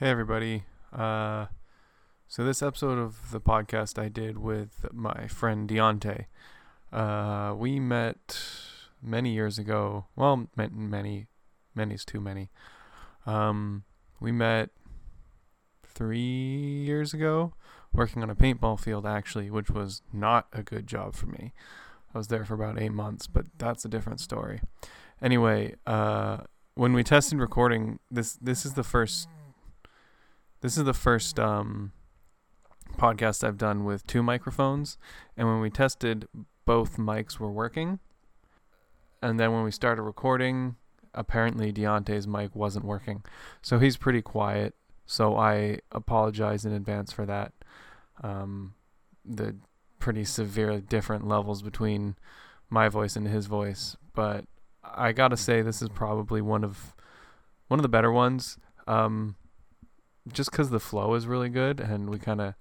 Hey everybody. Uh, so this episode of the podcast I did with my friend Dionte. Uh, we met many years ago. Well, met many, many's too many. Um, we met three years ago, working on a paintball field actually, which was not a good job for me. I was there for about eight months, but that's a different story. Anyway, uh, when we tested recording, this this is the first this is the first um, podcast I've done with two microphones, and when we tested, both mics were working. And then when we started recording, apparently Dionte's mic wasn't working, so he's pretty quiet. So I apologize in advance for that. Um, the pretty severe different levels between my voice and his voice, but I gotta say this is probably one of one of the better ones. Um, just because the flow is really good and we kind of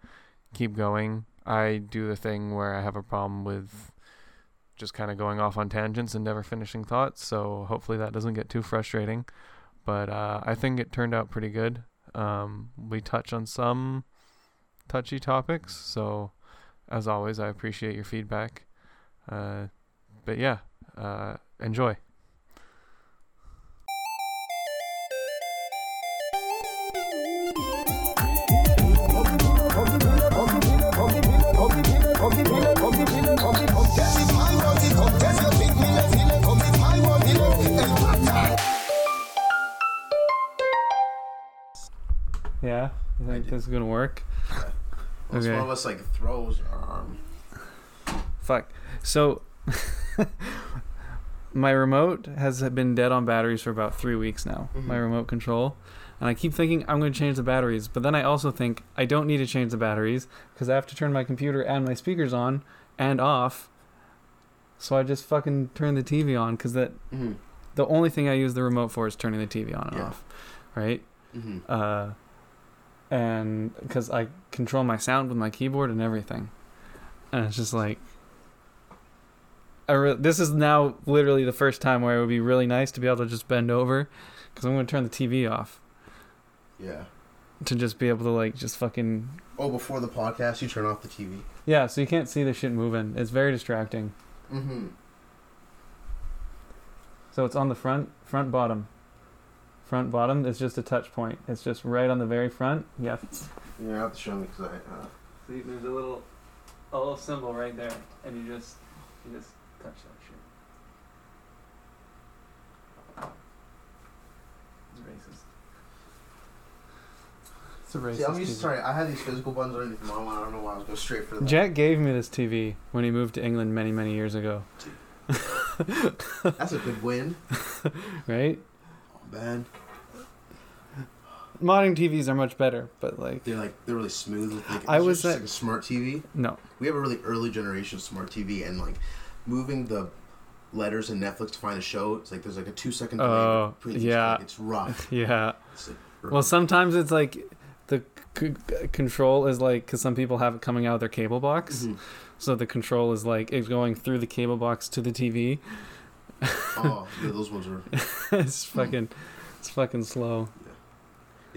keep going. I do the thing where I have a problem with just kind of going off on tangents and never finishing thoughts. So hopefully that doesn't get too frustrating. But uh, I think it turned out pretty good. Um, we touch on some touchy topics. So as always, I appreciate your feedback. Uh, but yeah, uh, enjoy. Think do. this is gonna work? Unless Okay. one of us like throws our arm. Fuck. So, my remote has been dead on batteries for about three weeks now. My Mhm. remote control, and I keep thinking I'm going to change the batteries, but then I also think I don't need to change the batteries because I have to turn my computer and my speakers on and off. So I just fucking turn the TV on because that Mm-hmm. the only thing I use the remote for is turning the TV on and Yeah. off, right? Mm-hmm. uh, and because I control my sound with my keyboard and everything, and it's just like, I re- this is now literally the first time where it would be really nice to be able to just bend over, because I'm going to turn the TV off Yeah. to just be able to like just fucking Oh, before the podcast, you turn off the TV. yeah, so you can't see the shit moving. It's very distracting. Mm-hmm. So it's on the front, front bottom. Front bottom is just a touch point. It's just right on the very front. Yeah. You have to show me because I. Uh, See, there's a little, a little symbol right there, and you just, you just touch that shit. It's racist. It's a racist. see, I'm used. TV. Sorry, I had these physical buttons underneath my one. I don't know why I was going straight for that. Jack gave me this TV when he moved to England many, many years ago. That's a good win. Right? Man, Modern TVs are much better, but like, they're like they're really smooth. Like, I was just at- like a smart TV. no. We have a really early generation smart TV, and like moving the letters in Netflix to find a show. It's like there's like a two second delay Oh, yeah. It's rough. Yeah. It's like, Well, sometimes it's like the c- control is like because some people have it coming out of their cable box. Mhm. So the control is like it's going through the cable box to the TV. Oh, yeah, those ones are. it's fucking, it's fucking slow. Yeah.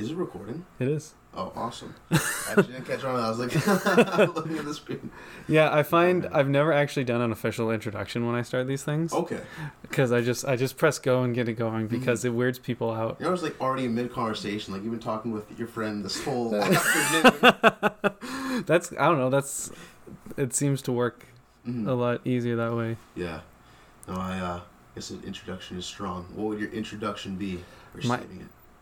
Is it recording? It is. Oh, awesome. I actually didn't catch on. I was like looking at the screen. Yeah, I find man. I've never actually done an official introduction when I start these things Okay. because I just I just press go and get it going because it weirds people out. You know, I was like already in mid conversation. Like you've been talking with your friend this whole afternoon. That's I don't know. That's it seems to work Mhm. a lot easier that way. Yeah. No, I uh, guess an introduction is strong. What would your introduction be? My-.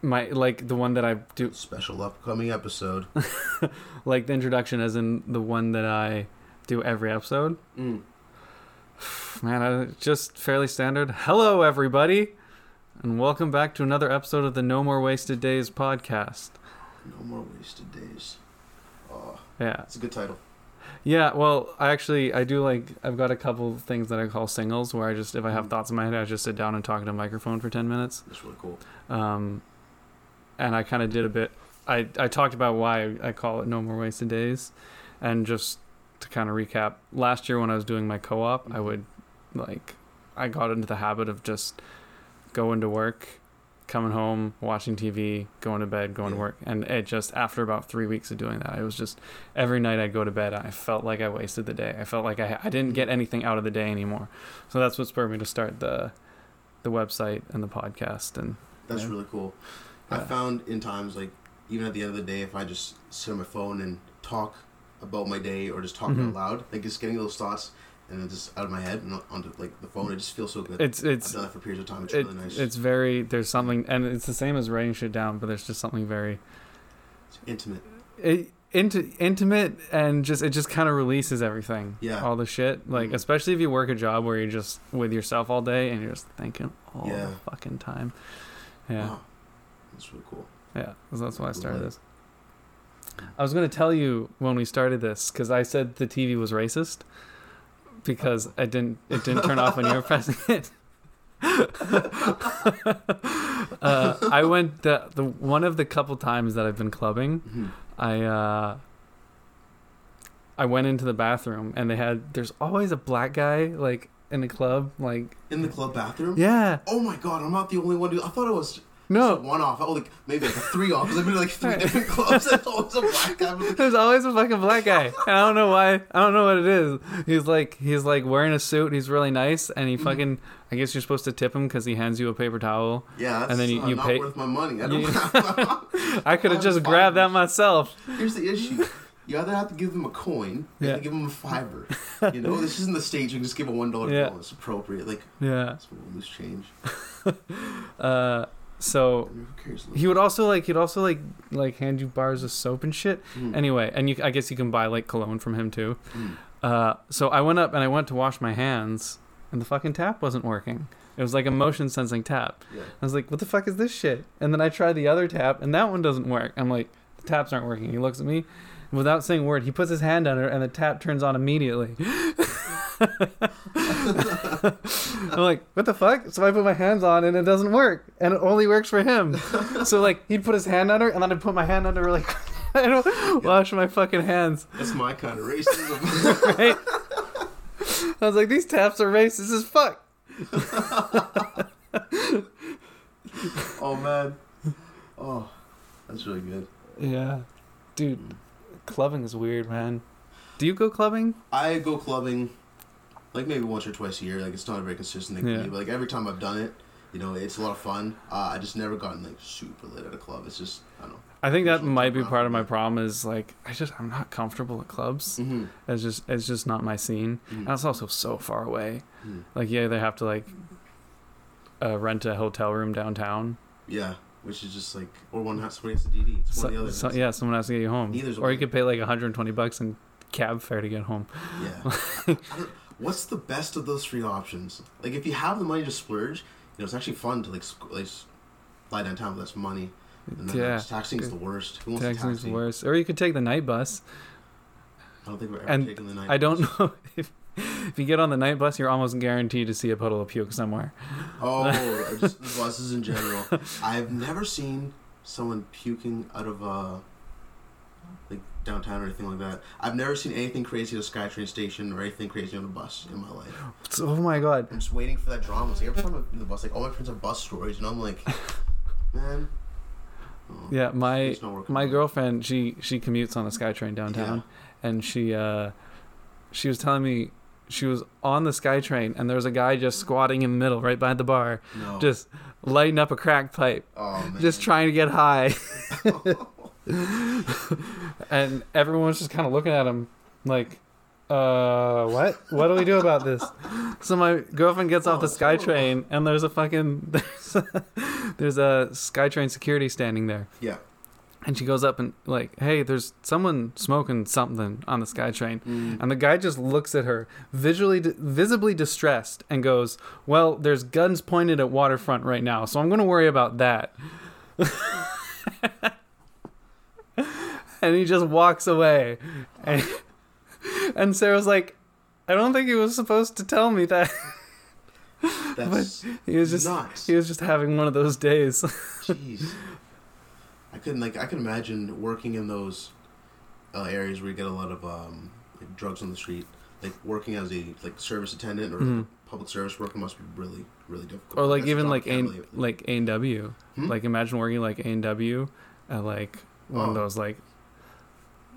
My like the one that I do Special upcoming episode. like the introduction as in the one that I do every episode. Mm. Man, I, just fairly standard. Hello, everybody, and welcome back to another episode of the No More Wasted Days podcast. No more wasted days. Oh, Yeah, it's a good title. Yeah. Well, I actually I do like I've got a couple things that I call singles where I just if I have Mhm. thoughts in my head I just sit down and talk into a microphone for ten minutes. That's really cool. Um, and I kind of did a bit. I I talked about why I call it No More Wasted Days, and just to kind of recap, last year when I was doing my co-op, I Mhm. would like I got into the habit of just going to work, coming home, watching TV, going to bed, going to work, and it just after about three weeks of doing that, it was just every night I'd go to bed, I felt like I wasted the day. I felt like I I didn't get anything out of the day anymore. So that's what spurred me to start the the website and the podcast and That's Yeah. really cool. I found in times like even at the end of the day, if I just sit on my phone and talk about my day or just talk Mhm. out loud, like just getting those thoughts and then just out of my head and not onto like the phone, it just feels so good. it's I've it's done that for periods of time. It's it, really nice. it's very there's something and it's the same as writing shit down, but there's just something very It's intimate. it, inti- intimate and just it just kind of releases everything. Yeah. All the shit, like Mhm. especially if you work a job where you're just with yourself all day and you're just thinking all Yeah. the fucking time. Yeah. Wow. That's really cool. Yeah. So that's why I started this. I was gonna tell you when we started this because I said the TV was racist because I didn't it didn't turn off when you were pressing it. uh, I went the the one of the couple times that I've been clubbing. Mhm. I uh I went into the bathroom and they had there's always a black guy like in the club like In the club bathroom. yeah Oh my god, I'm not the only one. Who, I thought it was no one off. Oh, like maybe like a three off because I've been to like three different clubs. There's always a black guy. like, there's always a fucking black guy I don't know why I don't know what it is he's like he's like wearing a suit he's really nice and he fucking I guess you're supposed to tip him because he hands you a paper towel Yeah, And then you- you not pay- worth my money. I I could have just grabbed that myself Here's the issue. You either have to give them a coin, you Yeah. have to give them a fiver. You know, this isn't the stage. You can just give a one dollar Yeah. bill. It's appropriate. Like yeah it's lose change. uh so I mean, who cares? he would also like he'd also like like hand you bars of soap and shit Mm. Anyway, and you, I guess you can buy like cologne from him too. Mm. Uh, so I went up and I went to wash my hands, and the fucking tap wasn't working. It was like a motion sensing tap. Yeah. I was like, "What the fuck is this shit?" And then I tried the other tap, and that one doesn't work. I'm like, "The taps aren't working." He looks at me, without saying a word, he puts his hand under, it, and the tap turns on immediately. I'm like, "What the fuck?" So I put my hands on, and it doesn't work, and it only works for him. so like, he'd put his hand under, and then I'd put my hand under really. quick. I don't wash my fucking hands. That's my kind of racism. right? I was like, these taps are racist as fuck. oh man. Oh, that's really good. Yeah, dude, clubbing is weird, man. Do you go clubbing? I go clubbing, like maybe once or twice a year. Like it's not a very consistent thing Yeah. for me. But like every time I've done it, you know, it's a lot of fun. Uh, I just never gotten like super lit at a club. It's just I don't know. I think that might be part of my problem. Is like I just I'm not comfortable at clubs. Mm-hmm. It's just it's just not my scene. And it's also so far away. Mm. Like yeah, they have to like uh, rent a hotel room downtown. Yeah, which is just like, or one has somebody has the DD. It's one So, or the other. so- yeah, someone has to get you home. Neither's or you could pay like 120 bucks in cab fare to get home. Yeah. I don't- What's the best of those three options? Like, if you have the money to splurge, you know, it's actually fun to like, sc- like lie downtown with less money. And then Yeah. like, the worst. Who wants Taxi's to the taxi? worst. Or you could take the night bus. I don't think we've ever And taken the night. Bus. I don't know if if you get on the night bus, you're almost guaranteed to see a puddle of puke somewhere. Oh, just buses in general. I've never seen someone puking out of uh, like downtown or anything like that. I've never seen anything crazy at a SkyTrain station or anything crazy on a bus in my life. Oh my god. I'm just waiting for that drama. It's like every time I'm in the bus, like all my friends have bus stories, and I'm like, man. oh, Yeah, my it's not working my out. girlfriend she she commutes on the SkyTrain downtown, and she uh she was telling me she was on the SkyTrain and there was a guy just squatting in the middle right by the bar, No. just lighting up a crack pipe, oh, man. just trying to get high, and everyone was just kind of looking at him like. Uh, what? What do we do about this? So my girlfriend gets off Oh, the SkyTrain, and there's a fucking there's a, there's a SkyTrain security standing there, Yeah. and she goes up and like, hey, there's someone smoking something on the SkyTrain, Mm. and the guy just looks at her, visually visibly distressed, and goes, well, there's guns pointed at waterfront right now, so I'm gonna worry about that. and he just walks away, and, and Sarah's like, I don't think he was supposed to tell me that. That's He was just nuts. he was just having one of those days. Jeez. I couldn't like I can imagine working in those uh, areas where you get a lot of um, like drugs on the street, like working as a like service attendant or Mhm. public service worker must be really, really difficult. or like That's even like A like A and W. Hmm? Like imagine working like A and W at like one of Oh. those like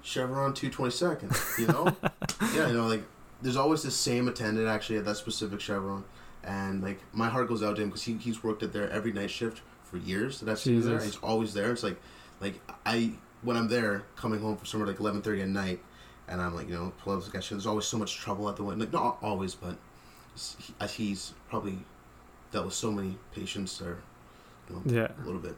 Chevron two twenty second. You know, yeah, you know, like there's always the same attendant actually at that specific Chevron, and like my heart goes out to him because he, he's worked at there every night shift for years. That I've seen there. He's always there. It's like, like I when I'm there coming home from somewhere like eleven thirty at night, and I'm like you know pull up this guy. There's always so much trouble at the window. Like not always, but he, as he's probably dealt with so many patients are you know, yeah a little bit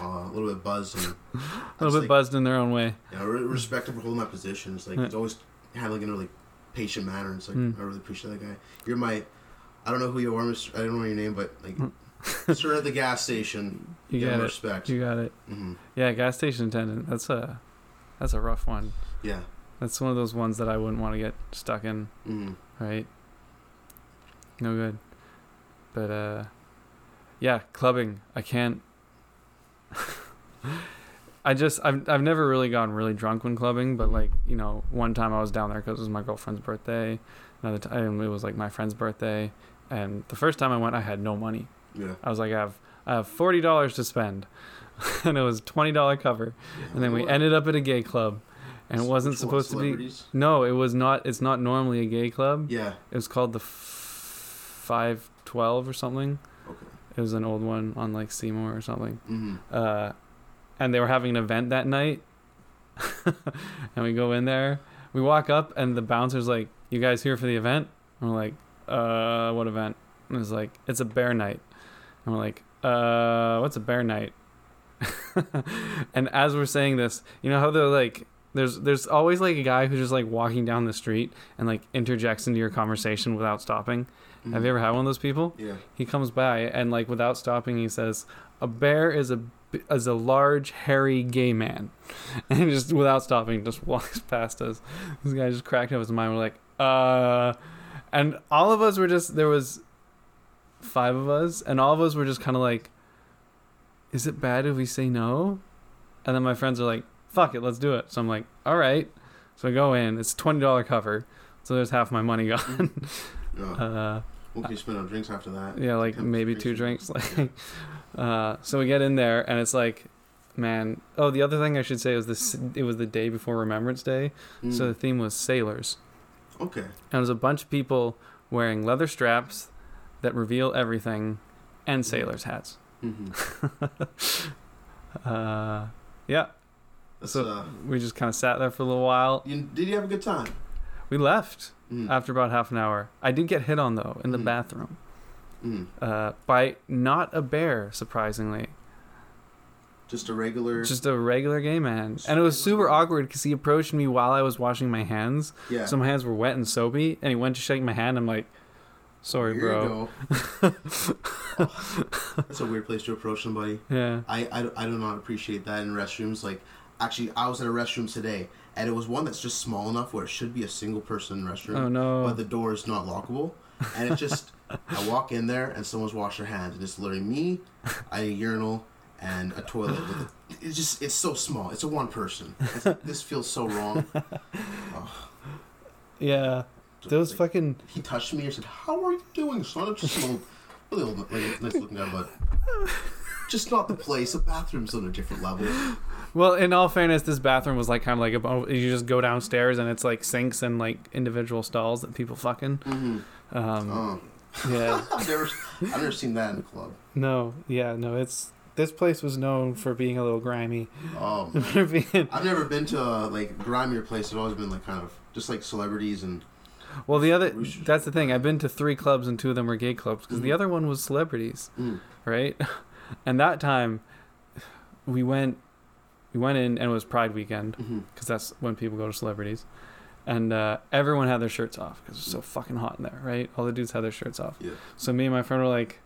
uh, a little bit buzzed and a little bit buzzed in their own way. yeah, re- respect him for holding that position. It's like Yeah. he's always handling it in a really patient manner. It's like Mm. I really appreciate that guy. You're my, I don't know who you are, Mr. I don't know your name, but like, Mm. sir at the gas station. You got it. respect. You got it. hmm Yeah, gas station attendant. That's a that's a rough one. Yeah. That's one of those ones that I wouldn't want to get stuck in. hmm Right. No good. But uh, yeah, clubbing. I can't. I just I've I've never really gotten really drunk when clubbing, but like you know, one time I was down there because it was my girlfriend's birthday. Another time it was like my friend's birthday, and the first time I went, I had no money. Yeah. I was like, I have I have forty dollars to spend, and it was twenty dollar cover, and then we What? ended up at a gay club, and it wasn't supposed to be. No, it was not. It's not normally a gay club. Yeah. It was called the Five Twelve or something. It was an old one on like Seymour or something. hmm Uh, and they were having an event that night, and we go in there. We walk up, and the bouncer's like, "You guys here for the event?" And we're like, "Uh, what event?" And it's like, "It's a bear night." And we're like, "Uh, what's a bear night?" and as we're saying this, you know how they're like, there's there's always like a guy who's just like walking down the street and like interjects into your conversation without stopping. Have you ever had one of those people? Yeah. He comes by and like without stopping, he says, "A bear is a is a large hairy gay man," and just without stopping, just walks past us. This guy just cracked up his mind. We're like, uh, and all of us were just there was five of us, and all of us were just kind of like, "Is it bad if we say no?" And then my friends are like, "Fuck it, let's do it." So I'm like, "All right." So I go in. It's twenty dollar cover, so there's half my money gone. No. uh, what can you spend on drinks after that? yeah, like maybe two drinks. Like, uh, so we get in there, and it's like, man. Oh, the other thing I should say was this: it was the day before Remembrance Day, Mm. so the theme was sailors, okay. and it was a bunch of people wearing leather straps that reveal everything, and sailors hats. hmm Uh, yeah, That's, So- uh, we just kind of sat there for a little while. you, did you have a good time? We left Mm. after about half an hour. I did get hit on though in the Mhm. bathroom Mm. uh, by not a bear, surprisingly. Just a regular. just a regular gay man and it was super awkward because he approached me while i was washing my hands yeah. so my hands were wet and soapy and he went to shake my hand i'm like sorry Here bro you go. That's a weird place to approach somebody. yeah I, I, I do not appreciate that in restrooms. Like, actually, I was at a restroom today, and it was one that's just small enough where it should be a single person restroom, oh no but the door is not lockable. And it just, I walk in there, and someone's washed their hands, and it's literally me, a urinal, and a toilet. With it. It's just, it's so small. It's a one person. It's this feels so wrong. Oh, yeah those like, fucking He touched me and said, "How are you doing, son?" It's just an old, really old, like, nice looking guy, but just not the place. The bathroom's on a different level. Well in all fairness this bathroom was like kind of like a you just go downstairs and it's like sinks and like individual stalls that people fucking Mm-hmm. um Oh. yeah I've never, I've never seen that in a club. no yeah no it's this place was known for being a little grimy Oh, being- I've never been to a like grimier place. It's always been like kind of just like celebrities and Well, the other that's the thing. I've been to three clubs and two of them were gay clubs because the Mhm. other one was celebrities, mm, right? And that time, we went, we went in and it was Pride weekend because that's when people go to celebrities, and uh, everyone had their shirts off because it's so fucking hot in there, right? All the dudes had their shirts off. Yeah. So me and my friend were like,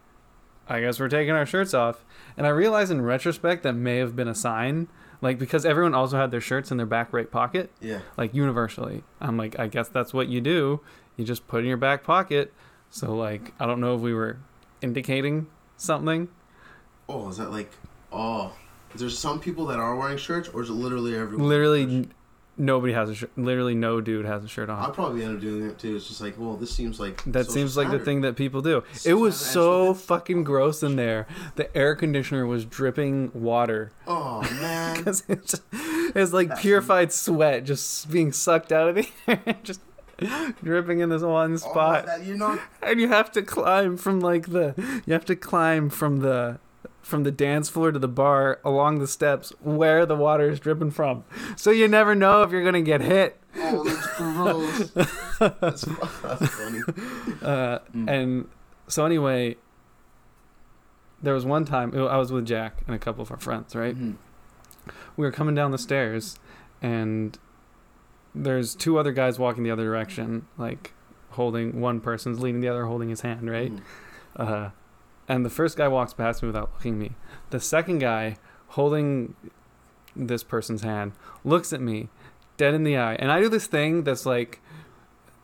I guess we're taking our shirts off, and I realized in retrospect that may have been a sign. Like because everyone also had their shirts in their back right pocket, yeah. like universally. I'm like, I guess that's what you do. You just put it in your back pocket. So like, I don't know if we were indicating something. Oh, is that like oh? Is there some people that are wearing shirts, or is it literally everyone? Literally, nobody has a shirt. Literally, no dude has a shirt on. I'll probably end up doing it too. It's just like, well, this seems like That seems like the thing that people do. It's It was so fucking gross in there. The air conditioner was dripping water Oh man, because it's, it's like That's- purified sweat just being sucked out of the air, just dripping in this one oh, spot. that, you know, And you have to climb from like the you have to climb from the from the dance floor to the bar along the steps where the water is dripping from. So you never know if you're gonna get hit. oh, that's gross. that's, that's funny. Uh, Mm. And so anyway, there was one time I was with Jack and a couple of our friends. Right, Mhm. we were coming down the stairs, and there's two other guys walking the other direction, like holding one person's leading the other, holding his hand. Right. Mhm. Uh, and the first guy walks past me without looking at me. The second guy, holding this person's hand, looks at me dead in the eye. And I do this thing that's like,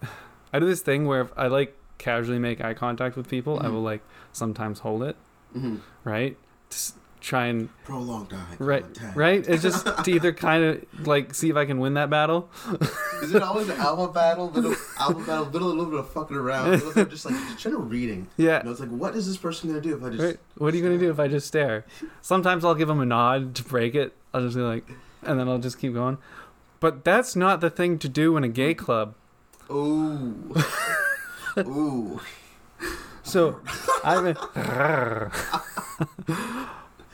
I do this thing where if I like casually make eye contact with people, I Mhm. will like sometimes hold it, Mhm. right? S- try and Prolonged eye right, right. It's just to either kind of like see if I can win that battle. Is it always an alpha battle, little alpha battle, little little bit of fucking around, little just like just of reading. Yeah. You know, it's like, what is this person gonna do if I just? Right. What are you gonna do if I just stare? Sometimes I'll give them a nod to break it. I'll just be like, and then I'll just keep going. But that's not the thing to do in a gay club. Ooh. Ooh. So I'm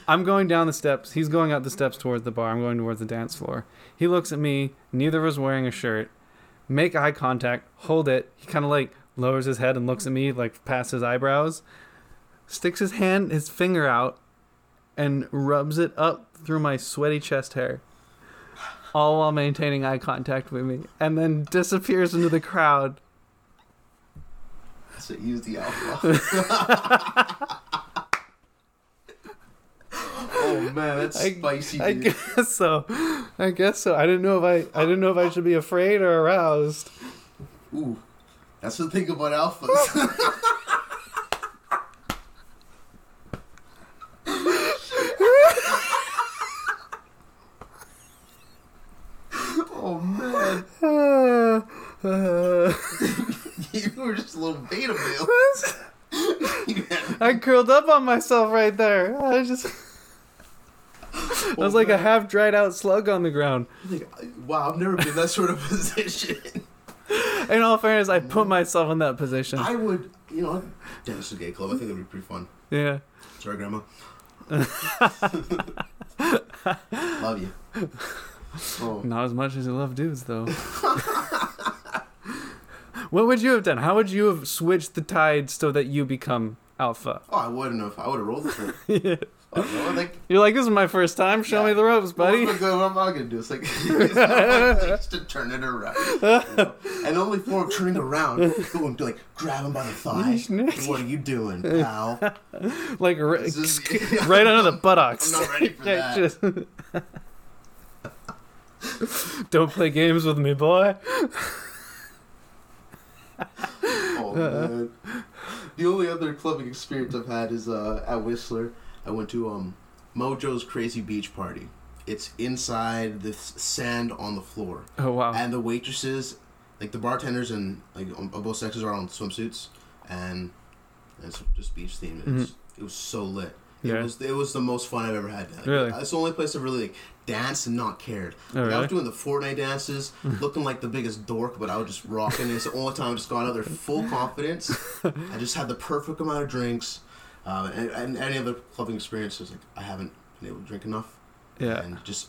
I'm going down the steps. He's going up the steps towards the bar. I'm going towards the dance floor. He looks at me. Neither of us wearing a shirt. Make eye contact. Hold it. He kind of like lowers his head and looks at me like past his eyebrows. Sticks his hand, his finger out, and rubs it up through my sweaty chest hair. All while maintaining eye contact with me, and then disappears into the crowd. It. Use the alpha. Oh man, that's I- spicy. I dude. guess so. I guess so. I didn't know if I I didn't know if I should be afraid or aroused. Ooh. That's the thing about alphas. oh man, you were just a little beta male. I curled up on myself right there. I just I was like a half dried out slug on the ground. like, wow, I've never been in that sort of position. In all fairness, I put myself in that position. I would, you know, Dennis Gay Club. I think that'd be pretty fun. Yeah. Sorry, Grandma. Love you. Oh. Not as much as you love dudes though. what would you have done? How would you have switched the tide so that you become alpha? Oh, I wouldn't have. I would have rolled with it. Yeah. Like, You're like, this is my first time. Show me the ropes, buddy. What am I gonna, what am I gonna do? It's like it's not my place to turn it around. you know? And the only form of turning around, go and like grab him by the thigh. what are you doing, pal? like This is- right under the buttocks. I'm not ready for that. just- Don't play games with me, boy. Oh man. The only other clubbing experience I've had is uh, at Whistler. I went to um, Moe Joe's Crazy Beach Party. It's inside the sand on the floor, Oh wow. and the waitresses, like the bartenders and like on, on both sexes, are on swimsuits, and it's just beach themed. It, was, it was so lit. It Mm-hmm. Yeah. was it was the most fun I've ever had. Like, Really? It's the only place I've really like danced and not cared. Oh, Like, I was doing the Fortnite dances, looking like the biggest dork, but I was just rocking. It. It's the only time I just got out there full confidence. I just had the perfect amount of drinks, uh, and, and any other clubbing experiences, like I haven't been able to drink enough, Yeah. and just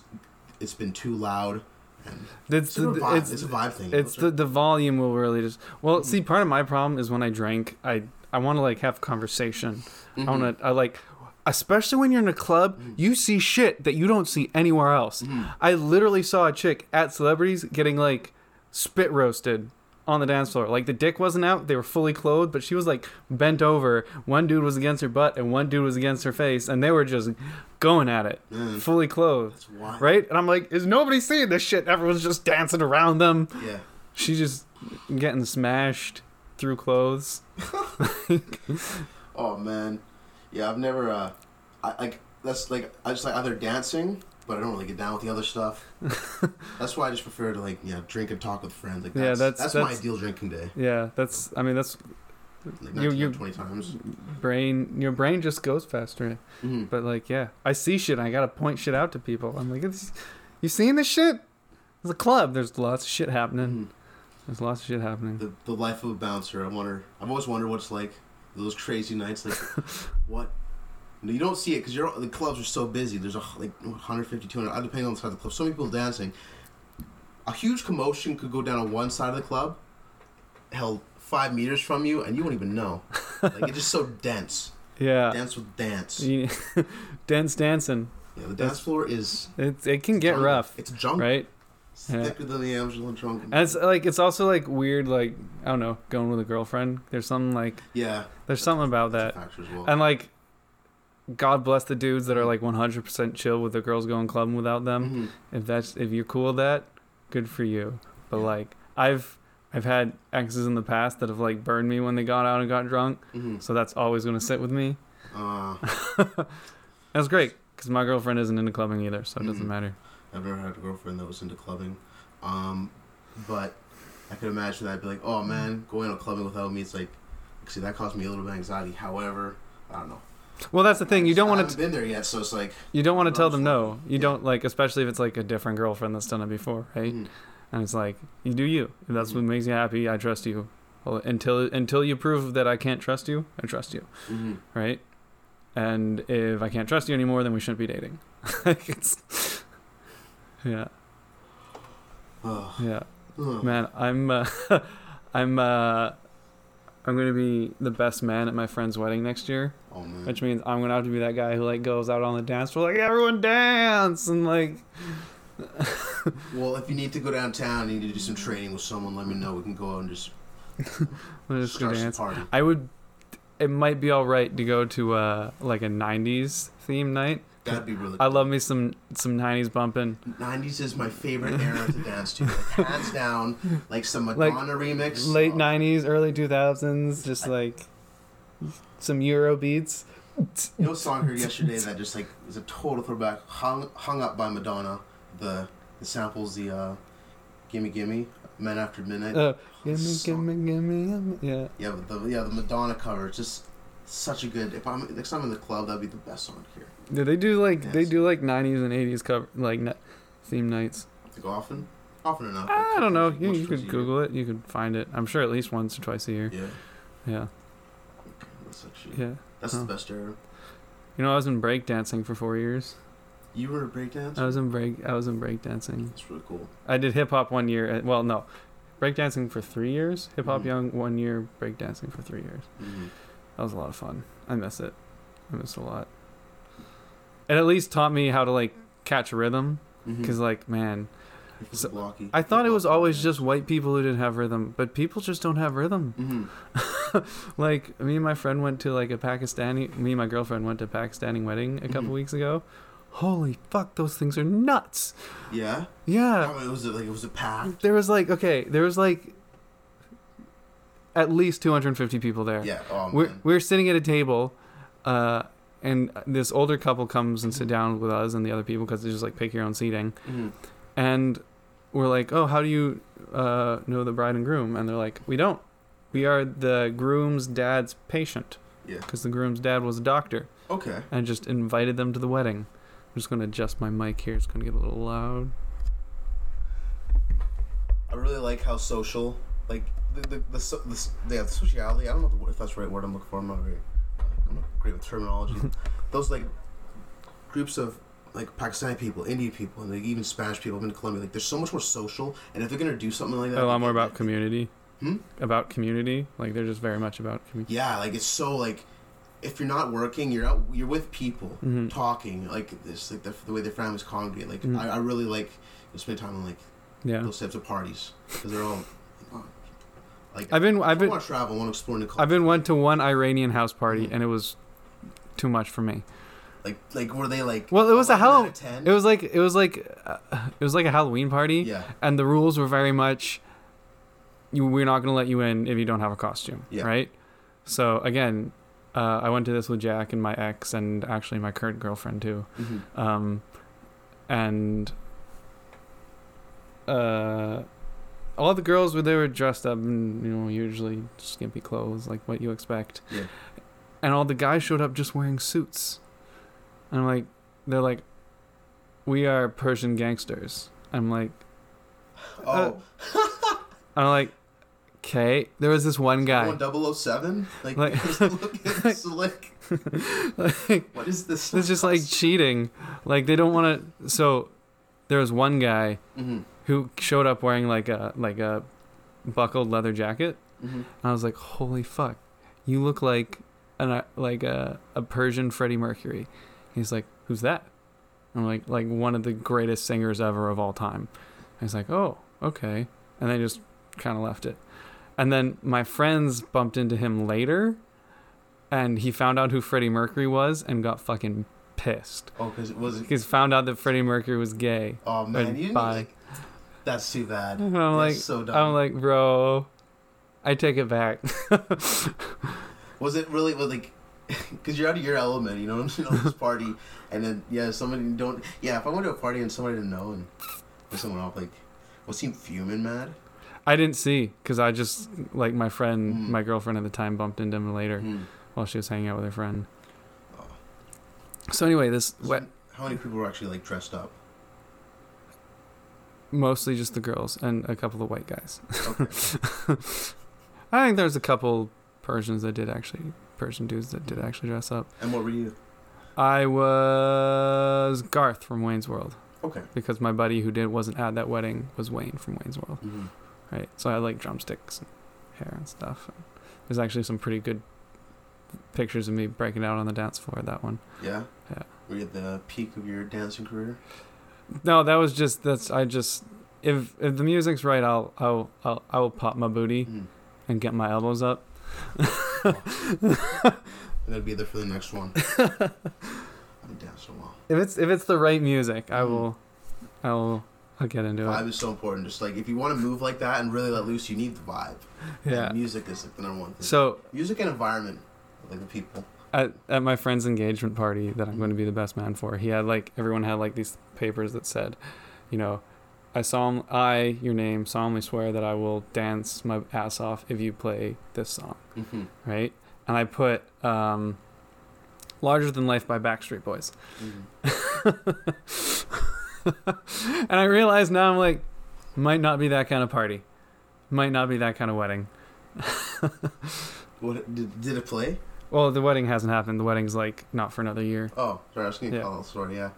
it's been too loud. And It's it's, the, a vibe. it's It's, a vibe thing. it's the the volume will really just well see part of my problem is when i drink i i want to like have conversation i Mhm. want to i like especially when you're in a club Mm-hmm. you see shit that you don't see anywhere else i literally saw a chick at celebrities getting like spit roasted on the dance floor like the dick wasn't out they were fully clothed but she was like bent over one dude was against her butt and one dude was against her face and they were just going at it Mm. fully clothed right and i'm like is nobody seeing this shit everyone's just dancing around them Yeah. She's just getting smashed through clothes. Oh man. Yeah, I've never. uh I like that's like I just like either dancing but I don't really get down with the other stuff. that's why I just prefer to like yeah drink and talk with friends. Like Yeah, that's that's- that's, my ideal drinking day. Yeah, that's. I mean, that's Like You- 19 you- or 20 times. brain. Your brain just goes faster. hmm But like, yeah, I see shit. I gotta point shit out to people. I'm like, it's, you seeing this shit? There's a club. There's lots of shit happening. hmm There's lots of shit happening. The the life of a bouncer. I wonder. I've always wondered what it's like. Those crazy nights. Like what. You don't see it because you're the clubs are so busy. There's a like 150, 200, uh, depending on the side of the club. So many people dancing. A huge commotion could go down on one side of the club, held five meters from you, and you won't even know. like it's just so dense. Yeah. Dance with dance. You- Dance dancing. Yeah, the dance floor is It it can get jungle. rough, It's jungle. right? It's Yeah. thicker than the Amsterdam jungle. And it's like it's also like weird. Like I don't know, going with a girlfriend. There's something like yeah, there's something about that. a factor as well. And like, God bless the dudes that are like 100% chill with the girls going clubbing without them. Mhm. If that's if you're cool with that, good for you. But Yeah. like I've I've had exes in the past that have like burned me when they got out and got drunk, Mhm. so that's always gonna sit with me. Uh, That's great because my girlfriend isn't into clubbing either, so it doesn't Mhm. matter. I've never had a girlfriend that was into clubbing, um, but I could imagine that I'd be like, oh man, going out clubbing without me, it's like, see, that caused me a little bit of anxiety. However, I don't know. Well, that's the thing. You don't want to. been there yet, so it's like, You don't want to tell them no. You Yeah. don't like, especially if it's like a different girlfriend that's done it before, right? mhm. And it's like you do you. If that's what Mhm. makes you happy, I trust you. Well, until until you prove that I can't trust you, I trust you, Mhm. right? And if I can't trust you anymore, then we shouldn't be dating. it's, yeah, yeah. Man, I'm, uh, I'm, uh, I'm gonna be the best man at my friend's wedding next year, Oh man. which means I'm gonna have to be that guy who like goes out on the dance floor like everyone dance and like Well, if you need to go downtown, and you need to do some training with someone, let me know. We can go out and just go start some dance. party. I would. It might be all right to go to uh like a '90s theme night. That'd be really. I love me some some '90s bumping. 90s is my favorite era to dance to. Like, hands down, like some Like, Madonna remix. Late Oh, '90s, early 2000s, just like some Euro beats. You know, song I heard yesterday that just like is a total throwback. Hung hung up by Madonna. The the samples the uh, gimme gimme Men After Midnight. Uh, gimme, gimme, gimme, gimme. Yeah. yeah, but the yeah the Madonna cover. It's just such a good. If I'm next time I'm in the club, that'd be the best song hear. Yeah, they do like they do like '90s and '80s cover like na- theme nights. Like often, often enough. I don't know. You, you could. Google it. You could find it. I'm sure at least once or twice a year. Yeah, Yeah. that's actually Yeah. that's Huh. the best era. You know, I was in breakdancing for four years. You were a breakdance. I was in break. I was in breakdancing. That's really cool. I did hip hop one year. Well, no, breakdancing for three years. Hip hop Mhm. young one year. Breakdancing for three years. hmm That was a lot of fun. I miss it. I miss it a lot. It at least taught me how to like catch a rhythm. Mm-hmm. Cause like man, so- I thought it was always yeah. just white people who didn't have rhythm, but people just don't have rhythm. Mhm. Like me and my friend went to like a Pakistani. Me and my girlfriend went to a Pakistani wedding a couple Mhm. weeks ago. Holy fuck, those things are nuts. Yeah. Yeah. How, it was it like it was a path. There was like okay, there was like at least 250 people there. Yeah. Oh We're we're sitting at a table, uh, and this older couple comes and sit down with us and the other people because they just like pick your own seating, Mhm. and we're like, oh, how do you uh, know the bride and groom? And they're like, we don't. We are the groom's dad's patient Yeah. because the groom's dad was a doctor Okay. and just invited them to the wedding. I'm just gonna adjust my mic here. It's gonna get a little loud. I really like how social, like the the the, the, s- yeah, the sociality. I don't know if that's the right word I'm looking for. I'm not very, I'm not great with terminology. Those like groups of like Pakistani people, Indian people, and like even Spanish people in Colombia. Like, they're so much more social. And if they're gonna do something like that, a lot more about community. Hmm? About community. Like they're just very much about community. Yeah, like it's so like if you're not working, you're out, you're with people Mhm. talking like this, like the, the way their families congregate. Like Mhm. I, I really like to spend time on like Yeah. those types of parties because they're all like I've been I've I been want to travel, I want to explore new. I've been went to one Iranian house party Mhm. and it was too much for me. like like were they like Well, it was a 11 out hell- of 10? It was like it was like uh, it was like a Halloween party, yeah and the rules were very much you we're not going to let you in if you don't have a costume, Yeah. right? So again, uh, I went to this with Jack and my ex and actually my current girlfriend too. Mhm. Um, and uh, all the girls were they were dressed up in you know usually skimpy clothes like what you expect. Yeah. And all the guys showed up just wearing suits. And I'm like, they're like, we are Persian gangsters. I'm like, Oh, I'm like, okay. There was this one guy. Going 007? Like, Like- looking slick. like, What is this? it's just like cheating. Like they don't want to. So there was one guy hmm who showed up wearing like a like a buckled leather jacket. hmm And I was like, holy fuck, you look like an uh, like a a Persian Freddie Mercury. He's like, who's that? I'm like, like one of the greatest singers ever of all time. And he's like, oh, okay. And they just kind of left it. And then my friends bumped into him later, and he found out who Freddie Mercury was and got fucking pissed. Oh, because it was. He's found out that Freddie Mercury was gay. Oh man, you didn't like. That's too bad. And I'm That's like, so dumb. I'm like, bro, I take it back. was it really was like? Because you're out of your element, you know. You know this party, and then yeah, somebody don't. Yeah, if I went to a party and somebody didn't know and was someone off, like, was he fuming mad? I didn't see because I just like my friend, Mm. my girlfriend at the time, bumped into him later Hmm. while she was hanging out with her friend. Oh. So anyway, this So wet How many people were actually like dressed up? mostly just the girls and a couple of white guys. Okay. I think there's a couple Persians that did actually Persian dudes that did actually dress up. and what were you? I was Garth from Wayne's World Okay. because my buddy who did wasn't at that wedding was Wayne from Wayne's World. hmm Right. So I had like drumsticks and hair and stuff. There's actually some pretty good pictures of me breaking out on the dance floor. That one. Yeah. Yeah. Were you at the peak of your dancing career? No, that was just that's I just if if the music's right, I'll I'll I'll I will pop my booty Mm. and get my elbows up. And I'd be there for the next one. I haven't danced in a while. If it's if it's the right music, I Mhm. will I will I'll get into it. Vibe it. is so important. Just like if you want to move like that and really let loose, you need the vibe. Yeah. And music is like the number one thing. So music and environment, like the people. at at my friend's engagement party that I'm going to be the best man for, he had like everyone had like these papers that said, you know, I solemn I your name solemnly swear that I will dance my ass off if you play this song, Mm-hmm. right? And I put um, "Larger Than Life" by Backstreet Boys, Mm-hmm. and I realize now I'm like, might not be that kind of party, might not be that kind of wedding. What did, did it play? Well, the wedding hasn't happened. The wedding's like not for another year. Oh, sorry, I was gonna Yeah. call it a story. Yeah,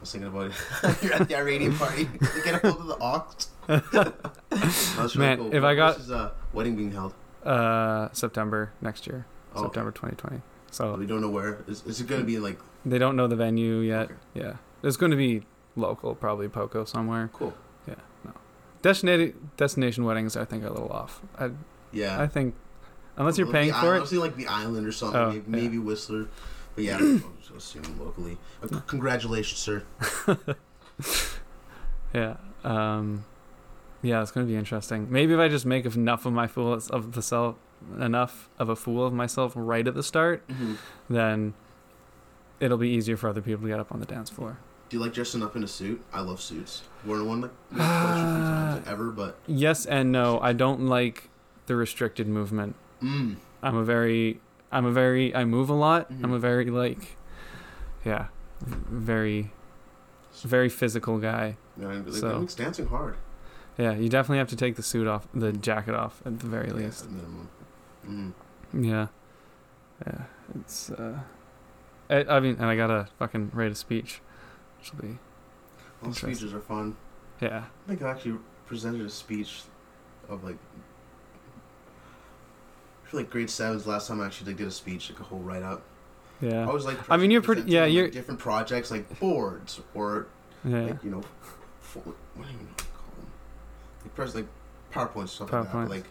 was thinking about it. You're at the Iranian party. You get a hold of the ox. That's really Man, cool. if I got- This is uh, wedding being held. Uh, September next year, Oh, okay. September 2020. So we don't know where. Is, is it gonna be like they don't know the venue yet. Okay. Yeah, it's going to be local, probably Poco somewhere. cool? Yeah. No. Destination destination weddings, I think, are a little off. I Yeah. I think unless you're The paying island- for I it. was like the island or something. Oh, maybe, yeah. maybe Whistler. But yeah, I assuming locally. Uh, congratulations, sir. Yeah. Um, yeah, it's going to be interesting. Maybe if I just make enough of my fool of the self, enough of a fool of myself right at the start, Mm-hmm. then it'll be easier for other people to get up on the dance floor. Do you like dressing up in a suit? I love suits. Worn one like not quite sure times ever, but Yes and no. I don't like the restricted movement. mm, I'm a very, I'm a very, I move a lot. I'm a very like, yeah, very, very physical guy. know, like, So- that makes dancing hard. Yeah, you definitely have to take the suit off, the jacket off at the very Yeah, least. at minimum. Mm. Yeah, yeah. It's. uh I, I mean, and I gotta fucking write a speech, which will be. All speeches are fun. Yeah. I think I actually presented a speech of like. Feel like grade seven seven's last time I actually like did a speech, like a whole write up. Yeah. I was like, I mean, you're pretty- yeah, you're- different projects like boards or Yeah. like you know, full, what do you know what call them? Like, press like PowerPoint stuff PowerPoint. like that, but, like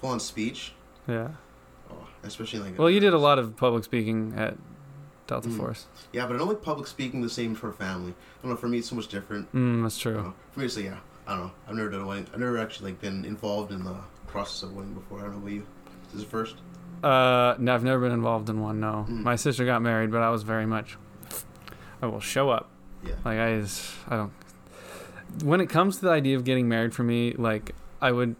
full on speech. Yeah. Oh, especially like. Well, you did a lot of public speaking at Delta Mm. Force. Yeah, but I don't like public speaking the same for family. I don't know. For me, it's so much different. Mm, that's true. know. For me, it's like, yeah. I don't know. I've never done a wedding. I've never actually like been involved in the process of a wedding before. I don't know about you. Is it first. Uh, no, I've never been involved in one. No, Mm. my sister got married, but I was very much. I will show up. Yeah. Like I just I don't. When it comes to the idea of getting married, for me, like I would.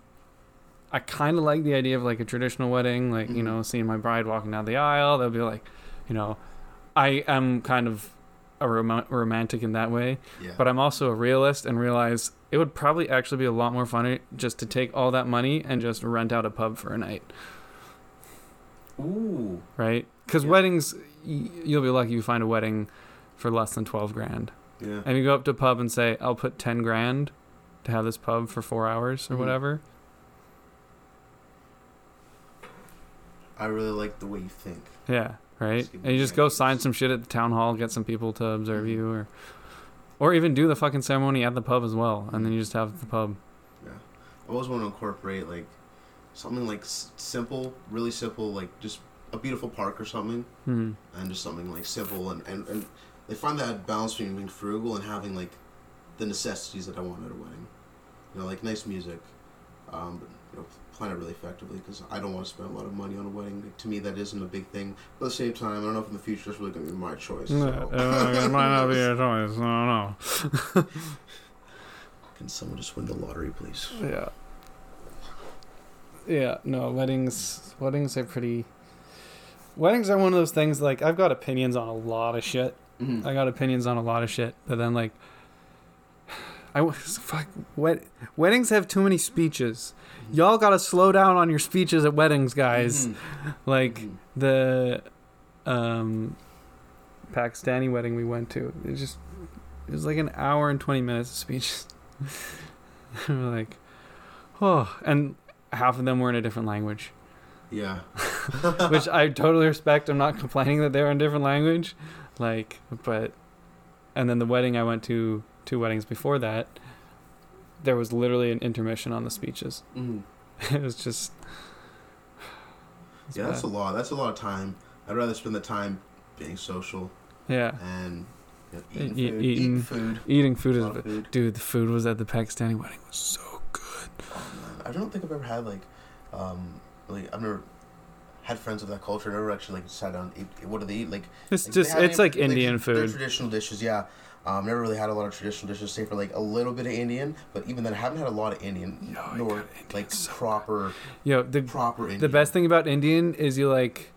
I kind of like the idea of like a traditional wedding, like you Mhm. know, seeing my bride walking down the aisle. They'll be like, you know, I am kind of a rom- romantic in that way, Yeah. but I'm also a realist and realize it would probably actually be a lot more funny just to take all that money and just rent out a pub for a night, Ooh. right? Because Yeah. weddings, you'll be lucky you find a wedding for less than twelve grand. Yeah. And you go up to a pub and say, "I'll put ten grand to have this pub for four hours or Mhm. whatever." I really like the way you think. Yeah, right. And you just go sign some shit at the town hall, get some people to observe Mhm. you, or or even do the fucking ceremony at the pub as well, and then you just have the pub. Yeah. I always want to incorporate like something like s- simple, really simple, like just a beautiful park or something, Hmm. and just something like simple and and, and they find that balance between being frugal and having like the necessities that I want at a wedding. You know, like nice music, um, but you know, plan it really effectively because I don't want to spend a lot of money on a wedding. Like, to me, that isn't a big thing. But at the same time, I don't know if in the future it's really going to be my choice. So. it might not be your choice. I don't know. Can someone just win the lottery, please? Yeah. Yeah, no, weddings weddings are pretty Weddings are one of those things like I've got opinions on a lot of shit. Mhm. I got opinions on a lot of shit, but then like I fuck wed- weddings have too many speeches. Y'all got to slow down on your speeches at weddings, guys. Mhm. Like Mhm. the um Pakistani wedding we went to. It just it was like an hour and 20 minutes of speeches. like, oh, and half of them were in a different language, Yeah. which I totally respect. I'm not complaining that they're in a different language, like, but, and then the wedding I went to, two weddings before that, there was literally an intermission on the speeches. Mhm. it was just, it's Yeah, that's a lot. That's a lot of time. I'd rather spend the time being social yeah. and you know, eating e- food. eating- eating food. Eating food is, lot food. dude. The food was at the Pakistani wedding was so good. Oh, man. I don't think I've ever had like, um, like I've never had friends of that culture. Never actually like sat down. Eat, what do they eat? Like It's like, just, it's any- like Indian Their food. traditional dishes, yeah. Um, never really had a lot of traditional dishes, save for like a little bit of Indian. But even then, I haven't had a lot of Indian, No, nor Indian like so proper, Yo, the proper Indian. the best thing about Indian is you like,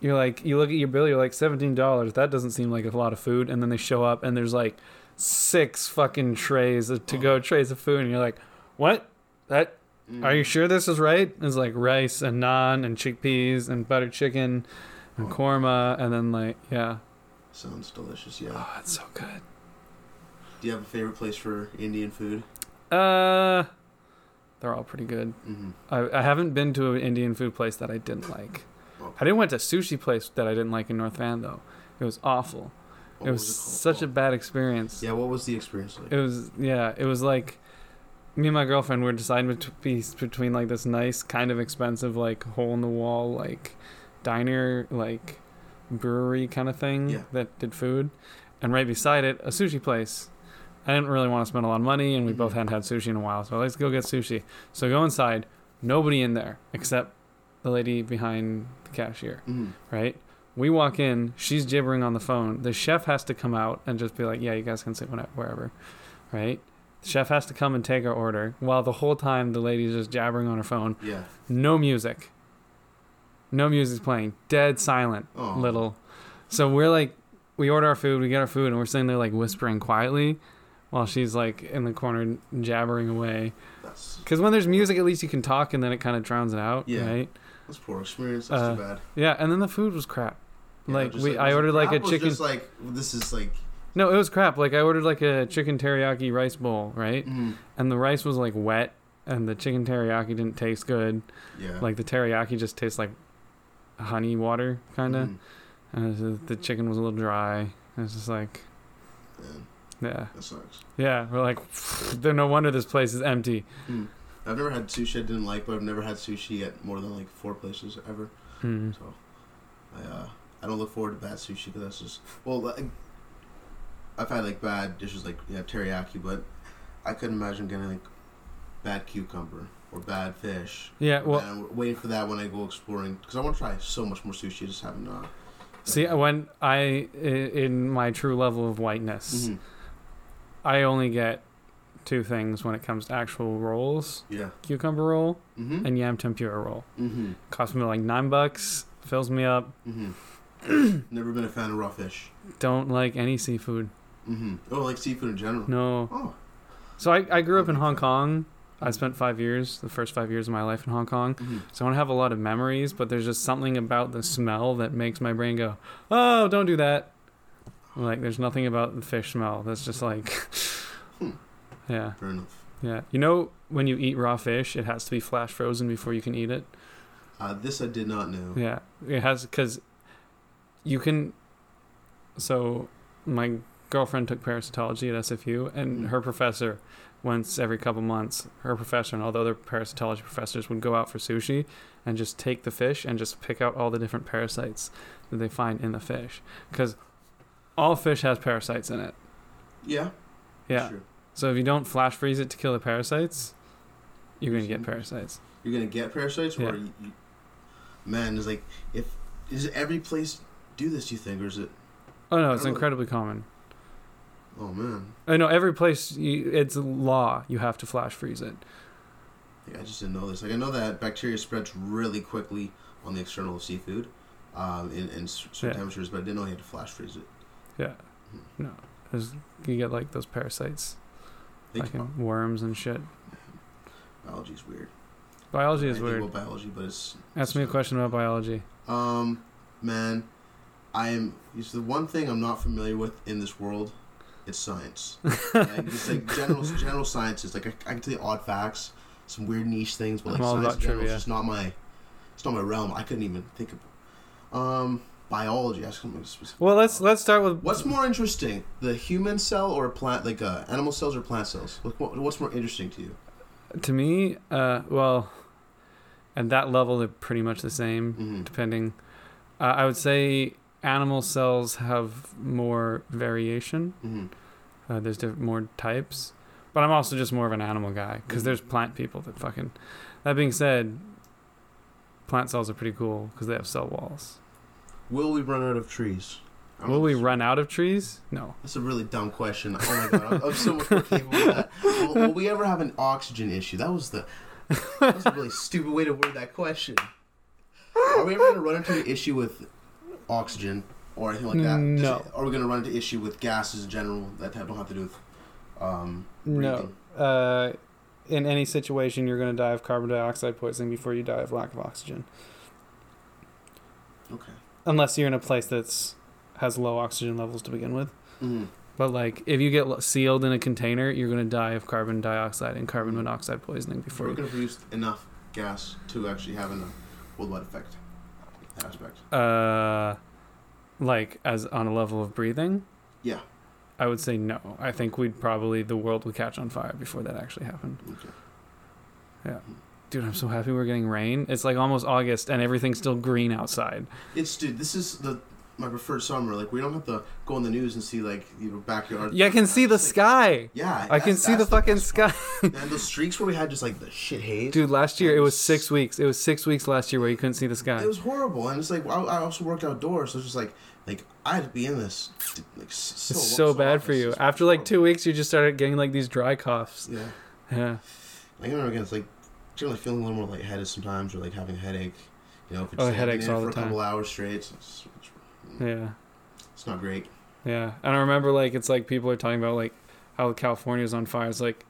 you're like, you look at your bill, you're like seventeen dollars. That doesn't seem like a lot of food, and then they show up and there's like six fucking trays of to go trays of food, and you're like, what? That Mm. are you sure this is right? It's like rice and naan and chickpeas and buttered chicken and Oh. korma, and then like yeah, Sounds delicious. Yeah. oh, it's so good. Do you have a favorite place for Indian food? Uh, they're all pretty good. Mm-hmm. I, I haven't been to an Indian food place that I didn't like. Oh. I didn't went to a sushi place that I didn't like in North Van though. It was awful. What it was, it such a bad experience. Yeah. What was the experience like? It was yeah. It was like me and my girlfriend were deciding bet- be- between like this nice kind of expensive like hole in the wall like diner like brewery kind of thing Yeah. that did food, and right beside it a sushi place. I didn't really want to spend a lot of money, and we both Mhm. hadn't had sushi in a while, so let's go get sushi. So go inside, nobody in there except the lady behind the cashier Mm. right? We walk in, she's gibbering on the phone. The chef has to come out and just be like, "Yeah, you guys can sit whenever, wherever," right? Chef has to come and take our order, while the whole time the lady's just jabbering on her phone. Yeah. No music. No music's playing. Dead silent. Oh. Little. So we're like, we order our food, we get our food, and we're sitting there like whispering quietly, while she's like in the corner jabbering away. Because when there's music, at least you can talk, and then it kind of drowns it out, Yeah. right? that's poor experience. That's Uh, too bad. Yeah, and then the food was crap. Yeah, like we, I ordered like a crap or was it chicken. Like this is like. No, it was crap. Like I ordered like a chicken teriyaki rice bowl, right? Mm, And the rice was like wet, and the chicken teriyaki didn't taste good. yeah. Like the teriyaki just tastes like honey water, kind of. Mm, And was- the chicken was a little dry. It was just like, man, yeah, that sucks. yeah. We're like, then no wonder this place is empty. Mm. I've never had sushi I didn't like, but I've never had sushi at more than like four places ever. Hmm. So, I uh, I don't look forward to bad sushi because that's just well, like, I've had like bad dishes like yeah teriyaki, but I couldn't imagine getting like bad cucumber or bad fish. Yeah, well, and I'm waiting for that when I go exploring because I want to try so much more sushi. I just haven't uh, See, when I in my true level of whiteness, Mhm. I only get two things when it comes to actual rolls: Yeah. cucumber roll Mm-hmm. and yam tempura roll. Mm-hmm. Cost me like nine bucks. Fills me up. Mm-hmm. Never been a fan of raw fish. Don't like any seafood. Mm-hmm. Oh, like seafood in general. No. Oh. So I, I grew up in Hong Kong. I spent five years, the first five years of my life in Hong Kong. Mm-hmm. So I don't have a lot of memories, but there's just something about the smell that makes my brain go, "Oh, don't do that." Like there's nothing about the fish smell that's just like, Hmm. yeah, Fair enough. yeah. You know, when you eat raw fish, it has to be flash frozen before you can eat it. Uh, this I did not know. Yeah, it has because you can. So, my girlfriend took parasitology at SFU, and Mhm. her professor, once every couple months, her professor and all the other parasitology professors would go out for sushi and just take the fish and just pick out all the different parasites that they find in the fish, because all fish has parasites in it. Yeah. Yeah. Sure. So if you don't flash freeze it to kill the parasites, you're gonna get Mhm. parasites. You're gonna get parasites, or Yeah. you, you, man, is like if is every place do this? Do you think, or is it? Oh no, it's don't know. incredibly common. Oh man, I know every place you, it's law you have to flash freeze it. yeah, I just didn't know this. Like I know that bacteria spreads really quickly on the external of seafood, um, in, in certain Yeah. temperatures, but I didn't know you had to flash freeze it. Yeah. No. There's, you get like those parasites, Like, worms and shit. biology's weird. Biology is I weird. about biology, but it's Ask me a question about biology. Um, man, I am. It's the one thing I'm not familiar with in this world. It's science. like, it's like general general sciences. Like I, I can tell you odd facts, some weird niche things, but like I'm science in general is just not my. It's not my realm. I couldn't even think of. Um, biology. Ask something specific. Well, let's let's start with What's more interesting, the human cell or plant, like uh, animal cells or plant cells? What, what's more interesting to you? to me. Uh, well, at that level, they're pretty much the same, Mm-hmm. depending. Uh, I would say animal cells have more variation. Mm-hmm. Uh, there's diff- more types, but I'm also just more of an animal guy because Mhm. there's plant people that fucking. That being said, plant cells are pretty cool because they have cell walls. Will we run out of trees? I don't Will we run out of trees? No. That's a really dumb question. Oh my god, I'm, I'm so much more capable of that. Will, will we ever have an oxygen issue? That was the that was a really stupid way to word that question. Are we ever going to run into an issue with oxygen or anything like that? No. Just- are we going to run into issue with gases in general that have, don't have to do with um, No. Uh, in any situation, you're going to die of carbon dioxide poisoning before you die of lack of oxygen, Okay. unless you're in a place that's has low oxygen levels to begin with. Mm-hmm. But like, if you get sealed in a container, you're going to die of carbon dioxide and carbon monoxide poisoning before We're going to produce enough gas to actually have a worldwide effect. Aspect. Uh, like as on a level of breathing, Yeah. I would say no. I think we'd probably the world would catch on fire before that actually happened. Okay. Dude, I'm so happy we're getting rain. It's like almost August and everything's still green outside. It's dude. This is the my preferred summer. Like we don't have to go on the news and see like your backyard. Yeah, I can see the like- sky. Yeah, I can see the that's fucking sky. and those streaks where we had just like the shit haze. Dude, last year it was six weeks. It was six weeks last year where you couldn't see the sky. it was horrible, and it's like I, I also worked outdoors, so it's just like like I had to be in this. Like so, It's so bad for you. After like horrible. two weeks, you just started getting like these dry coughs. Yeah, Yeah. like I remember again, it's like generally feeling a little more lightheaded sometimes, or like having a headache. You know, if it's Oh, headaches all for the a couple time. hours straight. It's, it's, it's, Yeah. it's not great. Yeah. And I remember like it's like people are talking about like how California's on fire. It's like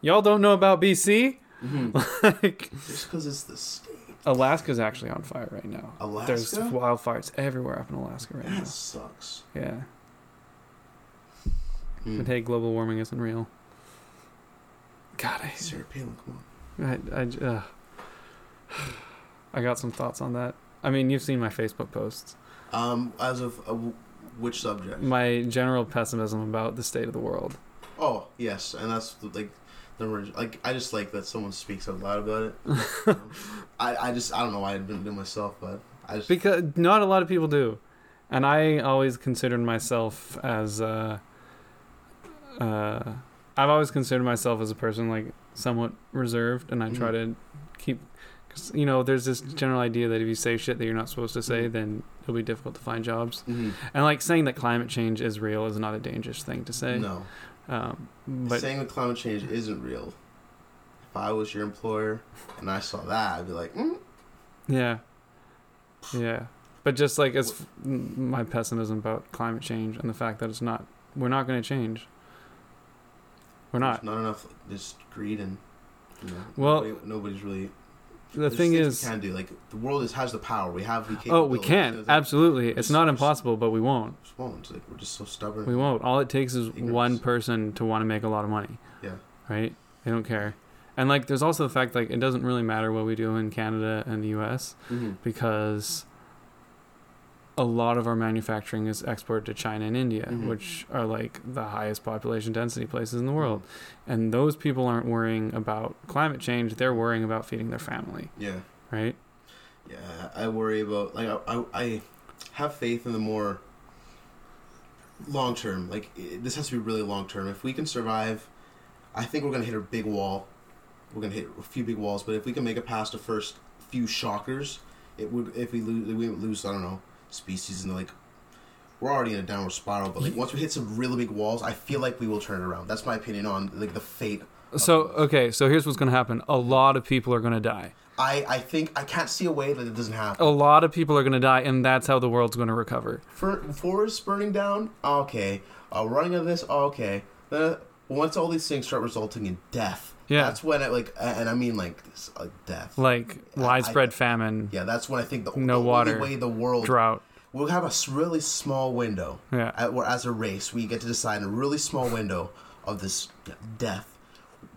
y'all don't know about BC? Mm-hmm. like Just because it's the state. Alaska's actually on fire right now. Alaska. There's wildfires everywhere up in Alaska right that now. That sucks. Yeah. Hmm. But hey, global warming isn't real. God, I Sarah Palin, come on. I, I, uh, I got some thoughts on that. I mean, you've seen my Facebook posts. Um, as of uh, which subject? My general pessimism about the state of the world. Oh yes, and that's like the like I just like that someone speaks out loud about it. You know? I I just I don't know why I didn't do it myself, but I just Because not a lot of people do. And I always considered myself as, uh, uh, I've always considered myself as a person like somewhat reserved, and I try to keep you know, there's this general idea that if you say shit that you're not supposed to say, Mhm. then it'll be difficult to find jobs. Mm-hmm. And like saying that climate change is real is not a dangerous thing to say. No, Um, but saying that climate change isn't real. If I was your employer and I saw that, I'd be like, mm, yeah, yeah. But just like as f- my pessimism about climate change and the fact that it's not, we're not going to change. We're there's not. not enough just greed and you know, Well, nobody, nobody's really. The there's thing is, we can do like the world is has the power. We have the oh, we can like, absolutely. It's not impossible, but we won't. just won't. Like we're just so stubborn. We won't. All it takes is Ignorance. one person to want to make a lot of money. Yeah. Right? They don't care. And like there's also the fact like it doesn't really matter what we do in Canada and the US Mm-hmm. because a lot of our manufacturing is exported to China and India, Mhm. which are like the highest population density places in the world. And those people aren't worrying about climate change, they're worrying about feeding their family, Yeah. right? Yeah, I worry about like I, I, I have faith in the more long term. Like this has to be really long term. If we can survive, I think we're gonna hit a big wall. We're gonna hit a few big walls, but if we can make it past the first few shockers, it would. If we lose, we lose. I don't know species and like. We're already in a downward spiral, but like once we hit some really big walls, I feel like we will turn it around. That's my opinion on like the fate. So, okay, so here's what's going to happen. A lot of people are going to die. I I think I can't see a way that it doesn't happen. A lot of people are going to die and that's how the world's going to recover. For forests burning down, okay. Uh, running of this, okay. Uh, once all these things start resulting in death, Yeah. that's when it like, and I mean like this, like death. Like I- widespread famine, yeah, that's when I think the, No the water, only way the world drought. we'll have a really small window. Yeah. At, where as a race, we get to decide in a really small window of this death,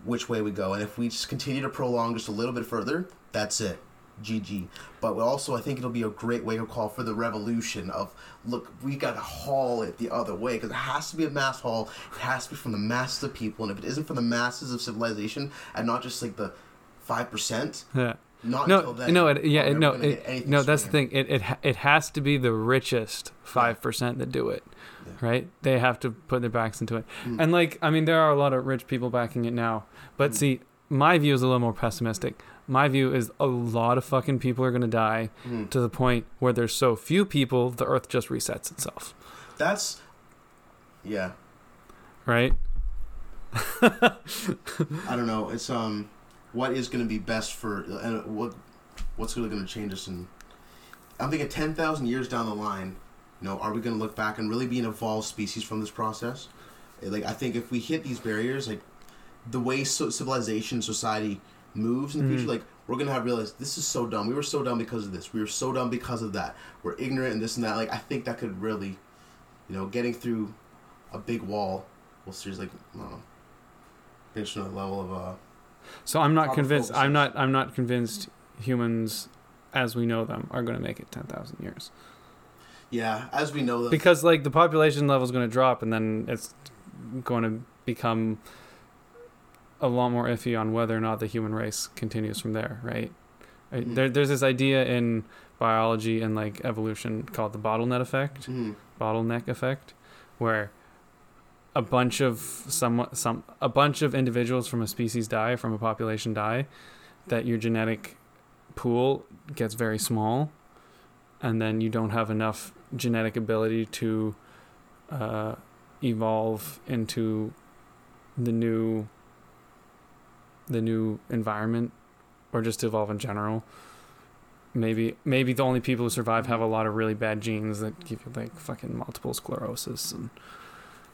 which way we go. And if we just continue to prolong just a little bit further, that's it. GG. But also, I think it'll be a great way to call for the revolution of look, we gotta haul it the other way because it has to be a mass haul. It has to be from the masses of people, and if it isn't from the masses of civilization and not just like the five percent, Yeah. not No, until then. no, it, yeah, we're it, never no, it, no. That's the thing. It it it has to be the richest five percent that do it, Yeah. right? They have to put their backs into it, Mm. and like I mean, there are a lot of rich people backing it now. But Mm. see, my view is a little more pessimistic. My view is a lot of fucking people are gonna die Mm. to the point where there's so few people, the Earth just resets itself, That's yeah. right? I don't know. It's um, what is going to be best for and what what's really going to change us? And I'm thinking ten thousand years down the line, you know, are we going to look back and really be an evolved species from this process? Like I think if we hit these barriers, like the way so- civilization, society moves in the future, like we're gonna have realized this is so dumb. We were so dumb because of this. We were so dumb because of that. We're ignorant and this and that. Like I think that could really, you know, getting through a big wall. Well, seriously, like I don't know, reach another level of uh. So I'm not convinced. I'm not. I'm not convinced humans, as we know them, are going to make it ten thousand years. Yeah, as we know, them. because like the population level is going to drop and then it's going to become a lot more iffy on whether or not the human race continues from there right? Mhm. there, there's this idea in biology and like evolution called the bottleneck effect Mhm. bottleneck effect where a bunch of some some a bunch of individuals from a species die from a population die that your genetic pool gets very small and then you don't have enough genetic ability to uh, evolve into the new the new environment or just evolve in general maybe maybe the only people who survive have a lot of really bad genes that give you like fucking multiple sclerosis and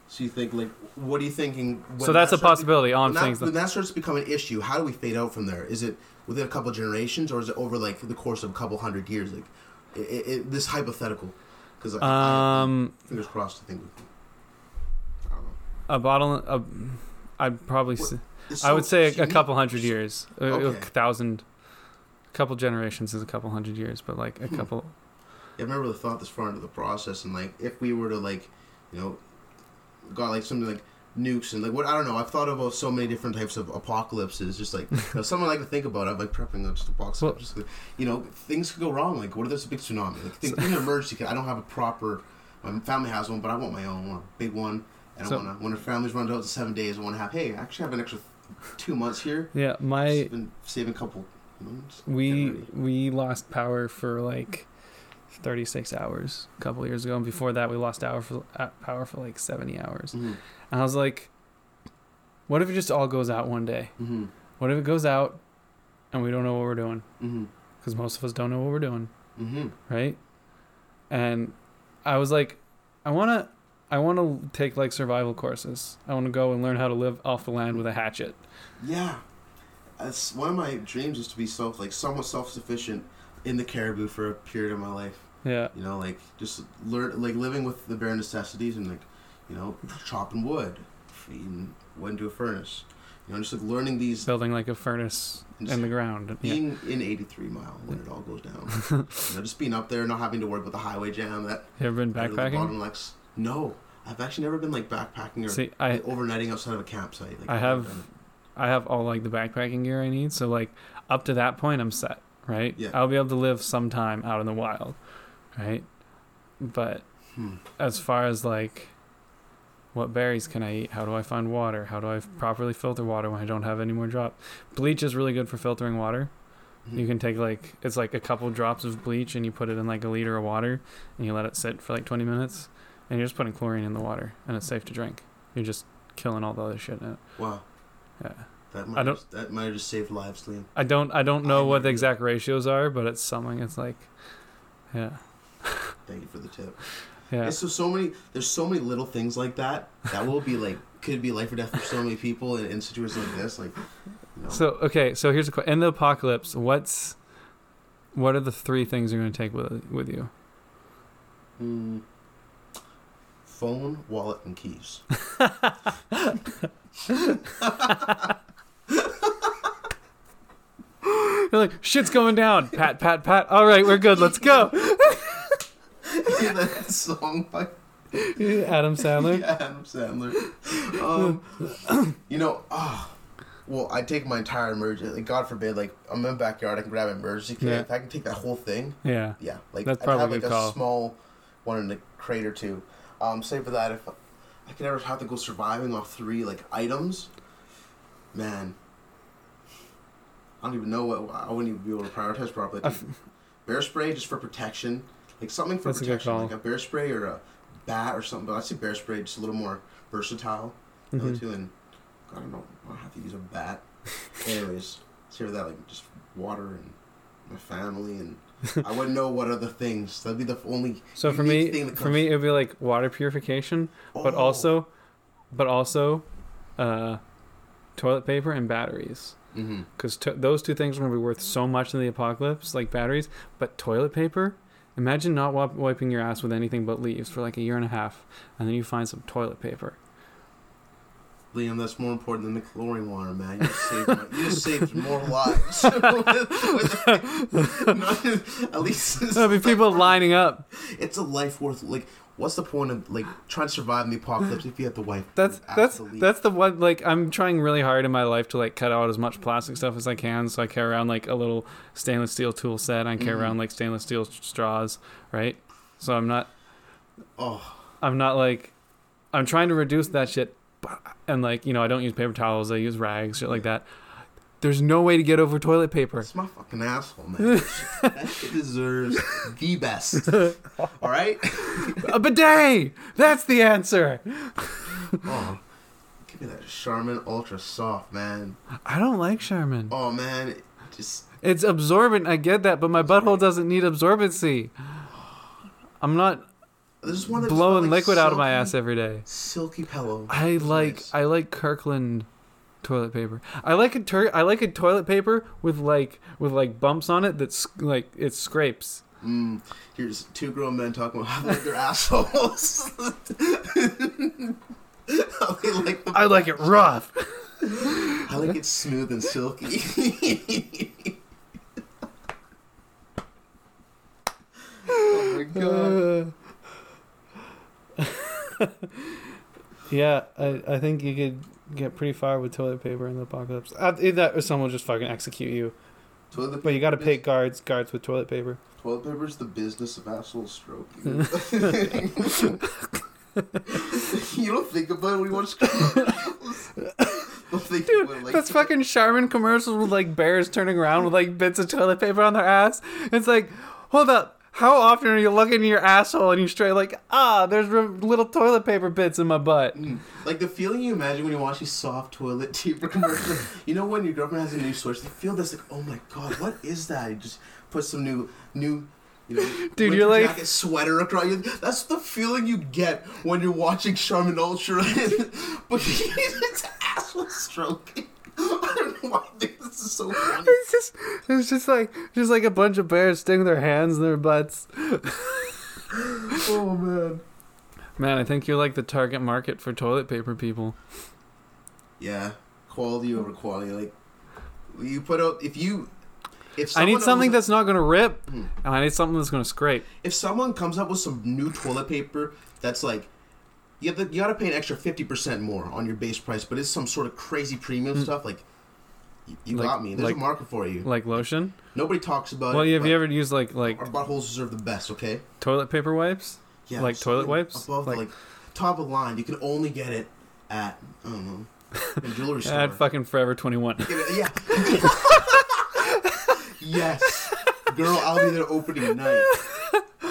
So you think like, what are you thinking? when so that's that a possibility on things that, when that starts to become an issue, how do we fade out from there? Is it within a couple of generations, or is it over like the course of a couple hundred years? Like, it, it, this hypothetical, because um fingers crossed. I think. We, I don't know. a bottle a, i'd probably What- say It's i would say a, a couple hundred years a, a thousand a couple generations is a couple hundred years but like a Hmm. couple I've never really thought this far into the process, and like, if we were to like, you know, got like something like nukes and like what I don't know. I've thought about so many different types of apocalypses. Just like you know, something I like to think about. I'm like prepping just a box. Well- just like, you know, things could go wrong. Like, what if there's a big tsunami? Like, think, in an emergency, I don't have a proper. My family has one, but I want my own. A big one. And So- I want to. When a family's run out to seven days, I want to have. Hey, I actually have an extra two months here. yeah my Just been saving a couple. Just We we lost power for like 36 hours a couple years ago, and before that we lost hour for uh, power for like 70 hours. Mhm. And I was like, what if it just all goes out one day? Mhm. What if it goes out and we don't know what we're doing? Mhm. Because most of us don't know what we're doing, Mhm. right? And I was like, I wanna, I wanna take like survival courses. I want to go and learn how to live off the land with a hatchet. Yeah, that's one of my dreams is to be self like somewhat self sufficient in the Cariboo for a period of my life. Yeah, You know, like just learn like living with the bare necessities and like you know chopping wood, feeding wood into a furnace. You know, just like learning these. building like a furnace in the ground. Yeah. being in 83 mile when it all goes down. you know, just being up there, not having to worry about the highway jam. That You ever been that are the backpacking? No, I've actually never been like backpacking or See, I like, overnighting outside of a campsite. Like, I I've I have all like the backpacking gear I need. So like up to that point, I'm set. Right. Yeah. I'll be able to live some time out in the wild. Right. But. Hmm. as far as like what berries can I eat? How do I find water? How do I properly filter water when I don't have any more drop? Bleach is really good for filtering water. Hmm. You can take like it's like a couple drops of bleach and you put it in like a liter of water and you let it sit for like 20 minutes and you're just putting chlorine in the water and it's safe to drink. You're just killing all the other shit in it. Wow. Yeah. That might I don't- have, that might have just saved lives, Liam. I don't I don't know I what the exact ratios are, but it's something. It's like, yeah, Thank you for the tip. yeah. It's so so many. There's so many little things like that that will be like could be life or death for so many people in, in situations like this. Like, you know, So okay, so here's a question: In the apocalypse, what's what are the three things you're going to take with with you? mm, phone, wallet, and keys. You're like, shit's going down. Pat, pat, pat. All right, we're good. Let's go. that song by Adam Sandler. yeah, Adam Sandler. Um, you know, ah, well, I take my entire emergency. Like, God forbid, like I'm in my backyard, I can grab an emergency kit. Yeah. If I can take that whole thing, Yeah. yeah, like That's I'd probably have like a call. small one in the crate or two. Um, save for that, if I could ever have to go surviving off three like items, man, I don't even know what I wouldn't even be able to prioritize properly. Bear spray just for protection, like something for That's protection, call. like a bear spray or a bat or something. But I see bear spray just a little more versatile, Mhm. too. And I don't know, I don't have to use a bat. Anyways, save for that, like just water and my family and. I wouldn't know what other things. That'd be the only. So for me, for me, it'd be like water purification, but Oh. also, but also, uh, toilet paper and batteries. Mm-hmm. because to- those two things are going to be worth so much in the apocalypse, like batteries. But toilet paper, imagine not wip- wiping your ass with anything but leaves for like a year and a half, and then you find some toilet paper. Liam, that's more important than the chlorine water, man. You saved, my, you saved more lives. Not- at least it's, There'll be people lining up. it's a life worth. Like, what's the point of like trying to survive in the apocalypse if you have to wipe? That's that's that's the one. Like I'm trying really hard in my life to like cut out as much plastic stuff as I can. So I carry around like a little stainless steel tool set. I carry Mhm. around like stainless steel straws, right? So I'm not Oh, I'm not like I'm trying to reduce that shit and like, you know, I don't use paper towels, I use rags, shit like that. There's no way to get over toilet paper. It's my fucking asshole, man. that shit deserves the best. All right. A bidet. That's the answer. Oh, give me that Charmin Ultra Soft, man. I don't like Charmin. Oh man, it just It's absorbent, I get that, but my butthole doesn't need absorbency. I'm not this is one that blowing like liquid out of my ass every day. Silky pillow. I It's like nice. I like Kirkland toilet paper. I like a tur- I like a toilet paper with like with like bumps on it that's like it scrapes. Mm, here's two grown men talking about how they like their assholes. How they like the- I like it rough. I like it smooth and silky. oh my god. yeah, I, I think you could get pretty far with toilet paper in the apocalypse. Uh, either that or someone will just fucking execute you. Toilet But you got to paper pay guards guards with toilet paper. Toilet paper is the business of asshole stroking. you don't think about it when you watch commercials. Dude, like, that's fucking Charmin commercials with like bears turning around with like bits of toilet paper on their ass. It's like, hold up. How often are you looking in your asshole and you straight like, ah, there's r- little toilet paper bits in my butt? Mm. Like the feeling you imagine when you watch these soft toilet paper commercials. you know when your girlfriend has a new switch, they feel this like, oh my god, what is that? You just put some new, new, you know, Dude, you're like- jacket sweater across. You. That's the feeling you get when you're watching Charmin Ultra, but he's it's asshole stroking. I don't know why I think this is so funny. It's just, it's just like, just like a bunch of bears sticking their hands in their butts. Oh man. Man, I think you're like the target market for toilet paper people. Yeah, quality over quality. Like you put out if you. If I need something that's not gonna rip, Hmm. and I need something that's gonna scrape. if someone comes up with some new toilet paper that's like you have to, you got to pay an extra 50% more on your base price but it's some sort of crazy premium hmm. stuff like you, you. Like- got me there's like- a market for you Like lotion. nobody talks about Well, it have you ever used like like our buttholes deserve the best okay toilet paper wipes? yeah Like toilet wipes? above Like- like, top of the line you can only get it at i don't know a jewelry store At fucking Forever 21. yeah yes girl i'll be there opening night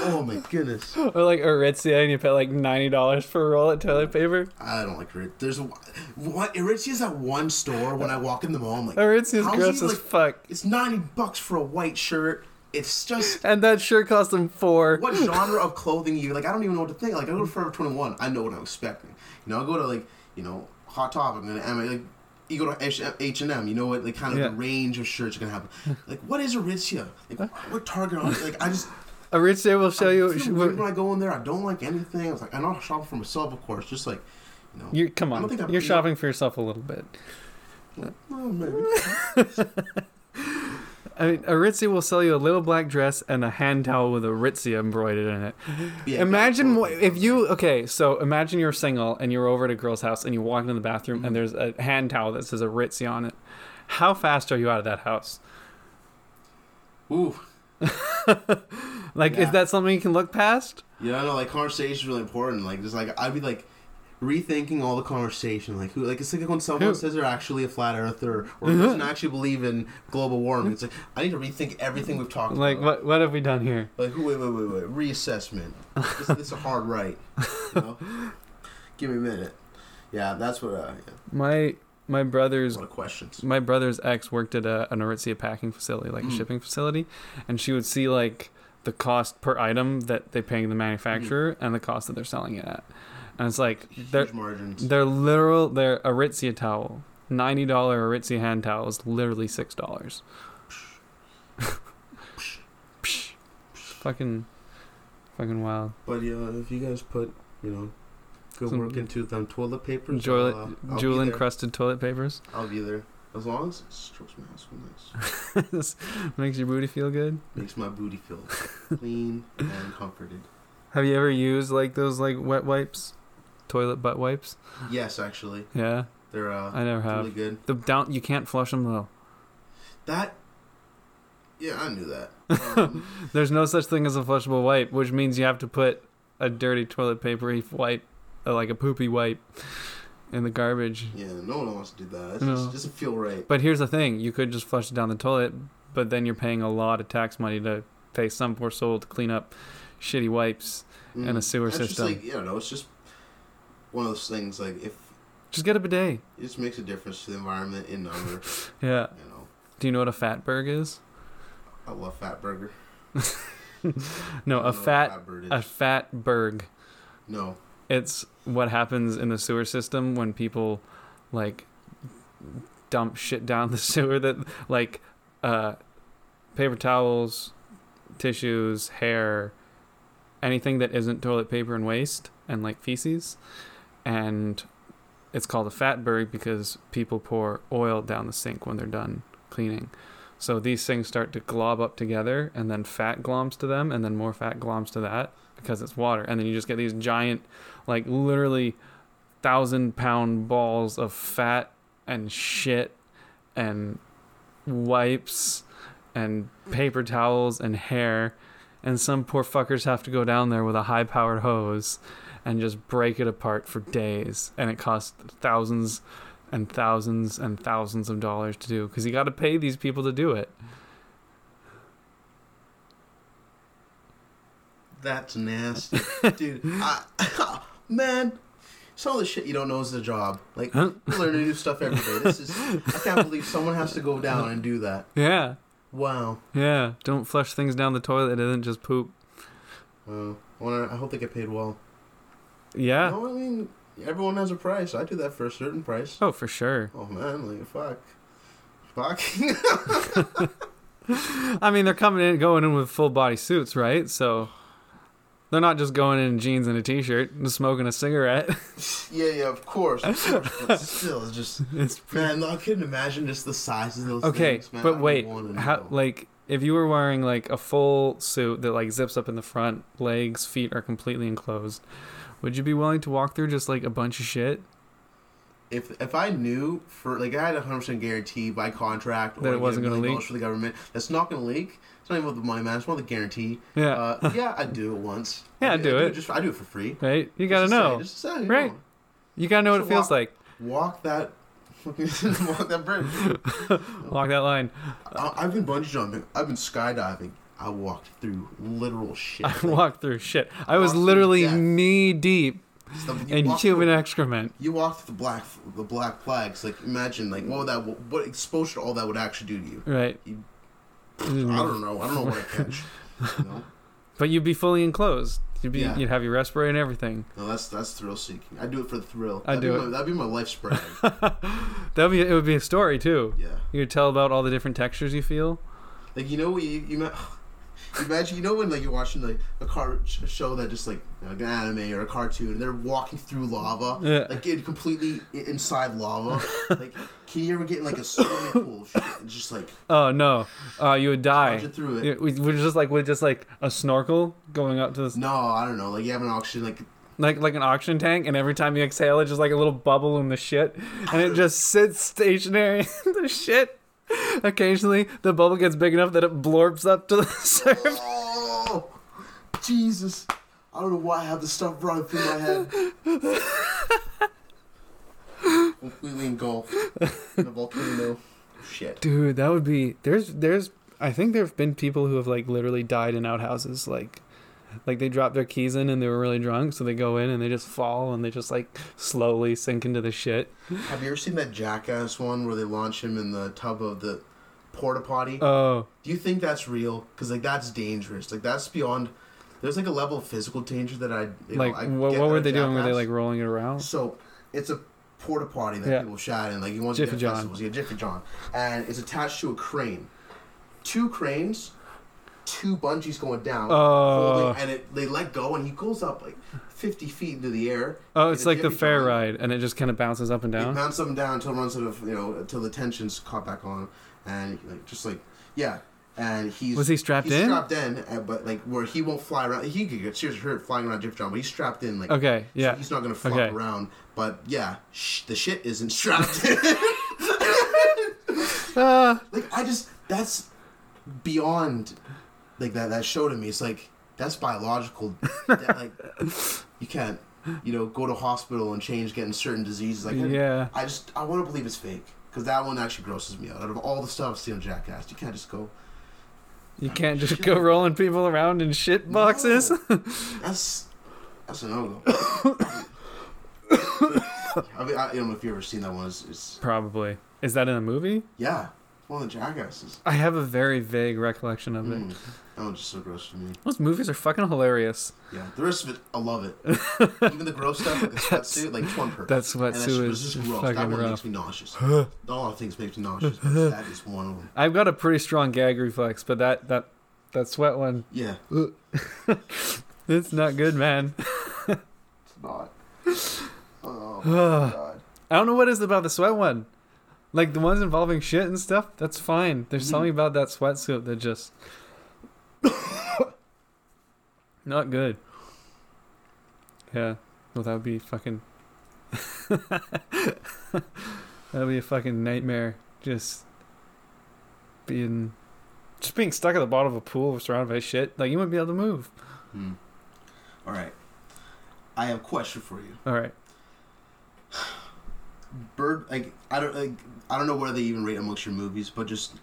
oh my goodness or like Aritzia, and you pay like ninety dollars for a roll of toilet paper. I don't like it. There's a, what Aritzia's at one store when I walk in the mall. I'm like, Aritzia's gross as like- fuck, it's ninety bucks for a white shirt. It's just and that shirt cost them four. what genre of clothing you like. I don't even know what to think. Like I go to Forever Twenty One, I know what I'm expecting. You know, I go to like you know Hot Topic and I mean, like you go to H and M. You know what like kind of Yeah. the range of shirts you're gonna have. Like what is Aritzia? Like what Target on? Like I just Aritzia will show I you. weird when I go in there. I don't like anything. I was like I know shopping for myself, of course. Just like you know. You come I on, I'm- you're shopping for yourself a little bit. Oh, maybe. I mean, Aritzia will sell you a little black dress and a hand towel with Aritzia embroidered in it. Yeah, imagine yeah, if you okay. So imagine you're single and you're over at a girl's house and you walk into the bathroom Mm-hmm. and there's a hand towel that says Aritzia on it. How fast are you out of that house? Ooh. Like, Yeah. is that something you can look past? Yeah, I know. Like conversation is really important. Like, just like I'd be like rethinking all the conversation. Like, who? Like, it's like when someone Who? says they're actually a flat earther or doesn't actually believe in global warming. It's like I need to rethink everything we've talked Like, about. Like, what what have we done here? Like, who? Wait, wait, wait, wait. Reassessment. this, this is a hard right. You know? Give me a minute. Yeah, that's what. Uh, yeah, My my brother's questions. my brother's ex worked at a, an Aritzia packing facility, like a Mm. shipping facility, and she would see like the cost per item that they're paying the manufacturer and the cost that they're selling it at, and it's like they're Huge margins. they're literal their Aritzia towel, ninety dollar Aritzia hand towel is literally six dollars. fucking, fucking wild. But yeah, if you guys put, you know, good Some work into them toilet papers, Jewel, I'll, uh, I'll jewel encrusted toilet papers I'll be there. As long as it strokes my ass nice. This makes your booty feel good. Makes my booty feel clean and comforted. Have you ever used like those like wet wipes, toilet butt wipes? Yes, actually. Yeah, They're uh I never have. really good. The down you can't flush them though. That Yeah, I knew that. Um, There's no such thing as a flushable wipe, which means you have to put a dirty toilet papery wipe, uh, like a poopy wipe, in the garbage. yeah, no one wants to do that. It No. just doesn't feel right. But here's the thing: you could just flush it down the toilet, but then you're paying a lot of tax money to pay some poor soul to clean up shitty wipes in a mm. sewer It's just system. like, you know, it's just one of those things like if Just get a bidet. it just makes a difference to the environment in number, Yeah. you know. Do you know what a fatberg is? I love Fatburger. No, a fat a fatberg. no. It's what happens in the sewer system when people like dump shit down the sewer that like uh paper towels, tissues, hair, anything that isn't toilet paper and waste and like feces and it's called a fatberg because people pour oil down the sink when they're done cleaning. So these things start to glob up together and then fat gloms to them and then more fat gloms to that because it's water. And then you just get these giant, like literally thousand pound balls of fat and shit and wipes and paper towels and hair. And some poor fuckers have to go down there with a high powered hose and just break it apart for days. And it costs thousands and thousands and thousands of dollars to do because you got to pay these people to do it. That's nasty, dude. I, man, some of the shit you don't know is the job. Like Huh? you learn new stuff every day. This is I can't believe someone has to go down and do that. Yeah, Wow. yeah. Don't flush things down the toilet. It isn't just poop. Wow. I, I hope they get paid well. Yeah. No, I mean everyone has a price. I do that for a certain price. Oh, for sure. Oh man, like fuck, fuck. I mean, they're coming in, going in with full body suits, right? So they're not just going in jeans and a t-shirt and smoking a cigarette. yeah, yeah, of course, of course. But still, it's just it's man. I couldn't imagine just the size of those. okay, things, man. But wait, how like if you were wearing like a full suit that like zips up in the front, legs, feet are completely enclosed, would you be willing to walk through just like a bunch of shit? if if I knew for like I had a hundred percent guarantee by contract That it wasn't going to leak? for the government that's not going to leak. It's not even with the money, man. It's more the guarantee. Yeah, Uh, yeah, I'd do it once. Yeah, I I'd do I it. Just I do it for free. right. You gotta Just to say, know. Just say, you Right. know, You gotta know what it feels walk- like. walk that. walk that bridge. Walk that line. I, I've been bungee jumping. I've been skydiving. I walked through literal shit. I walked through shit. I was literally knee deep in human through- excrement. You walk through the black the black flags. Like imagine like what would that what exposure all that would actually do to you. Right. You- I Mm. don't know. I don't know what I catch. You know? But you'd be fully enclosed. You'd be. Yeah. You'd have your respirator and everything. No, that's that's thrill seeking. I'd do it for the thrill. I That'd do be it. My, that'd be my life spread. That'd be. It would be a story too. yeah. You could tell about all the different textures you feel. Like you know what you you, ma- imagine you know when like you're watching like a car show that just like, like an anime or a cartoon and they're walking through lava Yeah. like it completely inside lava. like can you ever get in like a swimming pool of shit and just like Oh no. Uh, you would die. through it? We We're just like with just like a snorkel going up to this No, I don't know. Like you have an auction like like like an oxygen tank, and every time you exhale, it's just like a little bubble in the shit, and it just sits stationary in the shit. Occasionally, the bubble gets big enough that it blorps up to the surface. oh Jesus. I don't know why I have this stuff running through my head. Completely engulfed in a volcano. Shit. Dude, that would be there's there's I think there've been people who have like literally died in outhouses like like they dropped their keys in and they were really drunk so they go in and they just fall and they just like slowly sink into the shit. Have you ever seen that Jackass one where they launch him in the tub of the porta potty? Oh, Do you think that's real? Because like that's dangerous. Like that's beyond. There's like a level of physical danger that I you like know, I what what were they doing? Were they like rolling it around? So it's a porta potty that Yeah. people shot in, like you want to get festivals, yeah, Jiffy John, and it's attached to a crane. Two cranes, two bungees going down, holding, and it they let go, and he goes up like fifty feet into the air. Oh, it's like the fair John. ride and it just kind of bounces up and It down. bounces up and down until it runs sort of you know until the tension's caught back on, and like just like yeah, and he's Was he strapped he's in? strapped in, uh, but like where he won't fly around. He could get seriously hurt flying around Jiffy John, but he's strapped in like Okay, so yeah. he's not gonna flop Okay. around. But yeah, sh- the shit isn't strapped in. Ah, like I just that's beyond like that that show to me. It's like that's biological. that, like you can't you know go to hospital and change getting certain diseases. Like yeah. I just I want to believe it's fake because that one actually grosses me out. Out of all the stuff I've seen on Jackass, you can't just go. You can't just go rolling people around in shit boxes. No. That's that's a no go. I mean, I, I don't know if you ever seen that one. It's, it's Probably. Is that in a movie? yeah, one of the Jackasses. I have a very vague recollection of it. Mm, that one's just so gross to me. Those movies are fucking hilarious. Yeah, the rest of it, I love it. Even the gross stuff, like the sweatsuit, like it's one per. That And that shit sweatsuit was is just gross. That fucking one rough. makes me nauseous. a lot of things make me nauseous, but that is one of them. I've got a pretty strong gag reflex, but that that that sweat one, Yeah, it's not good, man. it's not. Oh my god. I don't know what is about the sweat one. Like the ones involving shit and stuff, that's fine. There's something mm-hmm. about that sweatsuit that just not good. Yeah. Well, that would be fucking. That'd be a fucking nightmare. Just being, just being stuck at the bottom of a pool surrounded by shit. Like you wouldn't be able to move. Hmm. All right. I have a question for you. All right. Bird like I don't like I don't know where they even rate amongst your movies, but just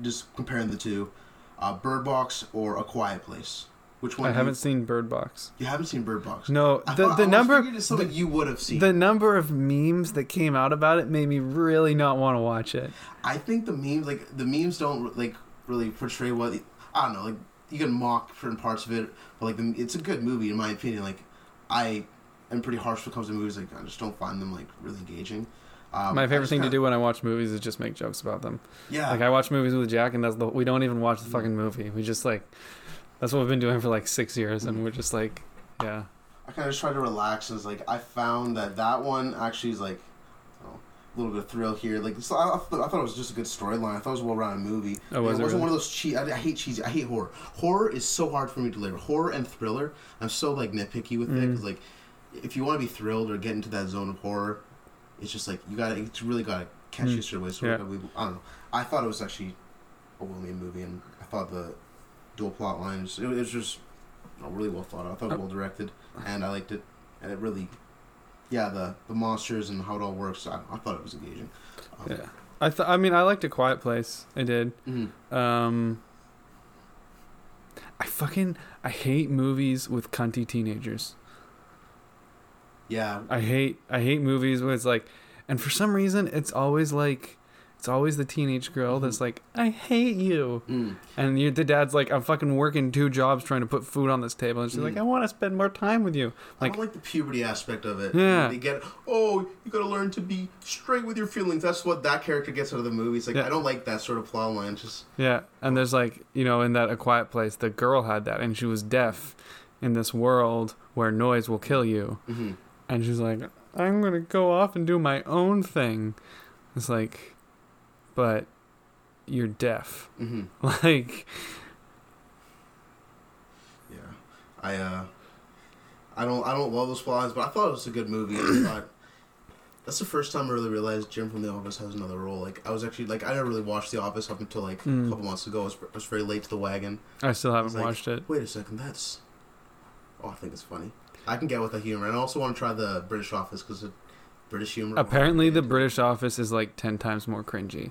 just comparing the two, uh, Bird Box or A Quiet Place. Which one? I haven't You, seen Bird Box. you haven't seen Bird Box. No, the the number something you would have seen. the number of memes that came out about it made me really not want to watch it. I think the memes like the memes don't like really portray what I don't know like you can mock certain parts of it, but like the, it's a good movie in my opinion. Like I am pretty harsh when it comes to movies. Like I just don't find them like really engaging. Um, My favorite thing to kinda- do when I watch movies is just make jokes about them. Yeah, Like I watch movies with Jack, and that's the we don't even watch the fucking movie. We just like that's what we've been doing for like six years, and we're just like, yeah, I kind of just try to relax. And it's like I found that that one actually is like you a little bit of thrill here. Like so I, I, thought, it was just a good storyline. I thought it was a well-rounded movie. Oh, was it it wasn't really? one of those cheese. I, I hate cheesy. I hate horror. Horror is so hard for me to deliver. Horror and thriller. I'm so like nitpicky with it Mm. because like if you want to be thrilled or get into that zone of horror, it's just like you gotta. It's really gotta catch Mm. you straight away. So Yeah. we- I don't know. I thought it was actually a well-made movie, and I thought the dual plot lines. It, was just you know, really well thought out. I thought it was well directed, and I liked it. And it really, yeah, the the monsters and how it all works. I, I thought it was engaging. Um, yeah. I th- I mean, I liked A Quiet Place. I did. mhm. Um, I fucking I hate movies with cunty teenagers. Yeah. I hate I hate movies where it's like, and for some reason it's always like, it's always the teenage girl that's like, I hate you, Mm. and you the dad's like, I'm fucking working two jobs trying to put food on this table, and she's like, Mm. I want to spend more time with you. I don't like the puberty aspect of it. Yeah. They get, oh, you gotta learn to be straight with your feelings. That's what that character gets out of the movie. It's like, Yeah. I don't like that sort of plot line. Just, yeah, and there's like, you know, in that A Quiet Place, the girl had that, and she was deaf in this world where noise will kill you, mhm. And she's like, I'm gonna go off and do my own thing. It's like, but you're deaf. hmm Like, Yeah. I, uh, I don't, I don't love those lines, but I thought it was a good movie. I thought, that's the first time I really realized Jim from The Office has another role. Like, I was actually, like, I never really watched The Office up until, like, Mm. a couple months ago. I was, I was very late to the wagon. I still haven't like- watched it. Wait a second, that's. Oh, I think it's funny. I can get with the humor, and I also want to try the British Office because the British humor. Apparently, the British Office is like ten times more cringy.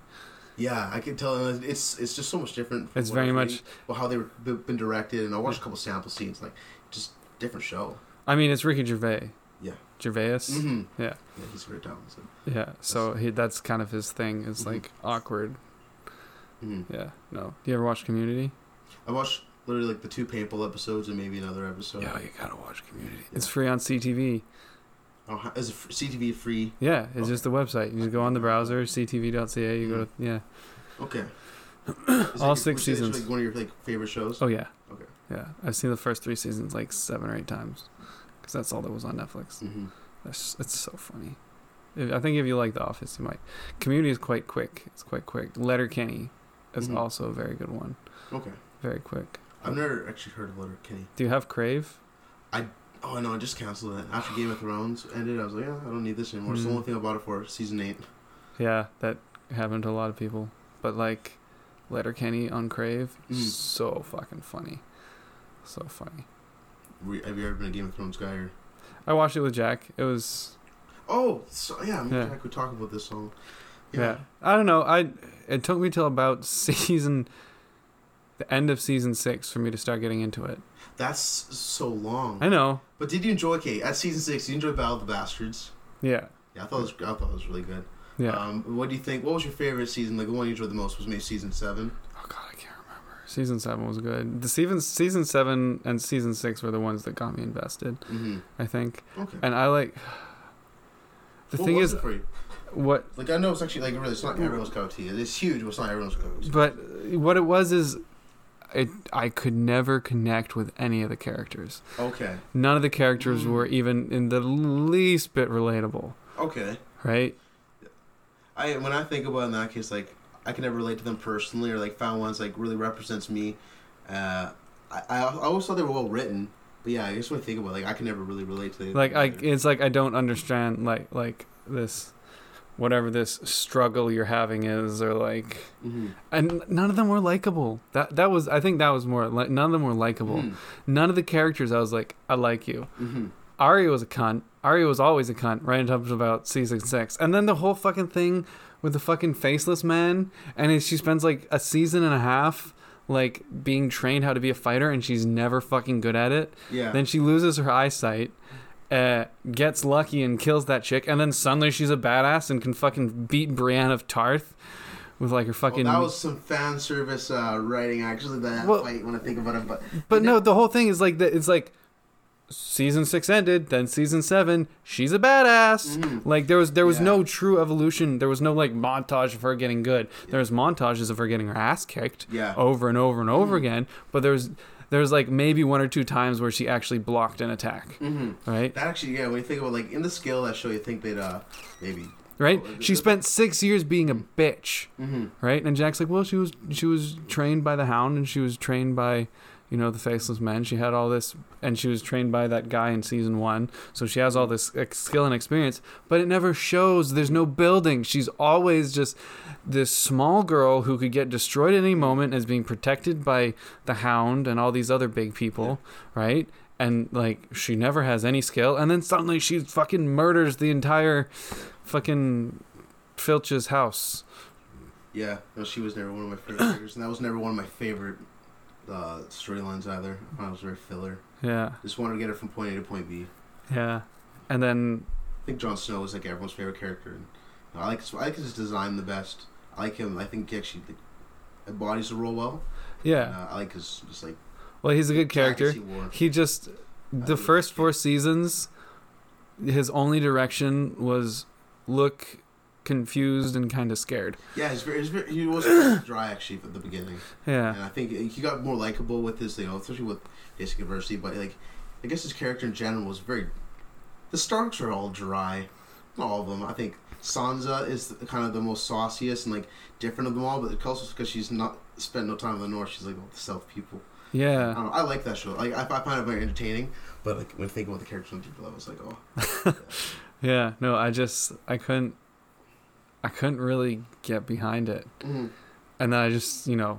Yeah, I can tell. It's it's just so much different. from It's very much. Well, how they've been directed, and I watched a couple sample scenes. Like, just different show. I mean, it's Ricky Gervais. Yeah. Gervais. Mm-hmm. Yeah. Yeah, he's very talented. Yeah. So he that's kind of his thing. Is Mhm. like awkward. hmm Yeah. No. Do you ever watch Community? I watched literally like the two painful episodes and maybe another episode. Yeah, you gotta watch Community. It's free on CTV. Oh, is it CTV free? Yeah, it's Okay. just the website. You just go on the browser, ctv.ca. You go to yeah. Okay. Is All it- six was it- it's, seasons. Like one of your like favorite shows. Oh yeah. Okay. Yeah, I've seen the first three seasons like seven or eight times, because that's all that was on Netflix. hmm That's it's so funny. If, I think if you like The Office, you might. Community is quite quick. It's quite quick. Letterkenny is Mhm. also a very good one. Okay. Very quick. I've never actually heard of Letterkenny. Do you have Crave? I oh no, I just canceled it after Game of Thrones ended. I was like, yeah, I don't need this anymore. It's the Mm. only thing I bought it for season eight. Yeah, that happened to a lot of people. But like, Letterkenny on Crave, Mhm. so fucking funny. So funny. Have you ever been a Game of Thrones guy? Or... I watched it with Jack. It was Oh, so, yeah. Yeah. I could talk about this song. yeah. I don't know. I it took me till about season the end of season 6 for me to start getting into it. That's so long. I know. But did you enjoy? Okay, at season six, did you enjoy Battle of the Bastards? Yeah. Yeah, I thought it was. I thought it was really good. Yeah. Um, what do you think? What was your favorite season? Like the one you enjoyed the most was maybe season seven. Oh god, I can't remember. Season seven was good. The season season seven and season six were the ones that got me invested. Mm-hmm. I think, Okay. and I like. The What thing was is, it for you? what, like I know it's actually like really, it's not everyone's cup of tea. It's huge, but it's not everyone's cup of tea. but what it was is, it I could never connect with any of the characters. Okay. None of the characters Mm. were even in the least bit relatable. Okay. Right? I when I think about it in that case, like I can never relate to them personally, or like found ones like really represents me. Uh, I I, always thought they were well written, but yeah, I just when I think about it, like I can never really relate to. Like I, either. it's like I don't understand like like this, whatever this struggle you're having is, or like. Mhm. and none of them were likable. That that was I think that was more like none of them were likable. Mhm. None of the characters I was like I like you. Mhm. Arya was a cunt. Arya was always a cunt right up to about season six, and then the whole fucking thing with the fucking faceless man, and she spends like a season and a half like being trained how to be a fighter, and she's never fucking good at it. Yeah. Then she loses her eyesight, uh, gets lucky and kills that chick, and then suddenly she's a badass and can fucking beat Brienne of Tarth with like her fucking. well, that was some fan service uh, writing, actually. That Well- fight when I think about it, but but no, the whole thing is like that. It's like season six ended, then season seven, she's a badass. Mhm. Like there was there was Yeah. no true evolution. There was no like montage of her getting good. There was montages of her getting her ass kicked yeah, over and over and over Mhm. again. But there's there's like maybe one or two times where she actually blocked an attack. hmm Right, that actually, yeah. When you think about like in the scale of that show, you think they'd uh maybe. right. Oh, She spent six years being a bitch. hmm right? And Jack's like, well, she was she was trained by the Hound, and she was trained by, you know, the Faceless Men. She had all this, and she was trained by that guy in season one. So she has all this skill and experience, but it never shows. There's no building. She's always just this small girl who could get destroyed at any moment, is being protected by the Hound and all these other big people, right? And like she never has any skill, and then suddenly she fucking murders the entire fucking Filch's house. Yeah, no, she was never one of my favorite characters, and that was never one of my favorite uh, storylines either. I was very filler. Yeah. Just wanted to get her from point A to point B. Yeah, and then I think Jon Snow was like everyone's favorite character. And I like I like his design the best. I like him. I think he actually like, embodies the role well. yeah, Uh, I like his just like well, he's a good character. he. He just the first four seasons, his only direction was look confused and kind of scared. Yeah, he's very, he's very, he was dry actually at the beginning, Yeah, and I think he got more likable with his, you know, especially with basic adversity. But like, I guess his character in general was very. The Starks are all dry, not all of them. I think Sansa is the, kind of the most sauciest and like different of them all, but also because she's not spent no time in the North. She's like the South people. I, yeah, don't know, I like that show. Like I, I find it very entertaining. But like when thinking about the characters on a deeper level, it's like oh, yeah. No, I just I couldn't, I couldn't really get behind it, Mhm. and then I just you know,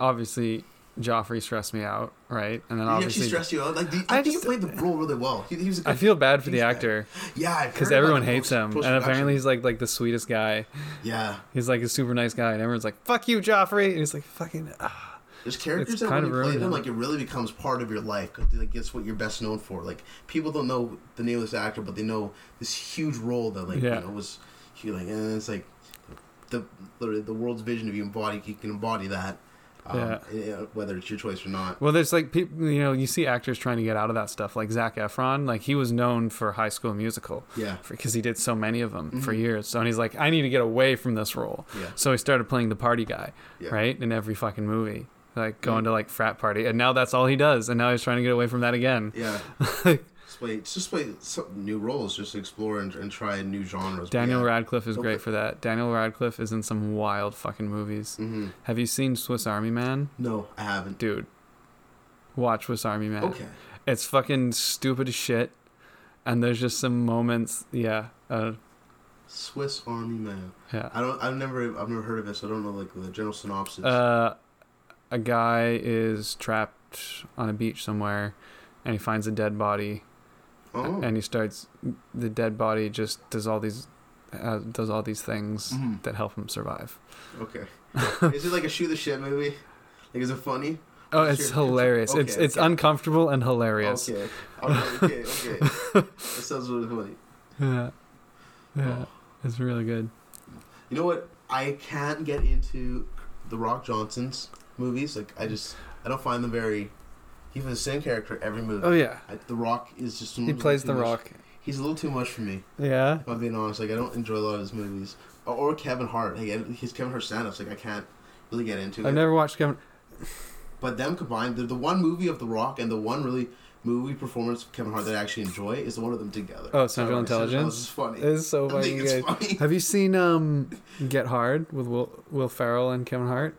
obviously Joffrey stressed me out, right? And then obviously. actually stress you out? Like, the, I I, think just- he played the role really well. He, he was. A I good, feel bad for the actor Yeah, because everyone hates post- him, and post-production. apparently he's like like the sweetest guy. Yeah, He's like a super nice guy, and everyone's like, "Fuck you, Joffrey." And he's like, "Fucking." ah." there's characters It's that kind when of you play them, like it really becomes part of your life because like it's what you're best known for. Like people don't know the name of this actor, but they know this huge role that like Yeah. you know was healing, and it's like the literally the world's vision of you embody. You can embody that. Um, Yeah. yeah, Whether it's your choice or not. Well, there's like people, you know, you see actors trying to get out of that stuff, like Zac Efron. Like he was known for High School Musical Yeah. because he did so many of them for Mhm. years. So and he's like, I need to get away from this role. Yeah. So he started playing the party guy, Yeah. right, in every fucking movie, like going to like frat party, and now that's all he does. And now he's trying to get away from that again. Yeah. just play, just play some new roles, just explore and, and try new genres. Daniel yeah. Radcliffe is great for that. Daniel Radcliffe is in some wild fucking movies. hmm Have you seen Swiss Army Man? No, I haven't. Dude, watch Swiss Army Man. Okay. It's fucking stupid as shit. And there's just some moments, yeah, uh, Swiss Army Man. yeah. I don't. I've never. I've never heard of it, so I don't know like the general synopsis. Uh, a guy is trapped on a beach somewhere, and he finds a dead body, oh. and he starts. The dead body just does all these, uh, does all these things Mhm. that help him survive. Okay. is it like a shoot the shit movie? Like, is it funny? Oh, it's sure. hilarious. it's Okay, it's okay. uncomfortable and hilarious. Okay. Okay. Okay. okay. that sounds really funny. Yeah, yeah, Oh. it's really good. You know what? I can't get into the Rock Johnson's movies. Like, I just I don't find them very. Even the same character every movie. Oh yeah, Like, the Rock is just. he plays the Rock. He's a little too much for me. Yeah, If I'm being honest, like I don't enjoy a lot of his movies. Or, or Kevin Hart. Like his Kevin Hart stand-ups, like I can't really get into it. I've never watched Kevin. But them combined, the, the one movie of The Rock and the one really movie performance of Kevin Hart that I actually enjoy is the one of them together. Oh, Central Sorry, Intelligence? is funny. It's so I fucking think it's funny. Have you seen um Get Hard with Will Will Ferrell and Kevin Hart?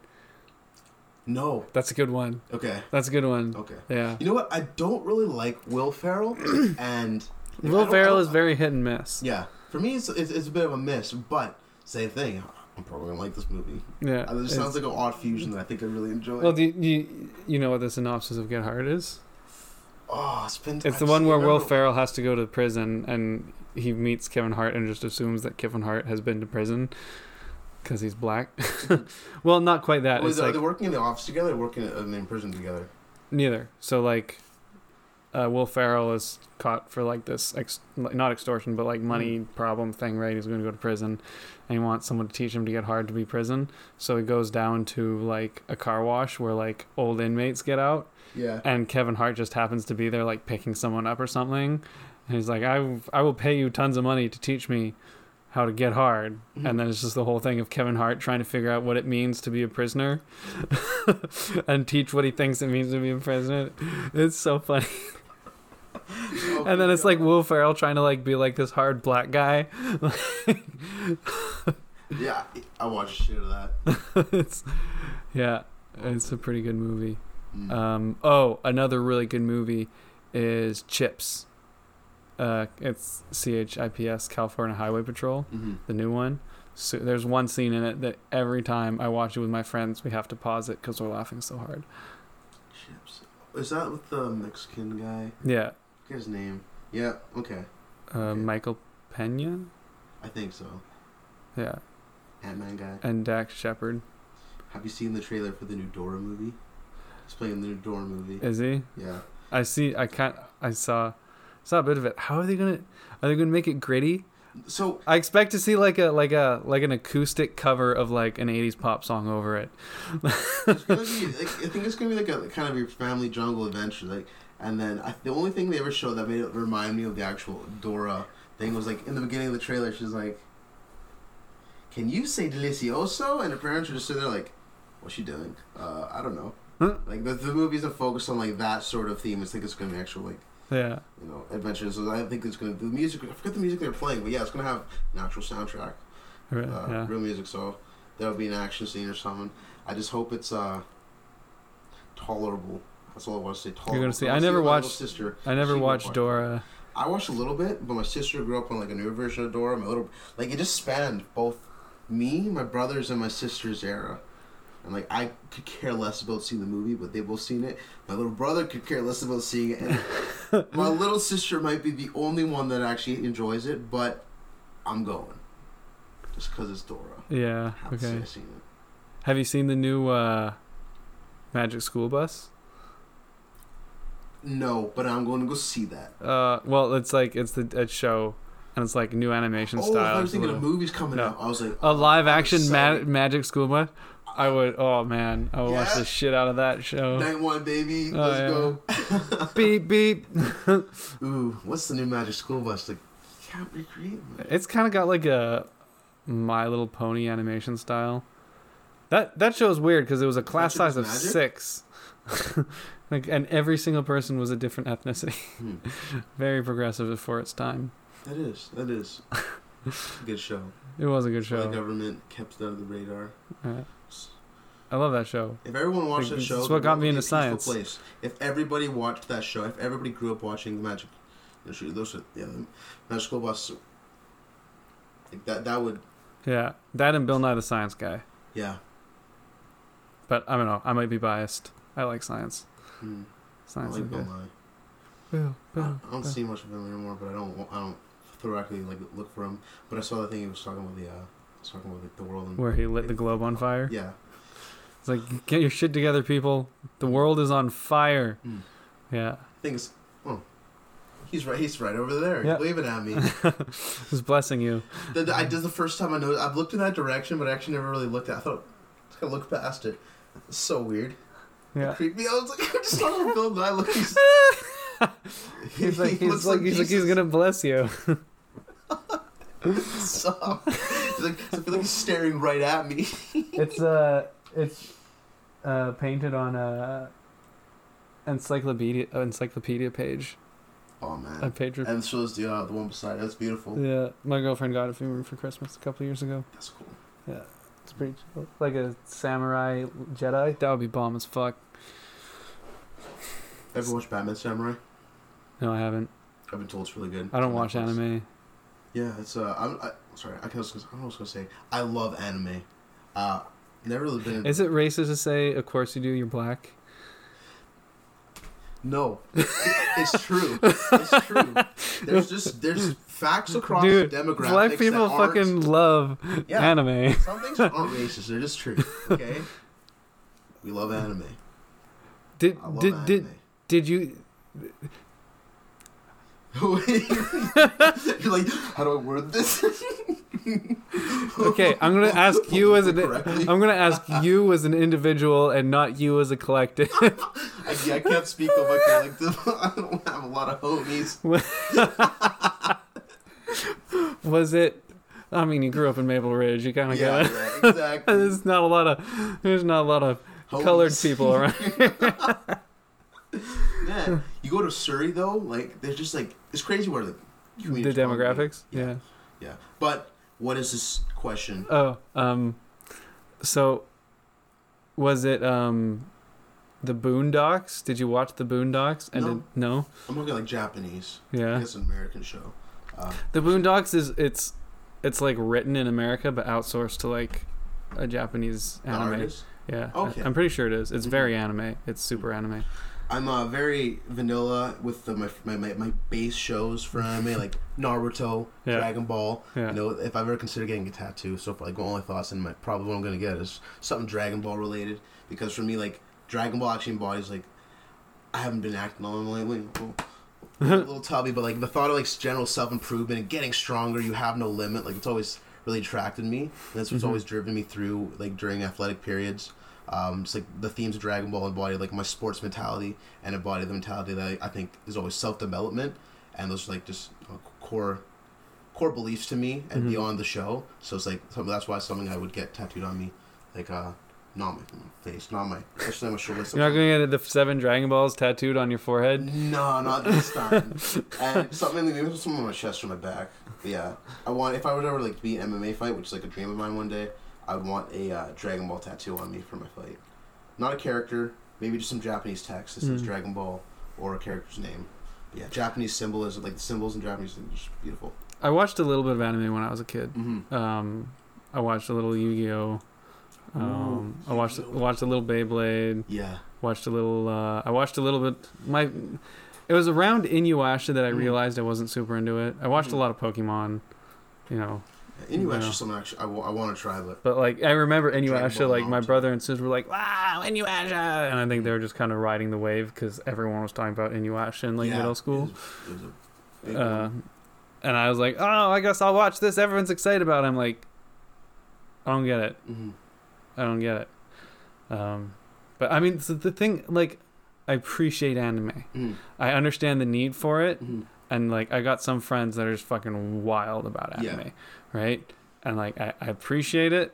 No. That's a good one. Okay. That's a good one. Okay. Yeah. You know what? I don't really like Will Ferrell, and like, Will don't- Ferrell is very hit and miss. Yeah, for me, it's, it's it's a bit of a miss, but same thing. I'm probably gonna like this movie. Yeah. Uh, It just sounds like an odd fusion that I think I really enjoy. well, do you, you you know what the synopsis of Get Hard is? Oh, it's been. It's I've the one seen- where Will remember- Ferrell has to go to prison and he meets Kevin Hart and just assumes that Kevin Hart has been to prison because he's black. well, not quite that. Wait, it's are like they working in the office together? Or working in, prison together? neither. So like, uh, Will Ferrell is caught for like this ex- not extortion but like money problem thing. Right? He's going to go to prison, and he wants someone to teach him to get hard to be prison. So he goes down to like a car wash where like old inmates get out. Yeah. and Kevin Hart just happens to be there, like picking someone up or something. And he's like, "I I will pay you tons of money to teach me how to get hard." Mhm. And then it's just the whole thing of Kevin Hart trying to figure out what it means to be a prisoner, and teach what he thinks it means to be a prisoner. It's so funny. Oh and then it's like Will Ferrell trying to like be like this hard black guy. Yeah, I watched shit of that. it's yeah, it's a pretty good movie. Mm. Um, oh, another really good movie is Chips. Uh, it's C H I P S California Highway Patrol, Mhm. the new one. So there's one scene in it that every time I watch it with my friends, we have to pause it because we're laughing so hard. Chips. Is that with the Mexican guy? Yeah, his name. Yeah. Okay. uh, Okay. Michael Pena. I think so. Yeah, Ant Man guy. and Dax Shepard. Have you seen the trailer for the new Dora movie? He's playing the new Dora movie. Is he? Yeah. I see. I can't. I saw. Saw a bit of it. How are they gonna? Are they gonna make it gritty? So I expect to see like a like a like an acoustic cover of like an '80s pop song over it. it's gonna be. Like, I think it's gonna be like a kind of your family jungle adventure. Like, and then I, the only thing they ever showed that made it remind me of the actual Dora thing was like in the beginning of the trailer. She's like, "Can you say delicioso?" And her parents are just sitting there like, "What's she doing?" Uh, I don't know. Huh? Like the the movie's a focus on like that sort of theme. I think it's gonna be actual like Yeah. you know adventures. I think it's gonna the music. I forget the music they're playing, but yeah, it's gonna have an actual soundtrack uh, yeah. real music. So there'll be an action scene or something. I just hope it's uh tolerable. That's all I want to say. Tolerable. You're gonna see- I never watched- Sister. I never she grew up watched. Dora. I watched a little bit, but my sister grew up on like a newer version of Dora. My little like it just spanned both me, my brothers, and my sister's era. And like I could care less about seeing the movie, but they've both seen it. My little brother could care less about seeing it. And my little sister might be the only one that actually enjoys it, but I'm going just because it's Dora. Yeah. I have say Okay. I've seen it. Have you seen the new uh, Magic School Bus? No, but I'm going to go see that. Uh, well, it's like it's the a show, and it's like new animation Oh, style. I was It's a thinking of movies coming No. out. I was like, a live action ma- Magic School Bus. I would. Oh man, I would watch the shit out of that show. Night one, baby. Oh, Let's go. beep beep. Ooh, what's the new Magic School Bus? Like, can't recreate. It's kind of got like a My Little Pony animation style. That that show is weird because it was a class Magic size of magic? six, like, and every single person was a different ethnicity. Hmm. Very progressive for its time. That is. That is. Good show. It was a good show. The government kept it under the radar. Yeah. I love that show. If everyone watched that show, it's what got me into science. Place. If everybody watched that show, if everybody grew up watching the Magic, you know, those are yeah, the Magic School Bus. Like that. That would. Yeah, that and Bill Nye the Science Guy. Yeah. But I don't know. I might be biased. I like science. Hmm. I like Bill. Nye. Bill, I Bill, don't, I don't Bill. see much of him anymore, but I don't. I don't thoroughly like look for him. But I saw the thing he was talking about the. Uh, talking about like, the world. And, Where he lit the globe on fire. Yeah. It's like, get your shit together, people. The world is on fire. Hmm. Yeah. Things. Oh. He's right. He's right over there. Yeah. He's waving at me. Who's blessing you? the, the, I did the first time I noticed. I've looked in that direction, but I actually never really looked at. I thought I gotta look past it. It's so weird. Yeah. Creeped me. I was like, I just saw him Bill Nye. Look, he's. He's like, he he's looks like, he's like, he's gonna bless you. Stop. He's like, I feel like he's staring right at me. it's uh, it's uh, painted on a encyclopedia encyclopedia page. Oh man. A page. And so is the uh, the one beside. it. That's beautiful. Yeah, my girlfriend got it for me for Christmas a couple of years ago. That's cool. Yeah, it's pretty chill. Like a samurai Jedi. That would be bomb as fuck. Ever watched Batman Samurai? No, I haven't. I've been told it's really good. I don't watch Netflix. anime. Yeah, it's uh, I'm I, sorry. I, can, I don't know what I was gonna say. I love anime. Uh, never been. Is it racist to say, "Of course you do, you're black"? No, it's true. It's true. There's just there's facts across Dude, the demographics. black people fucking love Yeah. anime. Some things aren't racist. They're just true. Okay. We love anime. Did love did anime. did did you? You're like, how do I word this? Okay, I'm gonna ask you as an? I'm gonna ask you as an individual and not you as a collective. I, I can't speak of my collective. I don't have a lot of homies. Was it? I mean, you grew up in Maple Ridge. You kind of Yeah, get it. yeah, exactly. There's not a lot of there's not a lot of Homies. colored people around. Yeah, you go to Surrey though, like there's just like it's crazy where the are demographics. Yeah. Yeah. Yeah, but what is this question? Oh, um, so was it um, the Boondocks? Did you watch the Boondocks? And No. did- no. I'm looking like Japanese. Yeah. it's an American show. Uh, The Boondocks is it's it's like written in America but outsourced to like a Japanese anime. Yeah. Okay. I, am pretty sure it is. It's Mhm. very anime. It's super anime. I'm uh, very vanilla with the, my, my my my base shows for anime like Naruto, Yeah. Dragon Ball. Yeah. You know, if I've ever considered getting a tattoo, so far, like my only thoughts and my probably what I'm gonna get is something Dragon Ball related because for me, like Dragon Ball actually embodies like I haven't been acting on lately. A little, a little tubby, but like the thought of like general self improvement and getting stronger, you have no limit. Like it's always really attracted me. And that's what's Mhm. always driven me through like during athletic periods. Um, just like the themes of Dragon Ball embody like my sports mentality and embody the mentality that I, I think is always self development, and those are like just uh, core core beliefs to me and Mhm. beyond the show. So it's like so that's why it's something I would get tattooed on me, like uh, not my face, not my, especially my shoulder. You're not gonna get the seven Dragon Balls tattooed on your forehead. No, not this time. and something maybe something on my chest or my back. But yeah, I want if I would ever like be an MMA fight, which is like a dream of mine one day. I want a uh, Dragon Ball tattoo on me for my fight. Not a character, maybe just some Japanese text that says Mm. Dragon Ball or a character's name. But yeah, Japanese symbolism, like the symbols in Japanese, are just beautiful. I watched a little bit of anime when I was a kid. Mm-hmm. Um, I watched a little Yu-Gi-Oh. Um, Ooh, I watched watched a little Beyblade. Yeah. Watched a little. Uh, I watched a little bit. My it was around Inuyasha that I Mm. realized I wasn't super into it. I watched a Mm. lot of Pokemon, you know. Inuyasha Yeah. is something actually I, want to try, but But like I remember Ball like my brother and sister were like, "Wow, Inuyasha!" And I think they were just kind of riding the wave because everyone was talking about Inuyasha in like yeah, middle school. It was, it was Uh, and I was like, "Oh, I guess I'll watch this. Everyone's excited about." it. I'm like, I don't get it. Mhm. I don't get it. Um, but I mean, so the thing, like, I appreciate anime. Mhm. I understand the need for it, Mhm. and like, I got some friends that are just fucking wild about Yeah. Right? And like, I, I appreciate it,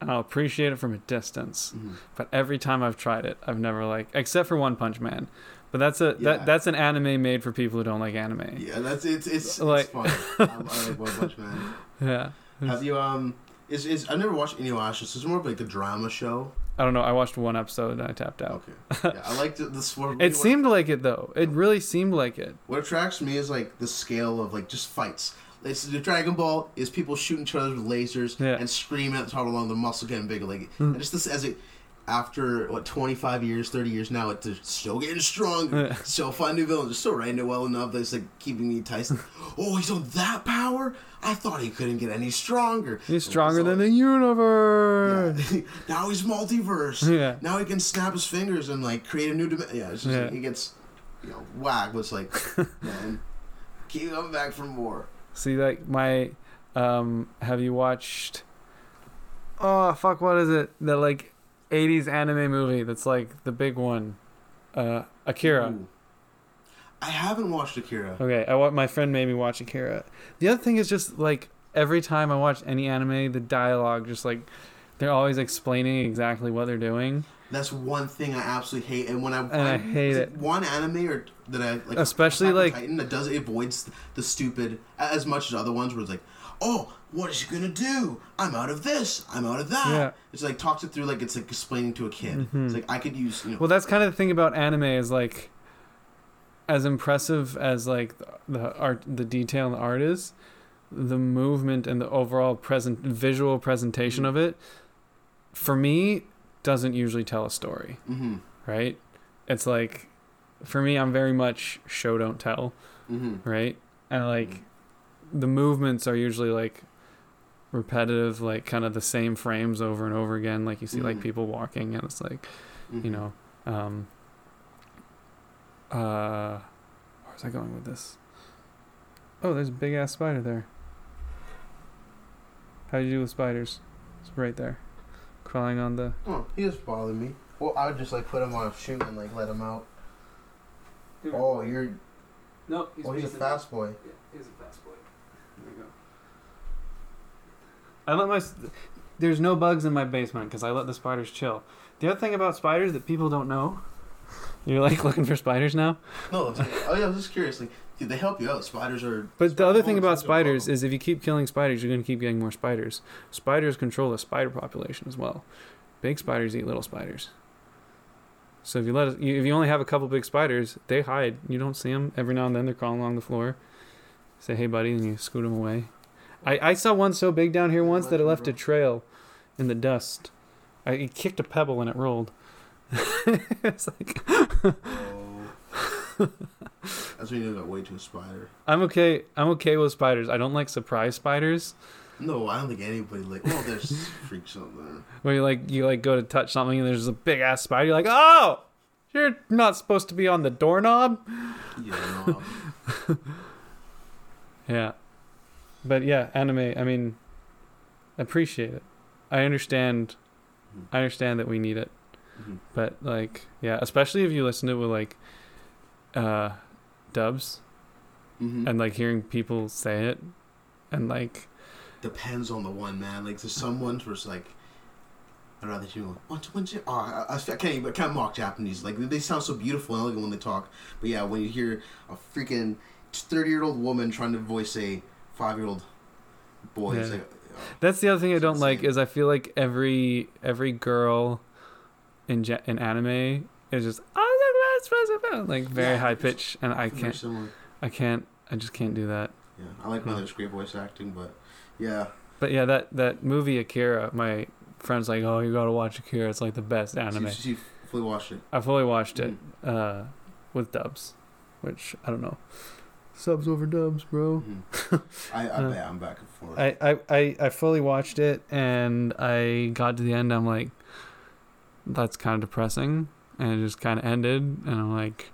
and I'll appreciate it from a distance. Mhm. But every time I've tried it, I've never like, except for One Punch Man. But that's a Yeah. that that's an anime made for people who don't like anime. Yeah, that's it's it's, Like- it's fun. I, I like One Punch Man. Yeah. Have you um? Is is I've never watched Inuyasha. So it's more of like a drama show. I don't know. I watched one episode and I tapped out. Okay. Yeah, I like the, the sort. It seemed like it though. It really seemed like it. What attracts me is like the scale of like just fights. It's, the Dragon Ball is people shooting each other with lasers Yeah. and screaming at the top of the muscle getting bigger. Like Hmm. and just this as it after what twenty five years, thirty years now, it's still getting stronger. Yeah. Still find new villains. They're still writing it well enough that it's like keeping me enticed. oh, he's on that power. I thought he couldn't get any stronger. He's stronger than the universe. Yeah. now he's multiverse. Yeah. Now he can snap his fingers and like create a new dimension. Yeah, it's just Yeah. like, he gets, you know, whacked. But it's like, man, keep coming back for more. See, like my, um, have you watched? Oh fuck! What is it? The like, '80s anime movie that's like the big one, uh, Akira. Ooh. I haven't watched Akira. Okay, I want my friend made me watch Akira. The other thing is just like every time I watch any anime, the dialogue just like they're always explaining exactly what they're doing. That's one thing I absolutely hate. And when I, And I hate it. One anime or that I like, Especially, like- Titan that does it avoids the stupid as much as other ones where it's like, oh, what is she gonna do? I'm out of this. I'm out of that. Yeah. It's like talks it through like it's like explaining to a kid. Mhm. It's like I could use you know. Well, that's kind of the thing about anime is like, as impressive as like the art, the detail and the art is, the movement and the overall present visual presentation of it, for me, doesn't usually tell a story. hmm Right? It's like, for me, I'm very much show don't tell, Mm-hmm. right? And like the movements are usually like repetitive, like kind of the same frames over and over again. Like you see like Mhm. people walking, and it's like Mm-hmm. you know, um, uh, where was I going with this? Oh, there's a big ass spider there. How do you do with spiders? It's right there, crawling on the. Oh, he just bothered me. Well, I would just like put him on a shoot and like let him out. Oh, you're. No, Oh, he's a fast boy. Yeah, he's a fast boy. There we go. I let my. There's no bugs in my basement because I let the spiders chill. The other thing about spiders that people don't know. You're like looking for spiders now. No, oh yeah, I was just curious. Like, dude, they help you out. Spiders are. But the other thing about spiders is if you keep killing spiders, you're going to keep getting more spiders. Spiders control the spider population as well. Big spiders eat little spiders. So if you let if you only have a couple big spiders, they hide. You don't see them. Every now and then they're crawling along the floor. Say hey buddy, and you scoot them away. I, I saw one so big down here once that it left a trail in the dust. I it kicked a pebble and it rolled. it's like. That's when you got way too spider. I'm okay. I'm okay with spiders. I don't like surprise spiders. No, I don't think anybody like. Well, there's freaks out there. where you like you like go to touch something and there's a big ass spider. You're like, oh, you're not supposed to be on the doorknob. Yeah, no. Yeah, but yeah, anime. I mean, appreciate it. I understand. I understand that we need it, Mhm. but like, yeah, especially if you listen to it with like, uh, dubs Mhm. and like hearing people say it, and like, Depends on the one, man. Like, there's some ones where it's like. I'd rather hear like, what, what, oh, I, I, can't even, I can't mock Japanese. Like, they sound so beautiful and elegant when they talk. But yeah, when you hear a freaking 30 year old woman trying to voice a five year old boy, it's Yeah. like, oh, That's the other thing I don't like is I feel like every every girl in ja- in anime is just "Oh, like very Yeah, high pitch, and I can't similar. I can't I just can't do that. Yeah, I like when Huh. there's great voice acting, but yeah. But yeah, that that movie Akira, my friends like, oh, you gotta watch Akira. It's like the best anime. So, so you fully watched it. I fully watched it Mm-hmm. uh, with dubs, which I don't know. Subs over dubs, bro. Mhm. I, I Uh, bet I'm back and forth. I, I, I, I fully watched it and I got to the end. I'm like, that's kind of depressing. And it just kind of ended. And I'm like,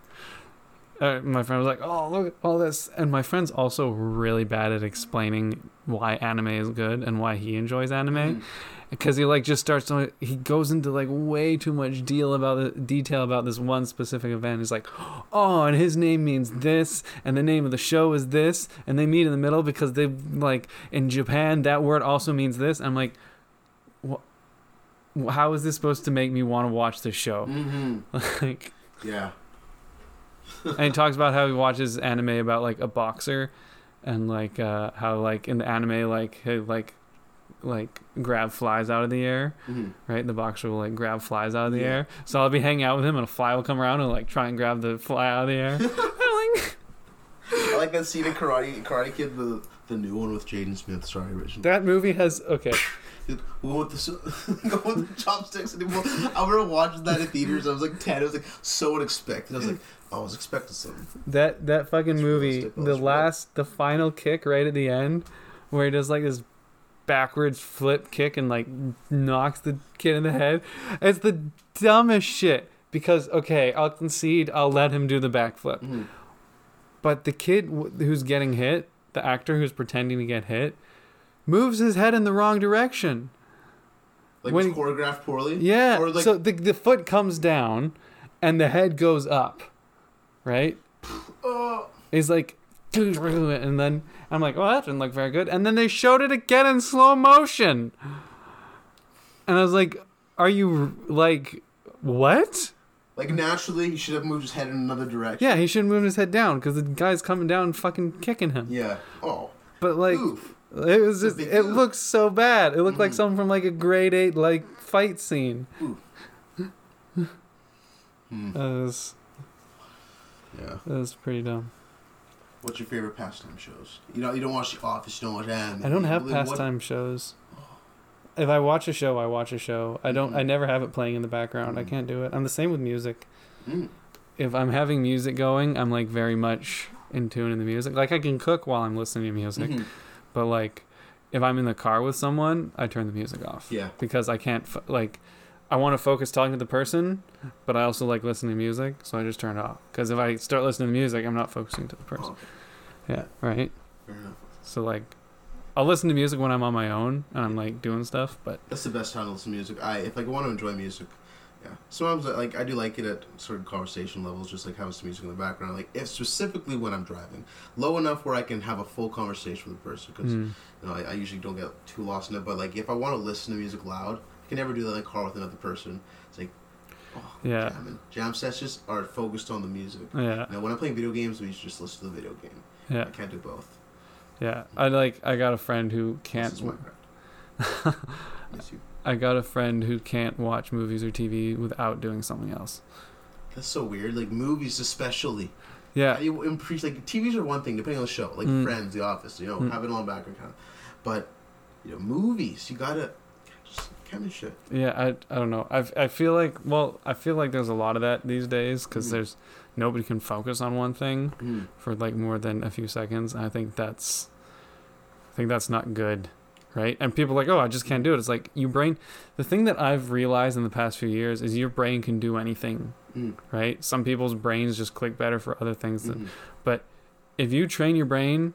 uh, my friend was like, oh, look at all this. And my friend's also really bad at explaining why anime is good and why he enjoys anime. Because he like just starts to, he goes into like way too much deal about the detail about this one specific event. He's like, oh, and his name means this, and the name of the show is this, and they meet in the middle because they like in Japan that word also means this. I'm like? How is this supposed to make me want to watch the show? Mhm. like, Yeah. and he talks about how he watches anime about like a boxer, and like uh, how like in the anime like he like like grab flies out of the air Mhm. right? The boxer will like grab flies out of the Yeah. air. So I'll be hanging out with him, and a fly will come around and like try and grab the fly out of the air. Like, I like that scene in Karate Karate Kid, the the new one with Jaden Smith. Sorry, Richard. that movie has okay. Went with the go with the chopsticks anymore. I remember watching that in theaters. I was like ten. It was like so unexpected. I was like, I was expecting something. That that fucking It's movie, the real. last, the final kick right at the end, where he does like this backwards flip kick and like knocks the kid in the head. It's the dumbest shit. Because okay, I'll concede, I'll let him do the backflip. Mhm. But the kid w- who's getting hit, the actor who's pretending to get hit, moves his head in the wrong direction. Like When- it's choreographed poorly. Yeah. Or like so the the foot comes down, and the head goes up, right? Uh. oh, He's like, and then I'm like, oh, that didn't look very good. And then they showed it again in slow motion, and I was like, are you like what? like naturally he should have moved his head in another direction. Yeah, he shouldn't move his head down because the guy's coming down fucking kicking him. Yeah. Oh. But like. Oof. It was just. It looked so bad. It looked like Mhm. something from like a grade eight like fight scene. Hmm. It was. Yeah. It was pretty dumb. What's your favorite pastime shows? You know, you don't watch The Office. You don't watch anime. I don't have Like, what- pastime shows. If I watch a show, I watch a show. I don't. Mhm. I never have it playing in the background. I Mhm. can't do it. I'm the same with music. Mm. if I'm having music going, I'm like very much in tune in the music. Like I can cook while I'm listening to music, Mhm. But like if I'm in the car with someone, I turn the music off Yeah. because I can't f- like I want to focus talking to the person, but I also like listening to music, so I just turn it off. Because if I start listening to music, I'm not focusing to the person. Oh, Yeah, right. fair enough. So like, I'll listen to music when I'm on my own and I'm like doing stuff, but That's the best time to listen to music. I if I want to enjoy music, yeah. Sometimes like I do like it at certain conversation levels, just like having some music in the background. Like if specifically when I'm driving, low enough where I can have a full conversation with the person because mm, you know I, I usually don't get too lost in it. But like if I want to listen to music loud, I can never do that in the car with another person. It's like, oh, Yeah. jamming. Jam sessions are focused on the music. yeah, Now when I'm playing video games, we just listen to the video game. yeah, I can't do both. yeah. I like. I got a friend who can't. This is Minecraft. Miss you. I got a friend who can't watch movies or TV without doing something else. That's so weird. Like movies, especially. Yeah, You appreciate like TVs are one thing depending on the show, like Mm. Friends, The Office. You know, Mm. have it on background kind of. But you know, movies, you gotta just kind of shit. yeah. I, I don't know. I, I feel like well, I feel like there's a lot of that these days because Mhm. there's nobody can focus on one thing Mm. for like more than a few seconds. And I think that's, I think that's not good, right? And people are like, oh, I just can't do it. It's like your brain. The thing that I've realized in the past few years is your brain can do anything, Mm. right? Some people's brains just click better for other things. Than, Mhm. if you train your brain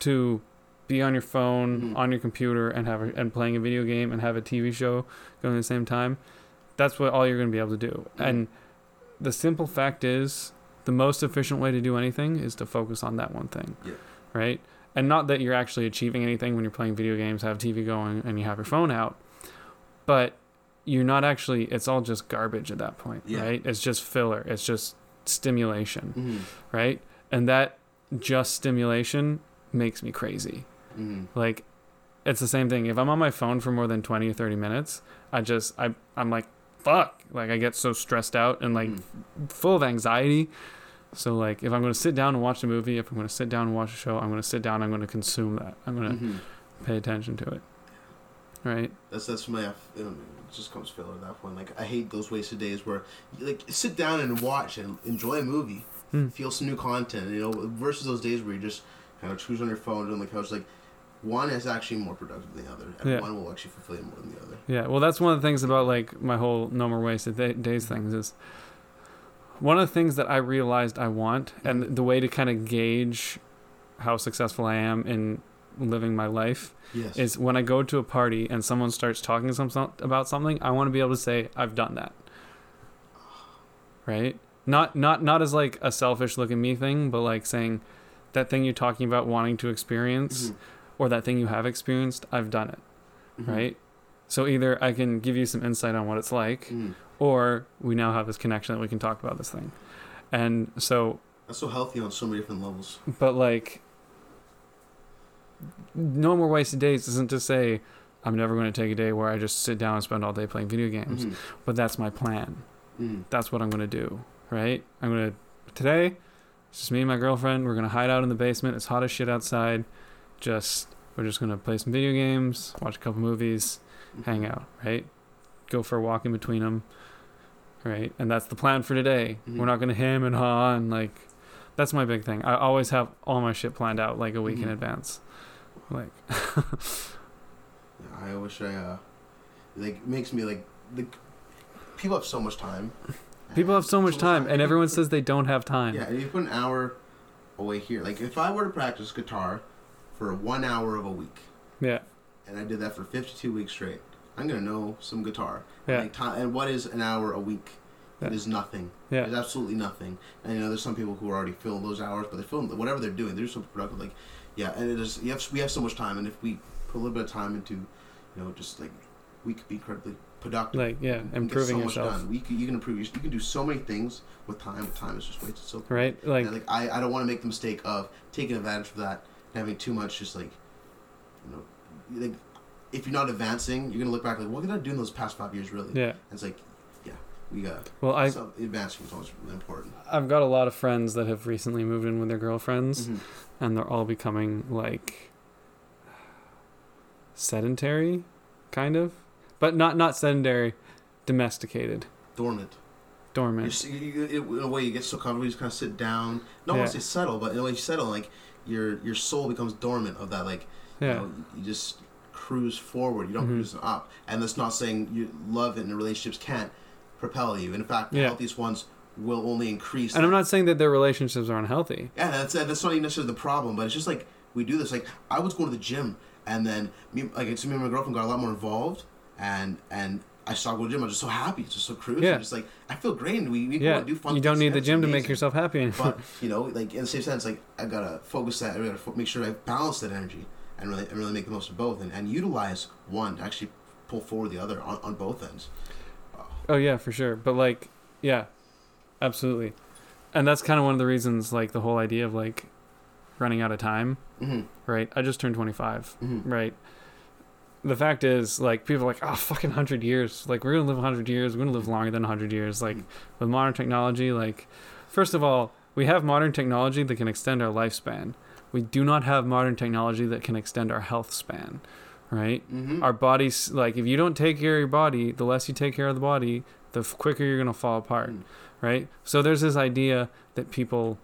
to be on your phone, Mhm. on your computer, and have a, and playing a video game and have a TV show going at the same time, that's what all you're going to be able to do. Mhm. And the simple fact is, the most efficient way to do anything is to focus on that one thing, Yeah. right? And not that you're actually achieving anything when you're playing video games, have TV going, and you have your phone out, but you're not actually. It's all just garbage at that point, Yeah. right? It's just filler. It's just stimulation Mhm. right? And that just stimulation makes me crazy. Mhm. Like it's the same thing. If I'm on my phone for more than 20 or 30 minutes, I just I I'm like fuck. Like I get so stressed out and like Mhm. full of anxiety. So like if I'm going to sit down and watch a movie, if I'm going to sit down and watch a show, I'm going to sit down, I'm going to consume that. I'm going to Mhm. pay attention to it. Right? That's that's my. It just comes filler at that point. Like I hate those wasted days where, like, sit down and watch and enjoy a movie, Hmm. feel some new content. You know, versus those days where you just kind of choose on your phone on the couch. Like, one is actually more productive than the other, and Yeah. one will actually fulfill you more than the other. Yeah, well, that's one of the things about like my whole no more wasted da- days things is one of the things that I realized I want, and the way to kind of gauge how successful I am in living my life Yes. is when I go to a party and someone starts talking some, about something, I want to be able to say I've done that. Right? Not not not as like a selfish look at me thing, but like saying that thing you're talking about wanting to experience Mhm. or that thing you have experienced, I've done it Mhm. right? So either I can give you some insight on what it's like, Mhm. Or we now have this connection that we can talk about this thing. And so, That's so healthy on so many different levels. but like, no more wasted days isn't to say I'm never going to take a day where I just sit down and spend all day playing video games, Mhm. but that's my plan. Mhm. That's what I'm going to do, right? I'm going to, today, it's just me and my girlfriend. We're going to hide out in the basement. It's hot as shit outside. Just, we're just going to play some video games, watch a couple movies, hang out, right? Go for a walk in between them, right? And that's the plan for today. Mhm. We're not gonna ham and haw and like. That's my big thing. I always have all my shit planned out like a week in Mhm. advance. Like, Yeah, I wish I uh, like makes me like the people have so much time. people have so much time, and everyone says they don't have time. Yeah, and you put an hour away here. Like if I were to practice guitar for one hour of a week, Yeah. and I did that for fifty-two weeks straight, I'm gonna know some guitar. Yeah. Like, ti- and what is an hour a week? It Yeah. is nothing. Yeah. It's absolutely nothing. And you know, there's some people who are already filling those hours, but they're filling whatever they're doing. They're so productive. Like, yeah, and it is. You have, we have so much time, and if we put a little bit of time into, you know, just like we could be incredibly productive. Like, yeah, We can get improving so much yourself. done. We can, you can improve. You can do so many things with time. But time is just wasted. So Right? Like, like I, I don't want to make the mistake of taking advantage of that and having too much just like you know like if you're not advancing you're gonna look back like what did I do in those past five years really yeah. and it's like yeah we got Well, I so advancing is always really important I've got a lot of friends that have recently moved in with their girlfriends, Mhm. and they're all becoming like sedentary, kind of, but not not sedentary, domesticated. dormant dormant. you, in a way, you get so comfortable, you just kind of sit down. Not want Yeah. to say settle, but in a way, you settle. Like your your soul becomes dormant of that. Like Yeah. you, know, you just cruise forward. You don't Mhm. cruise up. And that's not saying you love and relationships can't propel you. And in fact, the Yeah. healthiest ones will only increase. And I'm not saying that their relationships are unhealthy. Yeah, that's that's not even necessarily the problem, but it's just like we do this. Like I was going to the gym, and then me, like it's me and my girlfriend got a lot more involved, and and I started going to the gym. I'm just so happy, it's just so cruising, Yeah. just like I feel great, and we, we Yeah. do fun. You don't need the gym to make yourself happy. But you know, like in the same sense, like I gotta focus that. I gotta make sure I balance that energy and really and really make the most of both, and, and utilize one to actually pull forward the other on, on both ends. Oh yeah, for sure. But like, yeah, absolutely. And that's kind of one of the reasons, like the whole idea of like running out of time. Mm-hmm. Right. I just turned 25. Mm-hmm. Right. The fact is, like, people are like, oh, fucking 100 years. Like, we're going to live 100 years. We're going to live longer than 100 years. Like, with modern technology, like, first of all, we have modern technology that can extend our lifespan. We do not have modern technology that can extend our health span. Right. Mm-hmm. our bodies like if you don't take care of your body the less you take care of the body the quicker you're going to fall apart Mm. right so there's this idea that people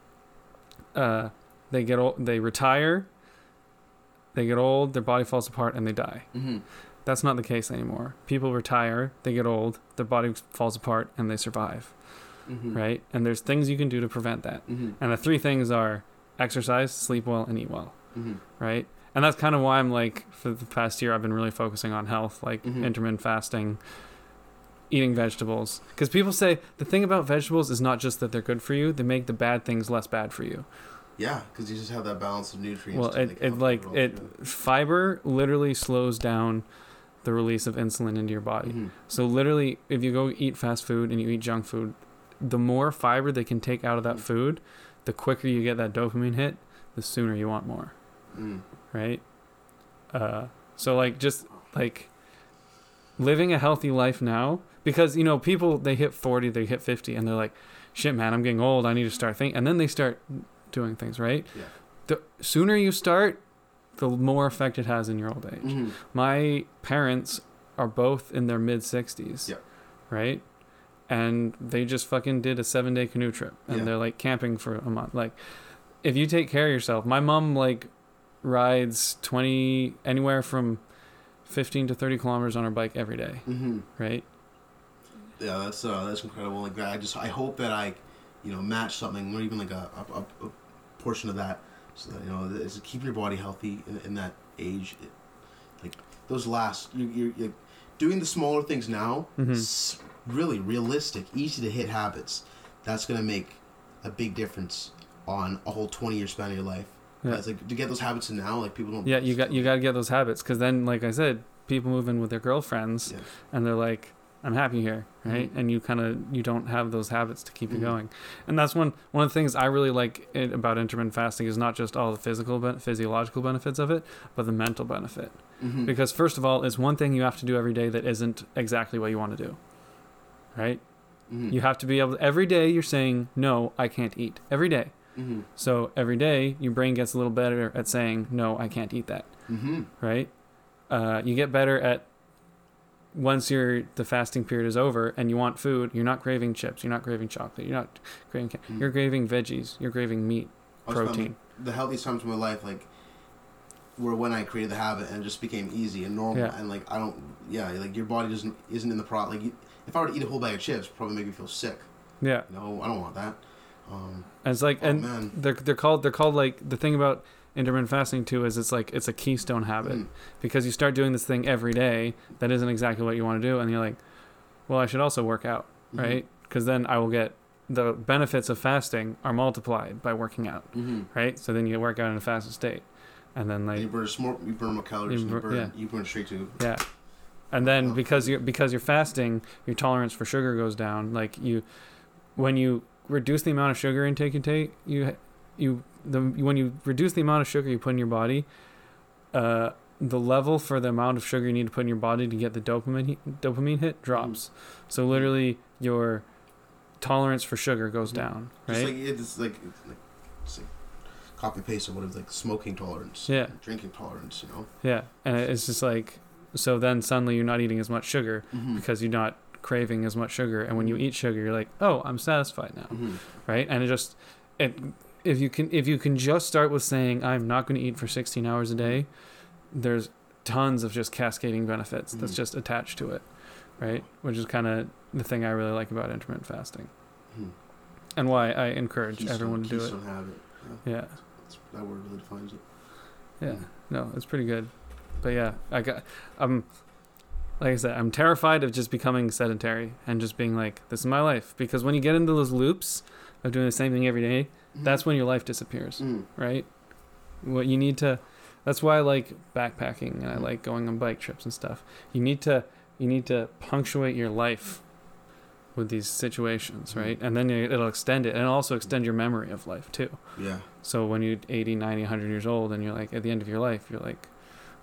uh they get old they retire they get old their body falls apart and they die mm-hmm. that's not the case anymore people retire they get old their body falls apart and they survive Mm-hmm. right and there's things you can do to prevent that Mm-hmm. and the three things are exercise sleep well and eat well Mm-hmm. right? And that's kind of why I'm like, for the past year, I've been really focusing on health, like Mhm. intermittent fasting, eating vegetables. Because people say the thing about vegetables is not just that they're good for you; they make the bad things less bad for you. Yeah, because you just have that balance of nutrients. Well, it, it like it too. fiber literally slows down the release of insulin into your body. Mhm. So literally, if you go eat fast food and you eat junk food, the more fiber they can take out of that Mm. food, the quicker you get that dopamine hit, the sooner you want more. Mm. right? Uh, so like just like living a healthy life now, because you know people they hit forty, they hit fifty, and they're like, "Shit, man, I'm getting old. I need to start thinking," and then they start doing things, right? Yeah. The sooner you start, the more effect it has in your old age. Mhm. My parents are both in their mid sixties, Yeah. right? And they just fucking did a seven day canoe trip, and Yeah. they're like camping for a month. Like, if you take care of yourself, my mom like rides 20 anywhere from 15 to 30 kilometers on her bike every day Mhm. right Yeah, that's uh, that's incredible. Like I just I hope that I, you know, match something or even like a, a, a, portion of that, so that you know, it's keeping your body healthy in, in that age. It, like those last you you you're doing the smaller things now. Mhm. Really realistic, easy to hit habits. That's gonna make a big difference on a whole twenty year span of your life. Yeah. It's like to get those habits in now, like people don't. yeah you got you got to get those habits because then like i said people move in with their girlfriends Yeah. and they're like i'm happy here right Mhm. and you kind of you don't have those habits to keep Mhm. you going and that's one one of the things i really like it, about intermittent fasting is not just all the physical physiological benefits of it but the mental benefit Mhm. because first of all it's one thing you have to do every day that isn't exactly what you want to do right Mhm. you have to be able every day you're saying no i can't eat every day Mhm. so every day your brain gets a little better at saying no i can't eat that Mhm. right uh, you get better at once your the fasting period is over and you want food you're not craving chips you're not craving chocolate you're not craving ca- Mm. you're craving veggies you're craving meat I was found protein the healthiest times of my life like were when I created the habit and it just became easy and normal Yeah. and like I don't yeah like your body doesn't isn't in the pro like you, if I were to eat a whole bag of chips probably make me feel sick yeah no I don't want that um and it's like oh, and man they're they're called they're called like the thing about intermittent fasting too is it's like it's a keystone habit Mm. because you start doing this thing every day that isn't exactly what you want to do and you're like well i should also work out Mhm. right because then i will get the benefits of fasting are multiplied by working out Mhm. right so then you work out in a fasted state and then like you burn more you burn more calories You you, burn yeah. you burn straight to Yeah. And then because you're because you're fasting, your tolerance for sugar goes down. Like you, when you reduce the amount of sugar intake you take, you you the when you reduce the amount of sugar you put in your body, uh, the level for the amount of sugar you need to put in your body to get the dopamine dopamine hit drops. So literally your tolerance for sugar goes Mhm. down, just right? like it's like it's like, it's like copy paste or whatever like smoking tolerance Yeah. drinking tolerance you know yeah, and it's just like so then suddenly you're not eating as much sugar mm-hmm. because you're not craving as much sugar. And when you eat sugar you're like oh i'm satisfied now. Mhm. right? And it just it if you can if you can just start with saying i'm not going to eat for 16 hours a day there's tons of just cascading benefits that's Mhm. just attached to it. Right? Which is kind of the thing i really like about intermittent fasting. Mhm. and why i encourage Keystone- everyone to do it. habit. Yeah, yeah. That's- that word really defines it. yeah. No it's pretty good but yeah i got i'm like i said i'm terrified of just becoming sedentary and just being like this is my life because when you get into those loops of doing the same thing every day Mhm. that's when your life disappears Mm. right what you need to that's why i like backpacking and i like going on bike trips and stuff you need to you need to punctuate your life with these situations Mhm. right and then it'll extend it and also extend your memory of life too Yeah. so when you're 80 90 100 years old and you're like at the end of your life you're like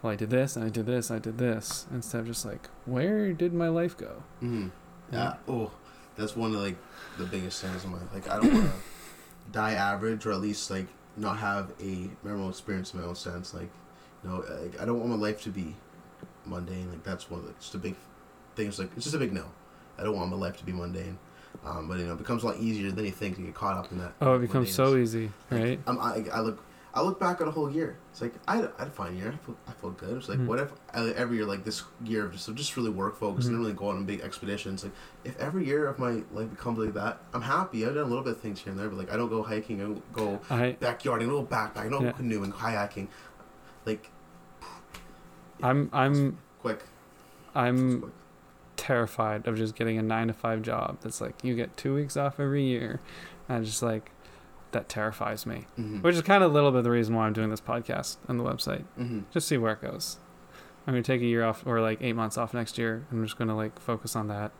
well i did this and i did this and i did this instead of just like where did my life go Mm-hmm. Yeah. Oh, that's one of like the biggest things in my life. like. I don't want to die average, or at least like not have a memorable experience in my own sense. Like, you know, like, I don't want my life to be mundane. Like that's one of the just a big things. Like it's just a big no. I don't want my life to be mundane. Um, but you know, it becomes a lot easier than you think to get caught up in that. oh it becomes so mundaneness. easy Like, right I'm, I, I look I look back on a whole year. It's like I, I had a fine year. I feel, I feel good. It's like Mhm. what if I, every year like this year of just just really work focused Mhm. and really go on big expeditions. Like if every year of my life becomes like that, I'm happy. I've done a little bit of things here and there, but like I don't go hiking. I don't go i backyarding. I don't go backpacking. I don't Yeah. go canoeing, kayaking. Like i'm i'm quick. i'm quick. terrified of just getting a nine to five job that's like you get two weeks off every year and I just like that terrifies me Mhm. which is kind of a little bit the reason why i'm doing this podcast and the website Mhm. just see where it goes i'm gonna take a year off or like eight months off next year i'm just gonna like focus on that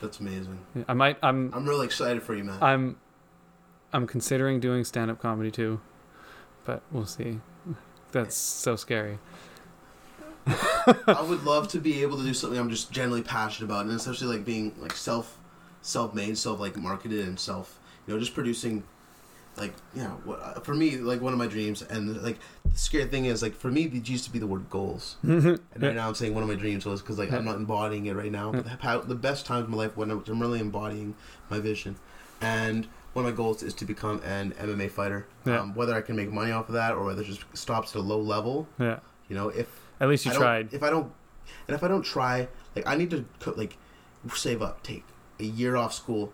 That's amazing. i might i'm I'm really excited for you, man. i'm i'm considering doing stand-up comedy too but we'll see that's so scary I would love to be able to do something I'm just generally passionate about, and especially like being like self, self-made, self like marketed, and self, you know, just producing, like you know, what uh, for me like one of my dreams, and like the scary thing is like for me it used to be the word goals, and right now I'm saying one of my dreams was because like I'm not embodying it right now, but the, how, the best times of my life when I'm really embodying my vision, and one of my goals is to become an MMA fighter. Um, whether I can make money off of that or whether it just stops at a low level, yeah. you know, if at least you I tried. If I don't, and if I don't try, like I need to like save up, take a year off school,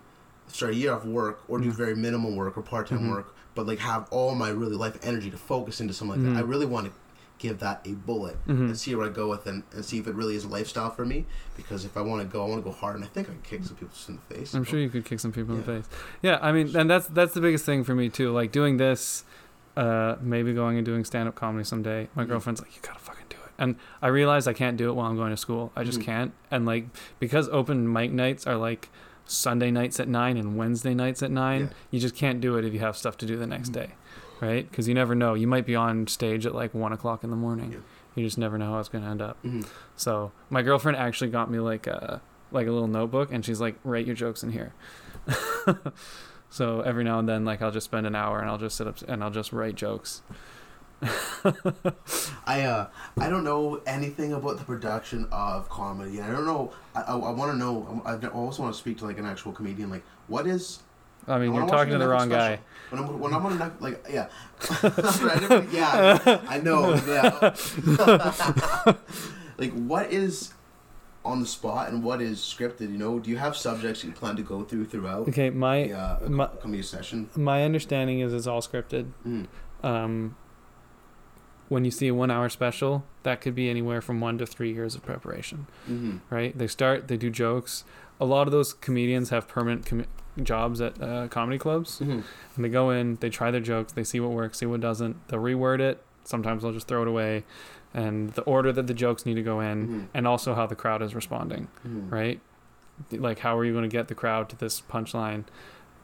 start a year off work, or do very minimal work or part time Mhm. work, but like have all my really life energy to focus into something like Mhm. that. I really want to give that a bullet Mhm. and see where I go with it, and see if it really is a lifestyle for me. Because if I want to go, I want to go hard, and I think I can kick some people in the face. I'm sure you could kick some people in the face. Yeah, I mean, and that's that's the biggest thing for me too. Like doing this, uh, maybe going and doing stand up comedy someday. My Mhm. girlfriend's like, you gotta fucking do it, and I realize I can't do it while I'm going to school. I just Mhm. can't, and like because open mic nights are like Sunday nights at nine and Wednesday nights at nine. Yeah. You just can't do it if you have stuff to do the next Mhm. day, right? Because you never know. You might be on stage at like one o'clock in the morning. Yeah. You just never know how it's gonna end up. Mhm. So my girlfriend actually got me like a like a little notebook, and she's like, write your jokes in here. so every now and then, like I'll just spend an hour and I'll just sit up and I'll just write jokes. I uh I don't know anything about the production of comedy. I don't know. I I, I want to know. I, I also want to speak to like an actual comedian. Like, what is I mean, you're talking to the wrong Netflix guy. When I'm when I'm on a like yeah, yeah, I know. Yeah. like what is on the spot and what is scripted? You know, do you have subjects you plan to go through throughout Okay, my the uh, my- comedy session? my understanding is it's all scripted. Mm. Um, when you see a one-hour special, that could be anywhere from one to three years of preparation. Mm-hmm. right? They start, they do jokes. A lot of those comedians have permanent com- jobs at uh, comedy clubs, Mm-hmm. and they go in, they try their jokes, they see what works, see what doesn't. They'll reword it. Sometimes they'll just throw it away, and the order that the jokes need to go in, Mhm. and also how the crowd is responding, Mm-hmm. right? Like, how are you going to get the crowd to this punchline?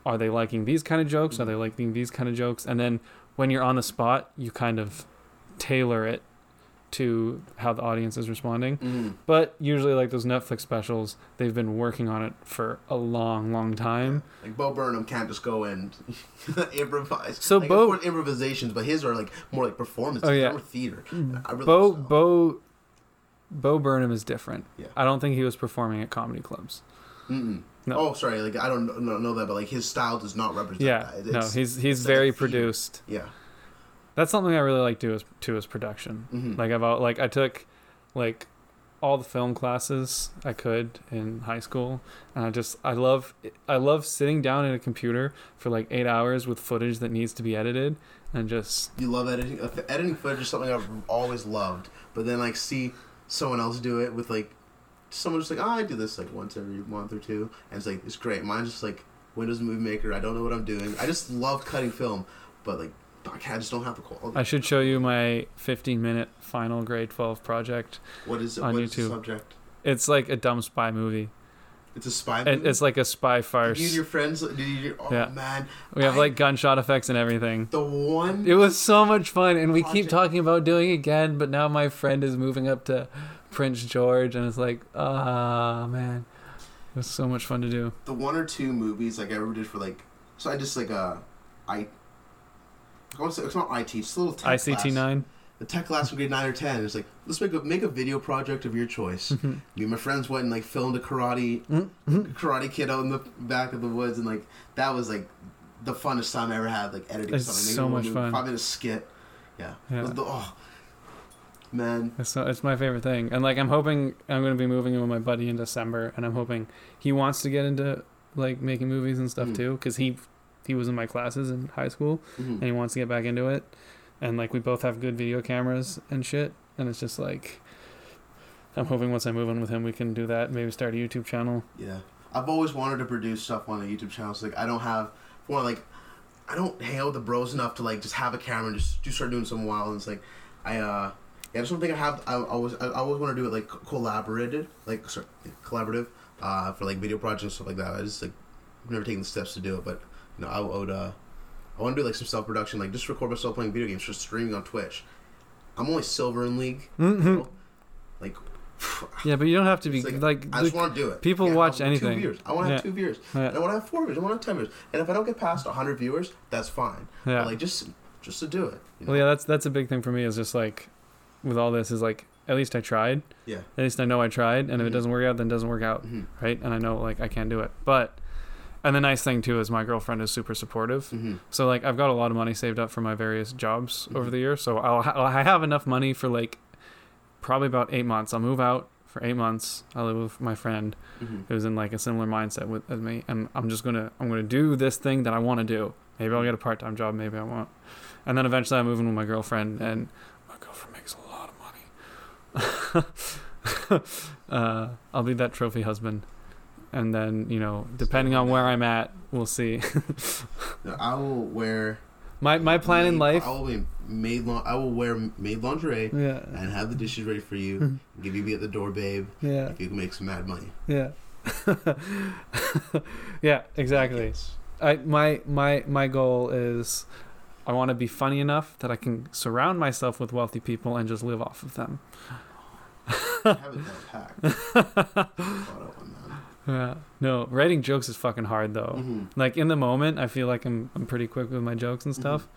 Are they liking these kind of jokes? Are Mhm. they liking these kind of jokes? And then when you're on the spot, you kind of tailor it to how the audience is responding. Mm-hmm. But usually, like those Netflix specials, they've been working on it for a long, long time. Like Bo Burnham can't just go and improvise. So like, Bo- of improvisations, but his are like more like performances. Oh, yeah. more theater. I really Bo love that. Bo Bo Burnham is different. Yeah. I don't think he was performing at comedy clubs. Mm-mm. No. Oh, sorry. Like I don't know, know that, but like his style does not represent Yeah, that. no, he's he's it's like very produced. yeah. That's something I really like to do is to is production. hmm Like I've like I took like all the film classes I could in high school, and I just I love I love sitting down at a computer for like eight hours with footage that needs to be edited, and just you love editing. uh, Editing footage is something I've always loved, but then like see someone else do it with like someone just like oh I do this like once every month or two, and it's like it's great. Mine's just like Windows Movie Maker. I don't know what I'm doing. I just love cutting film, but like I can't- just don't have the quality. I should show you my 15 minute final grade 12 project. What is it? on What is the YouTube. subject? It's like a dumb spy movie. It's a spy. It, movie? it's like a spy farce. you and your friends? You? Oh Yeah. man, We have I- like gunshot effects and everything. the one. It was so much fun, and we keep talking about doing it again. But now my friend is moving up to Prince George, and it's like, ah, man, it was so much fun to do. the one or two movies like I ever did for like so I just like uh I I want to say it's not IT, it's a little tech ICT class. nine. The tech class from grade nine or ten. It's like let's make a make a video project of your choice. Mm-hmm. Me and my friends went and like filmed a karate karate kid out in the back of the woods, and like that was like the funnest time I ever had like editing It's something. so a much fun. Five minute skit. Yeah. Yeah. The- oh man. It's so, it's my favorite thing, and like I'm hoping I'm gonna be moving in with my buddy in December, and I'm hoping he wants to get into like making movies and stuff Mm. too, because he he was in my classes in high school, Mhm. and he wants to get back into it, and like we both have good video cameras and shit, and it's just like. I'm hoping once I move in with him, we can do that. Maybe start a YouTube channel. Yeah, I've always wanted to produce stuff on a YouTube channel. So like, I don't have one like, I don't hang out with the bros enough to like just have a camera and just, just start doing some wild. And it's like, I uh, yeah, just one thing I have. I, I always I always want to do it like collaborated, like sorry, collaborative, uh, for like video projects and stuff like that. I just like, never taken the steps to do it, but you know, I would uh, I want to do like some self production, like just record myself playing video games, just streaming on Twitch. I'm only silver in league. you Mhm. know? Like, Yeah, but you don't have to be like, like. I just want to do it. people Yeah, watch I anything. Two viewers. I want to have Yeah. two viewers. Yeah. And I want to have four viewers. I want to have ten viewers. And if I don't get past hundred viewers, that's fine. yeah. But like just just to do it. you know? Well, yeah, that's that's a big thing for me. Is just like, with all this, is like at least I tried. Yeah. At least I know I tried, and if it Mhm. doesn't work out, then it doesn't work out, Mhm. right? And I know like I can't do it. But, and the nice thing too is my girlfriend is super supportive. Mhm. So like I've got a lot of money saved up for my various jobs over Mhm. the years. So I'll ha- I have enough money for like probably about eight months. I'll move out for eight months. I'll live with my friend Mhm. who's in like a similar mindset with as me, and I'm just gonna I'm gonna do this thing that I want to do. Maybe I'll get a part time job. Maybe I won't. And then eventually I move in with my girlfriend, and my girlfriend makes a lot of money. uh, I'll be that trophy husband, and then you know, depending on where I'm at, we'll see. No, I will wear. my my plan in life. I will be made. La- I will wear maid lingerie Yeah. and have the dishes ready for you. and give you be at the door, babe. Yeah. If you can make some mad money. Yeah. yeah, exactly. Yes. I my my my goal is I want to be funny enough that I can surround myself with wealthy people and just live off of them. I have it down packed. Yeah. No, writing jokes is fucking hard though. Mhm. Like in the moment, I feel like I'm I'm pretty quick with my jokes and stuff.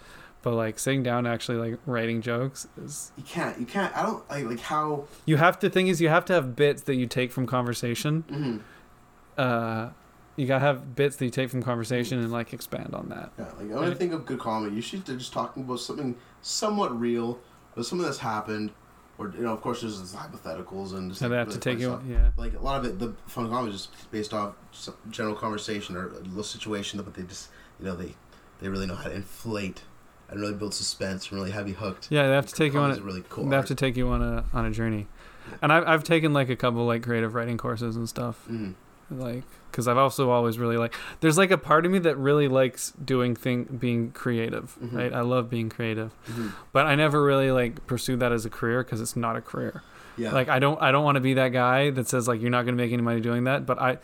But like sitting down actually like writing jokes is You can't. You can't. I don't like like how. you have to thing is you have to have bits that you take from conversation. mhm. Uh you gotta have bits that you take from conversation and like expand on that. Yeah, like when I Right. think of good comedy, You they're just talking about something somewhat real, but something that's happened, or you know, of course, there's hypotheticals and just So they have really to take stuff. yeah. Like a lot of it, the fun comedy is just based off general conversation or a little situation, but they just you know they they really know how to inflate and really build suspense and really have you hooked. Yeah, they have to take you on a really cool. they have to take you on a on a journey. And I've I've taken like a couple like creative writing courses and stuff. Mhm. Like because i've also always really like there's like a part of me that really likes doing thing being creative Mhm. right i love being creative Mhm. but i never really like pursued that as a career because it's not a career Yeah. like i don't i don't want to be that guy that says like you're not going to make any money doing that but i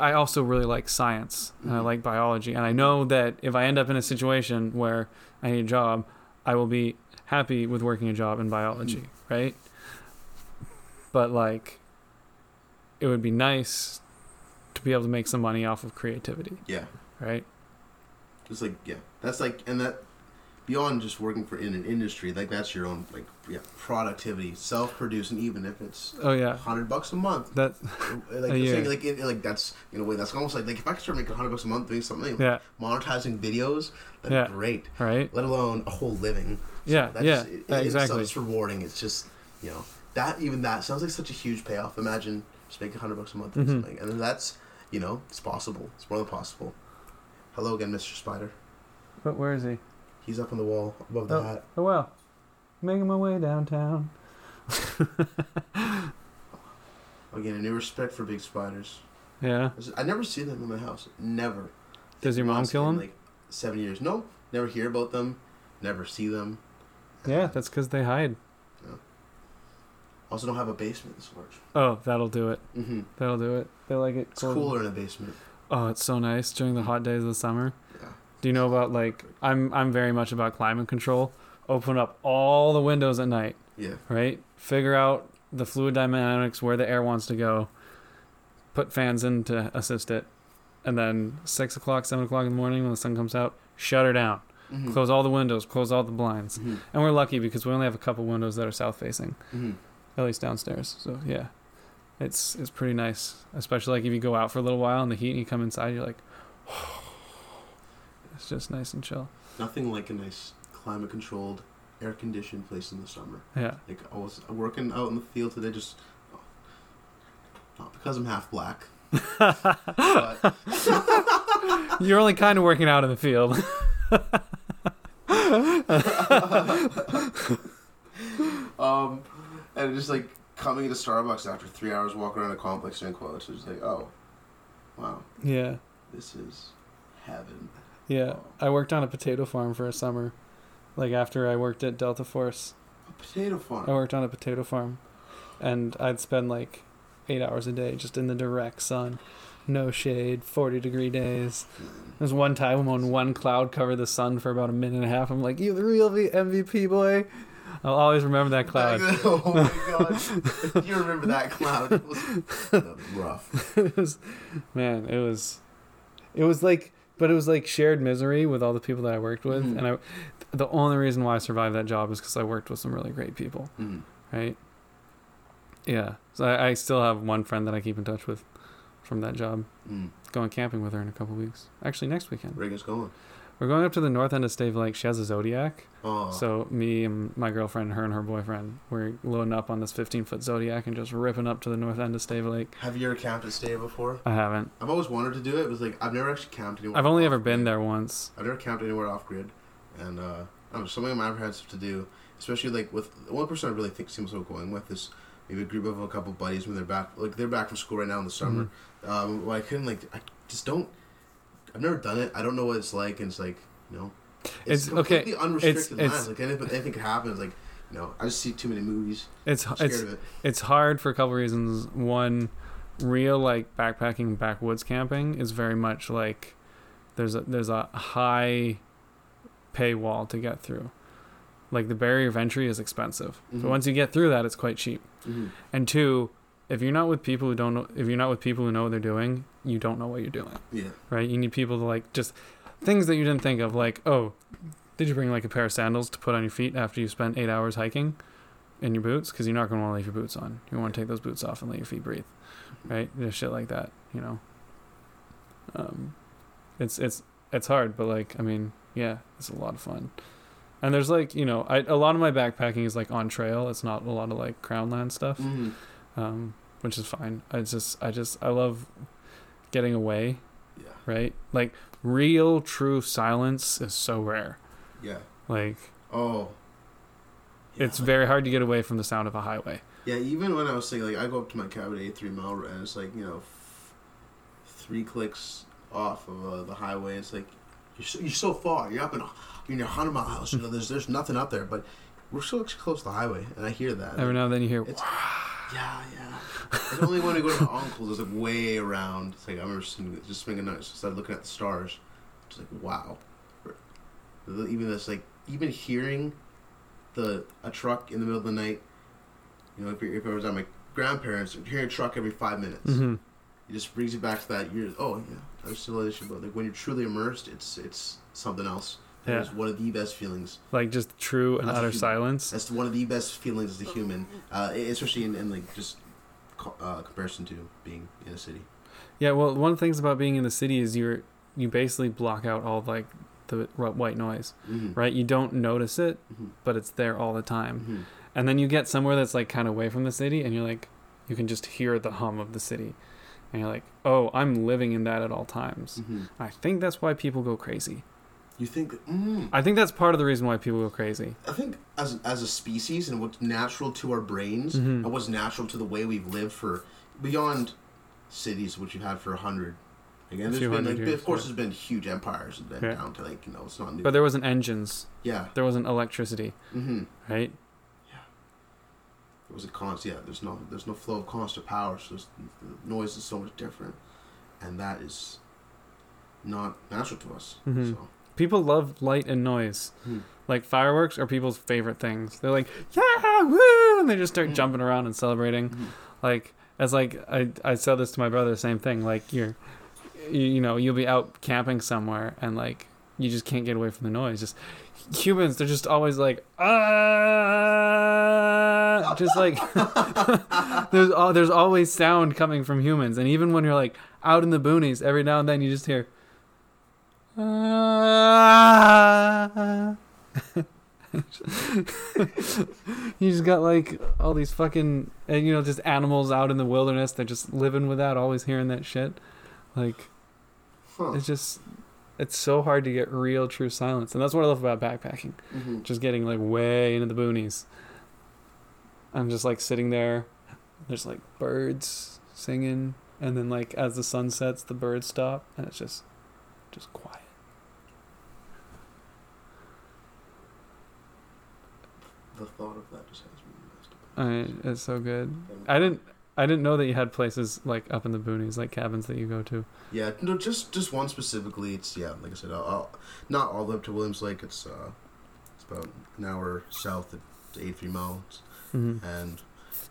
i also really like science and i Mhm. like biology and i know that if i end up in a situation where i need a job i will be happy with working a job in biology right but like it would be nice to be able to make some money off of creativity yeah. right It's like yeah, that's like and that beyond just working for in an industry, like that's your own like yeah productivity, self producing, even if it's Oh yeah, hundred bucks a month. that Like A you're saying, like it, like that's in a way that's almost like like if I could start making hundred bucks a month doing something, yeah monetizing videos, that'd Yeah. be great. right Let alone a whole living. yeah That's yeah just- it- it's, exactly It's rewarding. It's just you know that even that sounds like such a huge payoff. Imagine just a hundred bucks a month doing Mhm. something, and then that's you know it's possible. It's more than possible. Hello again, Mr. Spider. but where is he He's up on the wall above the Oh. hat. oh well making my way downtown Again, a new respect for big spiders. yeah I never see them in my house. Never. Does your mom kill them? Like seven years. No, never hear about them. Never see them. yeah that's because they hide Also, don't have a basement this large. oh that'll do it Mm-hmm. that'll do it they like it It's cold. cooler in a basement. oh it's so nice during the hot days of the summer Yeah. Do you know about like I'm I'm very much about climate control. Open up all the windows at night, Yeah. right? Figure out the fluid dynamics where the air wants to go. Put fans in to assist it, and then six o'clock, seven o'clock in the morning when the sun comes out, shut her down. Mm-hmm. Close all the windows, close all the blinds. Mm-hmm. And we're lucky because we only have a couple windows that are south facing, At least downstairs. So yeah, it's it's pretty nice. Especially like if you go out for a little while in the heat and you come inside, you're like, oh, it's just nice and chill. Nothing like a nice climate controlled, air conditioned place in the summer. Yeah. Like I was working out in the field today, just not because I'm half black, but You're only kind of working out in the field. um, and just like coming to Starbucks after three hours walking around a complex doing quotes, it's like, oh, wow, yeah. this is heaven. Yeah. I worked on a potato farm for a summer. Like after I worked at Delta Force, A potato farm. I worked on a potato farm. And I'd spend like eight hours a day just in the direct sun. No shade, 40 degree days. There's one time when one cloud covered the sun for about a minute and a half. I'm like, you're the real MVP boy. I'll always remember that cloud. oh my god! you remember that cloud? It was rough. it was, man, it was, it was like, but it was like shared misery with all the people that I worked with, Mhm. and I, the only reason why I survived that job is because I worked with some really great people, Mm. right? Yeah, so I, I still have one friend that I keep in touch with from that job. Mm. Going camping with her in a couple weeks. Actually, next weekend Reagan's going. We're going up to the north end of Stave Lake. She has a Zodiac, Oh, so me and my girlfriend, her and her boyfriend, we're loading up on this 15 foot Zodiac and just ripping up to the north end of Stave Lake. have you ever camped at Stay before? I haven't. I've always wanted to do it. It was like I've never actually camped anywhere. I've only ever been there once. I've never camped anywhere off grid, and uh, I don't know something I've ever had to do, especially like with one person I really think seems so going with is maybe a group of a couple buddies when they're back, like they're back from school right now in the summer. Mm-hmm. Um, well, I couldn't like I just don't. I've never done it. I don't know what it's like, and it's like you know, It's- okay, completely unrestricted it's- land. Like anything, anything could happen. It's like you know, I just see too many movies. It's it's of it. it's hard for a couple reasons. One, real like backpacking backwoods camping is very much like there's a there's a high paywall to get through. Like the barrier of entry is expensive. Mhm. But once you get through that, it's quite cheap. Mhm. And two, if you're not with people who don't know, if you're not with people who know what they're doing, you don't know what you're doing, Yeah. right? You need people to like just things that you didn't think of, like oh, did you bring like a pair of sandals to put on your feet after you spent eight hours hiking in your boots? Because you're not going to want to leave your boots on. You want to take those boots off and let your feet breathe, right? There's shit like that, you know. Um, it's it's it's hard, but like I mean, yeah, it's a lot of fun. And there's like you know, I a lot of my backpacking is like on trail. It's not a lot of like crown land stuff, Mhm. Um, which is fine. I just I just I love getting away, Yeah. right? Like real true silence is so rare. Yeah. Like Oh. it's Yeah. very hard to get away from the sound of a highway. Yeah, even when I was saying like I go up to my cabin at eight three mile and it's like you know, f- three clicks off of uh, the highway. It's like you're so, you're so far. You're up in a, you're in your hundred mile house. You know, there's there's nothing up there, but we're so actually close to the highway, and I hear that. Every now and then you hear, It's, yeah, yeah. It's only when we go to my uncle's, it's like way around. It's like I remember sitting, just spending a night, just started looking at the stars. It's like wow. Even this, like even hearing the a truck in the middle of the night. You know, if, you're, if I was at my grandparents, hearing a truck every five minutes, hmm it just brings you back to that. You're oh yeah, I was still an issue, but like when you're truly immersed, it's it's something else. That Yeah. is one of the best feelings. Like just true and utter silence. That's one of the best feelings as a human, uh, especially in, in like just uh, comparison to being in a city. Yeah, well, one of the things about being in the city is you're you basically block out all like the white noise, Mm-hmm. right? You don't notice it, Mhm. but it's there all the time. Mm-hmm. And then you get somewhere that's like kind of away from the city, and you're like, you can just hear the hum of the city, and you're like, oh, I'm living in that at all times. Mm-hmm. I think that's why people go crazy. You think? Mm, I think that's part of the reason why people go crazy. I think as as a species and what's natural to our brains Mhm. and what's natural to the way we've lived for beyond cities, which you've had for a hundred. Again, there's been like, years, of course, yeah. there's been huge empires and Yeah. down to like you know it's not new. But there wasn't engines, yeah. there wasn't electricity, Mm-hmm. right? Yeah. It was a constant. Yeah, there's no there's no flow of constant power, so the noise is so much different, and that is not natural to us. Mhm. So. People love light and noise. Hmm. Like fireworks are people's favorite things. They're like, yeah, woo, and they just start Mhm. jumping around and celebrating. Mhm. Like as like I I said this to my brother, same thing. Like you're, you, you know, you'll be out camping somewhere and like you just can't get away from the noise. Just humans, they're just always like ah, just like there's al- there's always sound coming from humans, and even when you're like out in the boonies, every now and then you just hear. Ah. you just got like all these fucking and you know just animals out in the wilderness they're just living without always hearing that shit. Like Huh. it's just it's so hard to get real true silence. And that's what i love about backpacking. Mhm. just getting like way into the boonies. I'm just like sitting there. There's like birds singing. And then like as the sun sets the birds stop. And it's just just quiet The thought of that just has me messed up. I, it's so good i didn't i didn't know that you had places like up in the boonies like cabins that you go to Yeah, no, just just one specifically. It's yeah, like I said, I'll, I'll, not all the way up to Williams Lake. It's uh, it's about an hour south at eighty three miles, hmm and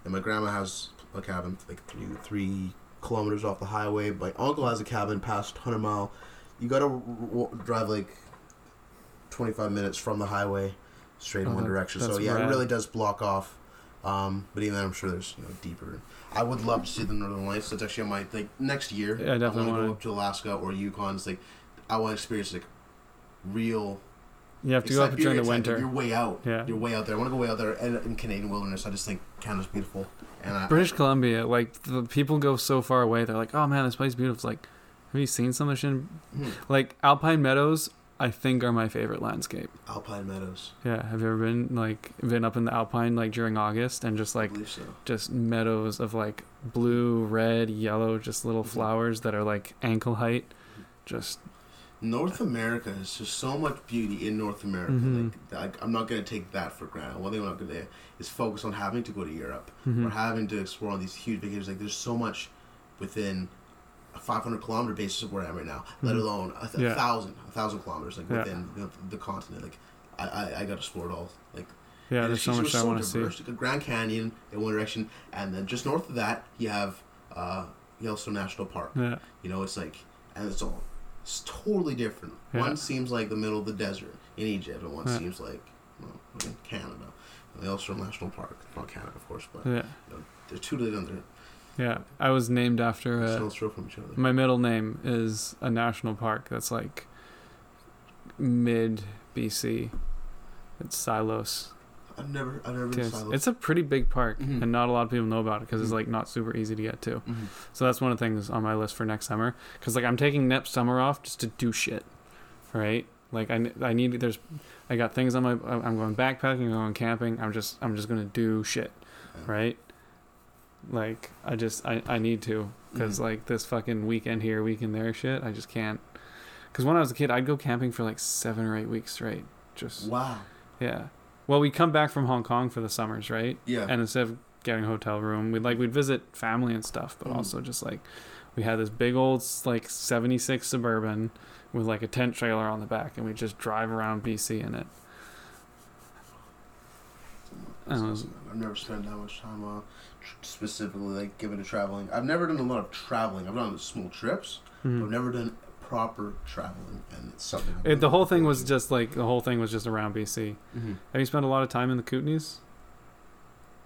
and my grandma has a cabin like three three kilometers off the highway. My uncle has a cabin past hundred mile. You gotta w- w- drive like twenty five minutes from the highway, straight in Oh, one that- direction. So yeah, rad. it really does block off. Um, but even then, I'm sure there's you know deeper. I would love to see the Northern Lights. That's actually on my like next year. Yeah, I definitely want to go up to Alaska or Yukon. It's like I want to experience like real. you have to go up during the like winter You're way out. Yeah. You're way out there. I want to go way out there and in Canadian wilderness. I just think Canada's beautiful. And I, British Columbia, like the people go so far away. They're like, "Oh man, this place is beautiful." It's like, have you seen some of the shit? Hmm. Like Alpine Meadows, I think are my favorite landscape. Alpine Meadows. Yeah, have you ever been like been up in the Alpine like during August and just like so. just meadows of like blue, red, yellow, just little Mhm. flowers that are like ankle height. Just North America is just so much beauty in North America. Mhm. Like, like I'm not gonna take that for granted. One thing I'm not gonna do is focus on having to go to Europe mhm. or having to explore all these huge vacations. Like there's so much within a 500 kilometer basis of where I am right now, let Mhm. alone a, th- Yeah. thousand, a thousand kilometers like Yeah. within the, the continent. Like I, I, I got to explore it all. Like yeah, there's so much it's I so want to see. diverse. Like Grand Canyon in one direction, and then just north of that you have uh, Yellowstone National Park. Yeah, You know, it's like, and it's all, it's totally different. Yeah. One seems like the middle of the desert in Egypt, and one Yeah. seems like, well, in Canada. The Yellowstone National Park, not Canada, of course, but yeah, they're two different. Yeah. I was named after a, from each other. My middle name is a national park that's like mid BC. It's Silos. I've never, I've never been to It's, Silos. it's a pretty big park, Mhm. and not a lot of people know about it because it's Mhm. like not super easy to get to. Mhm. So that's one of the things on my list for next summer. Because like I'm taking next summer off just to do shit, right? Like I, I need there's I got things on my I'm going backpacking, I'm going camping. I'm just I'm just gonna do shit, Yeah. right? Like I just I, I need to because Mhm. like this fucking weekend here, weekend there shit. I just can't. Because when I was a kid, I'd go camping for like seven or eight weeks straight. Just Wow. yeah. Well, we come back from Hong Kong for the summers, right? Yeah. And instead of getting a hotel room, we'd like we'd visit family and stuff, but Mhm. also just like we had this big old like '76 suburban with like a tent trailer on the back, and we just drive around BC in it. I've never spent that much time uh, specifically like given to traveling. I've never done a lot of traveling. I've done small trips, but I've never done proper traveling, and it's something. It, the whole thing was just like the whole thing was just around BC. Mhm. Have you spent a lot of time in the Kootenays?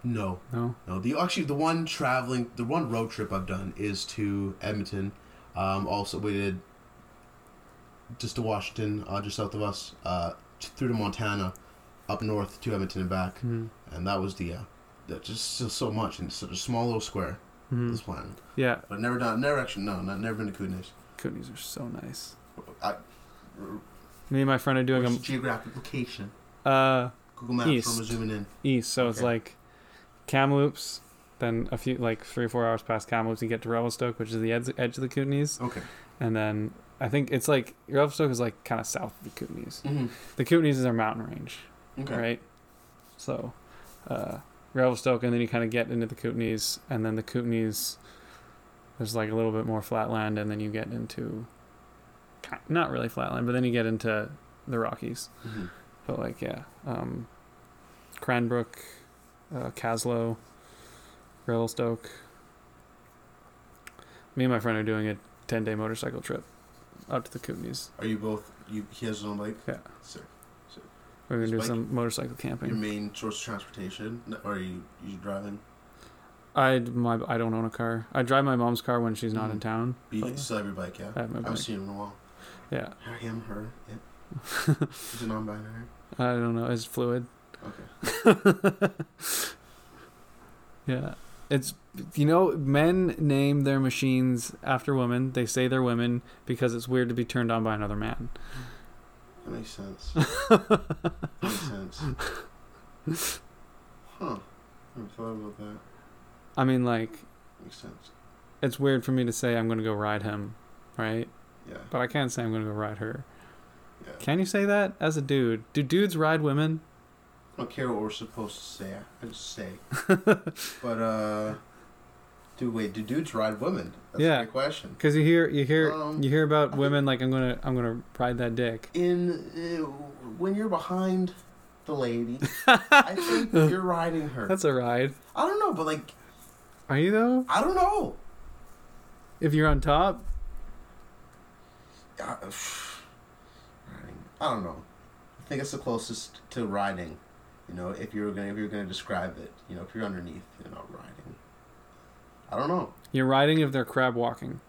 No, No. no. The actually the one traveling, the one road trip I've done is to Edmonton. Um, also, we did just to Washington, uh, just south of us, uh, through to Montana, up north to Edmonton and back, Mhm. and that was the. Uh, that just so, so much in such a small little square. Mhm. This planet, Yeah, but never done. Never actually no, not never been to Kootenays. Kootenays are so nice. I, Me and my friend are doing a geographic location? uh, Google Maps. East. From zooming in. east, so it's Okay. like Kamloops, then a few like three or four hours past Kamloops, you get to Revelstoke, which is the edge, edge of the Kootenays, Okay. and then I think it's like Revelstoke is like kind of south of the Kootenays. Mm-hmm. The Kootenays is our mountain range, Okay. right? So, uh, Revelstoke, and then you kind of get into the Kootenays, and then the Kootenays, there's like a little bit more flatland, and then you get into, not really flatland, but then you get into the Rockies. Mm-hmm. But like, yeah, um, Cranbrook, uh, Kaslo, Revelstoke. Me and my friend are doing a ten day motorcycle trip out to the Kootenays. Are you both? You he has his own bike. Yeah. Sick. We're gonna do some motorcycle camping. Your main source of transportation, or are you you driving? I my I don't own a car. I drive my mom's car when she's not in Mhm. town. You but still have your bike, yeah. I have my bike. haven't seen him in a while. Yeah, him, her, it. Is it non-binary? I don't know. It's fluid. Okay. Yeah. It's you know men name their machines after women. They say they're women because it's weird to be turned on by another man. That makes sense. that makes sense. Huh. I never thought about that. I mean, like Makes sense. it's weird for me to say I'm gonna go ride him, right? Yeah. But I can't say I'm gonna go ride her. Yeah. Can you say that as a dude? Do dudes ride women? I don't care what we're supposed to say. I just say. but uh, dude, wait. Do dudes ride women? That's Yeah. a great question. Because you hear you hear Um, you hear about I women like I'm gonna I'm gonna ride that dick. In uh, when you're behind the lady, I think you're riding her. That's a ride. I don't know, but like Are you though? I don't know. If you're on top, Uh. I don't know. I think it's the closest to riding. You know, if you're gonna if you're gonna describe it, you know, if you're underneath, you're not riding. I don't know. you're riding if they're crab walking.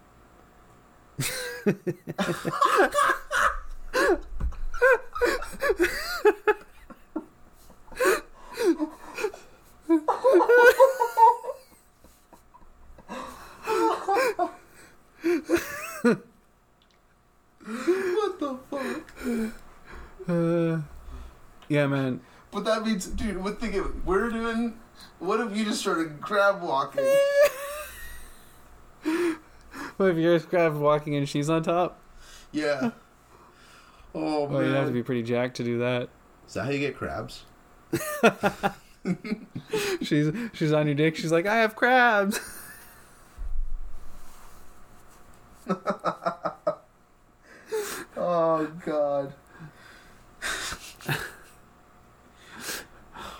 what the fuck? Uh, yeah, man. But that means, dude, what think of we're doing? What if you just started crab walking? What if you're crab walking and she's on top? Yeah. Oh Well, man. you'd have to be pretty jacked to do that. Is that how you get crabs? She's she's on your dick. She's like, I have crabs. Oh god.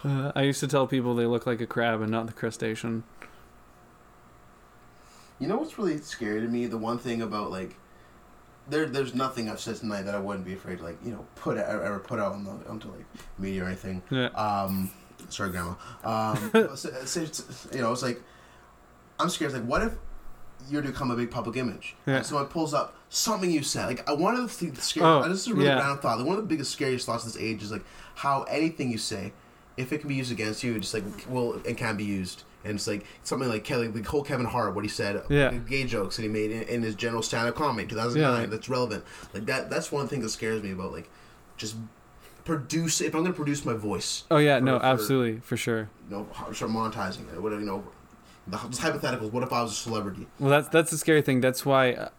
Uh, I used to tell people they look like a crab and not the crustacean. You know what's really scary to me? The one thing about like, there, there's nothing I've said tonight that I wouldn't be afraid to like, you know, put out, ever put out on the onto like media or anything. Yeah. Um, sorry, grandma. Um, you know, it's like, I'm scared. It's like, what if you're to become a big public image? Yeah. And someone pulls up something you said. Like, I one of the th- scary. Oh, this is a really yeah. random thought. Like, one of the biggest, scariest thoughts of this age is like how anything you say, if it can be used against you, just like will and can be used. And it's like something like Kelly, the whole Kevin Hart, what he said, Yeah. gay jokes that he made in, in his general stand-up comedy, 2009. Yeah, like- that's relevant. Like that. That's one thing that scares me about like just produce. If I'm going to produce my voice, Oh yeah, For- no, for- absolutely, for sure. you know, how- start monetizing it. Whatever, you know, the hypotheticals. What if I was a celebrity? Well, that's that's the scary thing. That's why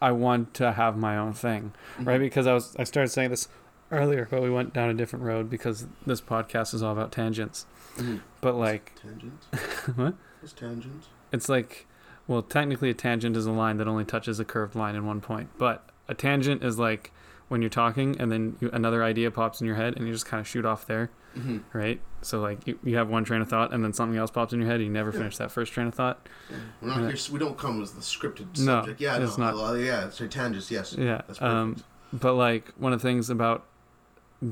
I want to have my own thing, Mm-hmm. right? Because I was I started saying this earlier, but we went down a different road because this podcast is all about tangents. Mhm. But like, Tangent. what? What's tangent? It's like, well, technically, a tangent is a line that only touches a curved line in one point. But a tangent is like when you're talking and then you, another idea pops in your head and you just kind of shoot off there, Mm-hmm. right? So like you, you have one train of thought and then something else pops in your head and you never Yeah. finish that first train of thought. We're not Yeah. here, we don't come with the scripted No, subject. Yeah, it's no, not. well, yeah, it's tangents. Yes, Yeah. that's. Um, but like one of the things about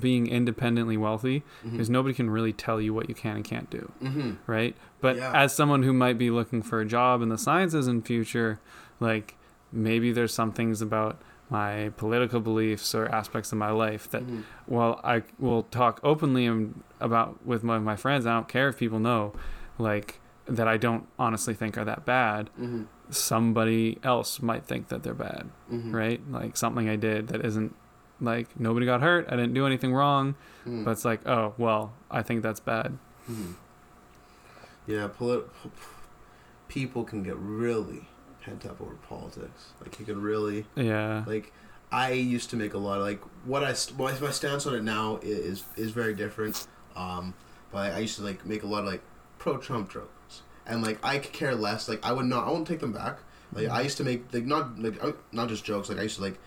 being independently wealthy mm-hmm. is nobody can really tell you what you can and can't do, mm-hmm. right? But Yeah. as someone who might be looking for a job in the sciences in future, like maybe there's some things about my political beliefs or aspects of my life that Mm-hmm. while I will talk openly and about with my, my friends, I don't care if people know, like that I don't honestly think are that bad. Mm-hmm. Somebody else might think that they're bad, Mm-hmm. right? Like something I did that isn't like nobody got hurt. I didn't do anything wrong, Mm-hmm. but it's like, oh well, I think that's bad. Mhm. Yeah, polit- people can get really pent up over politics. Like you can really Yeah, like. I used to make a lot of like what I my, my stance on it now is is very different. Um, but I used to like make a lot of like pro Trump jokes, and like I could care less. Like I would not, I won't take them back. Like I used to make like not like not just jokes. Like I used to like,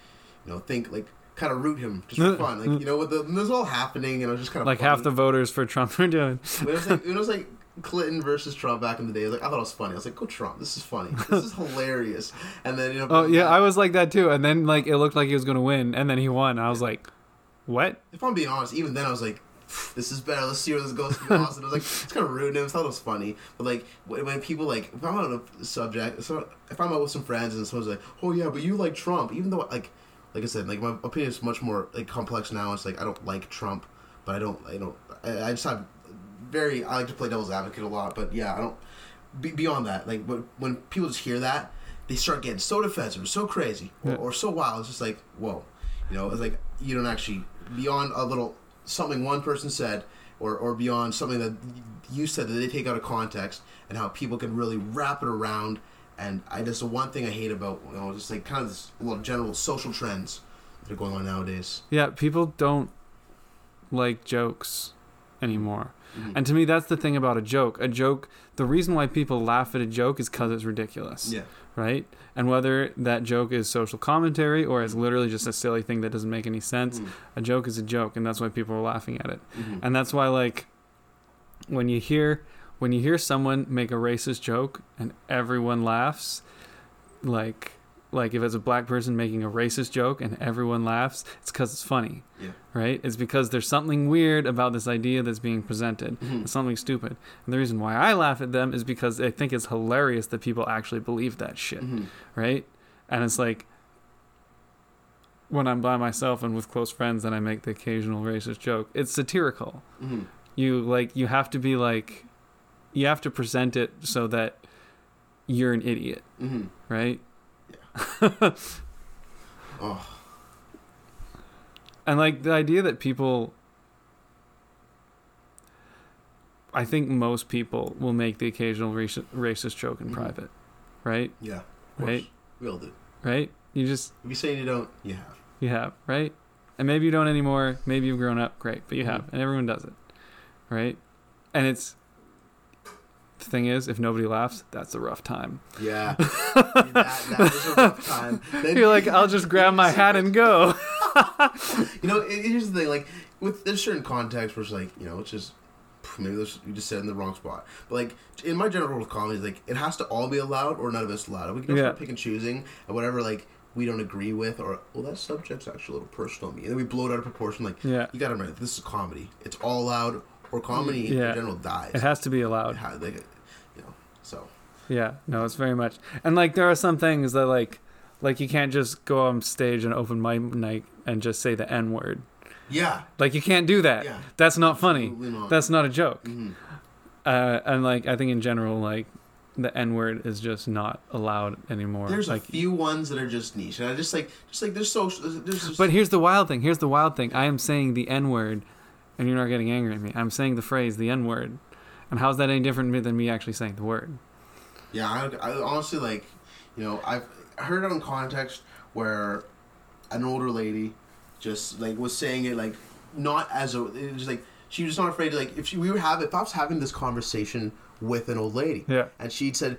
you know, think like kind of root him just for mm. fun. Like mm. you know, with the this was all happening, and it was just kind of like half the voters for Trump are doing. It was like, it was like Clinton versus Trump back in the day, like I thought it was funny. I was like, "Go Trump! This is funny. This is hilarious." And then you know, Oh yeah, I was like that too. And then like it looked like he was gonna win, and then he won. I was like, what? if I'm being honest, even then I was like, "This is better. Let's see where this goes." It's awesome. I was like, it's kind of rude. I thought it was funny, but like when, when people like, if I'm on a subject, so if I'm out with some friends and someone's like, "Oh yeah, but you like Trump," even though like, like I said, like my opinion is much more like complex now. It's like I don't like Trump, but I don't, I don't, I, I just have very. I like to play devil's advocate a lot, but yeah, I don't. Be, beyond that, like when when people just hear that, they start getting so defensive, or so crazy, or, Yeah. or so wild. It's just like, whoa, you know, it's like you don't actually beyond a little something one person said, or or beyond something that you said that they take out of context, and how people can really wrap it around. And I just the one thing I hate about you know just like kind of this little general social trends that are going on nowadays. Yeah, people don't like jokes anymore. Mhm. And to me, that's the thing about a joke. A joke, the reason why people laugh at a joke is because it's ridiculous, Yeah. right? And whether that joke is social commentary or is literally just a silly thing that doesn't make any sense, Mhm. a joke is a joke, and that's why people are laughing at it. Mhm. And that's why, like, when you hear when you hear someone make a racist joke and everyone laughs, like like if it's a black person making a racist joke and everyone laughs, it's because it's funny, Yeah. right? It's because there's something weird about this idea that's being presented. Mhm. It's something stupid. And the reason why I laugh at them is because I think it's hilarious that people actually believe that shit, Mhm. right? And it's like when I'm by myself and with close friends and I make the occasional racist joke, it's satirical Mhm. you like you have to be like you have to present it so that you're an idiot Mhm. right Yeah. Oh. and like the idea that people i think most people will make the occasional racist, racist joke in Mhm. private right Yeah. Right. We all do. right you just If you say you don't, you have. you have right and maybe you don't anymore maybe you've grown up great but you Mhm. have and everyone does it right and it's the thing is if nobody laughs that's a rough time Yeah. that, that is a rough time. Then- You're like, I'll just grab my hat and go. You know, here's the thing. Like, with there's certain contexts where it's like, you know, it's just maybe there's, you just said in the wrong spot. But like in my general rule with comedy, like it has to all be allowed or none of it's allowed. We can Yeah. start pick and choosing and whatever like we don't agree with or well that subject's actually a little personal to me. And then we blow it out of proportion. Like Yeah. you got to remember this is comedy. It's all allowed or comedy Yeah. in general dies. It has to be allowed. ha- like, you know, so Yeah. No, it's very much. And like there are some things that like like you can't just go on stage and open mic night and just say the N word. yeah, Like you can't do that. yeah, That's not funny. not. That's not a joke. Mhm. Uh, and like I think in general like the N word is just not allowed anymore. There's like a few ones that are just niche, and I just like, just like there's social. There's just, But here's the wild thing. Here's the wild thing. I am saying the N word, and you're not getting angry at me. I'm saying the phrase the N word, and how's that any different than me actually saying the word? Yeah, I, I honestly like, you know, I've heard it in context where an older lady just like was saying it like not as a it was like she was not afraid to like if she, we were having if I was having this conversation with an old lady Yeah. and she'd said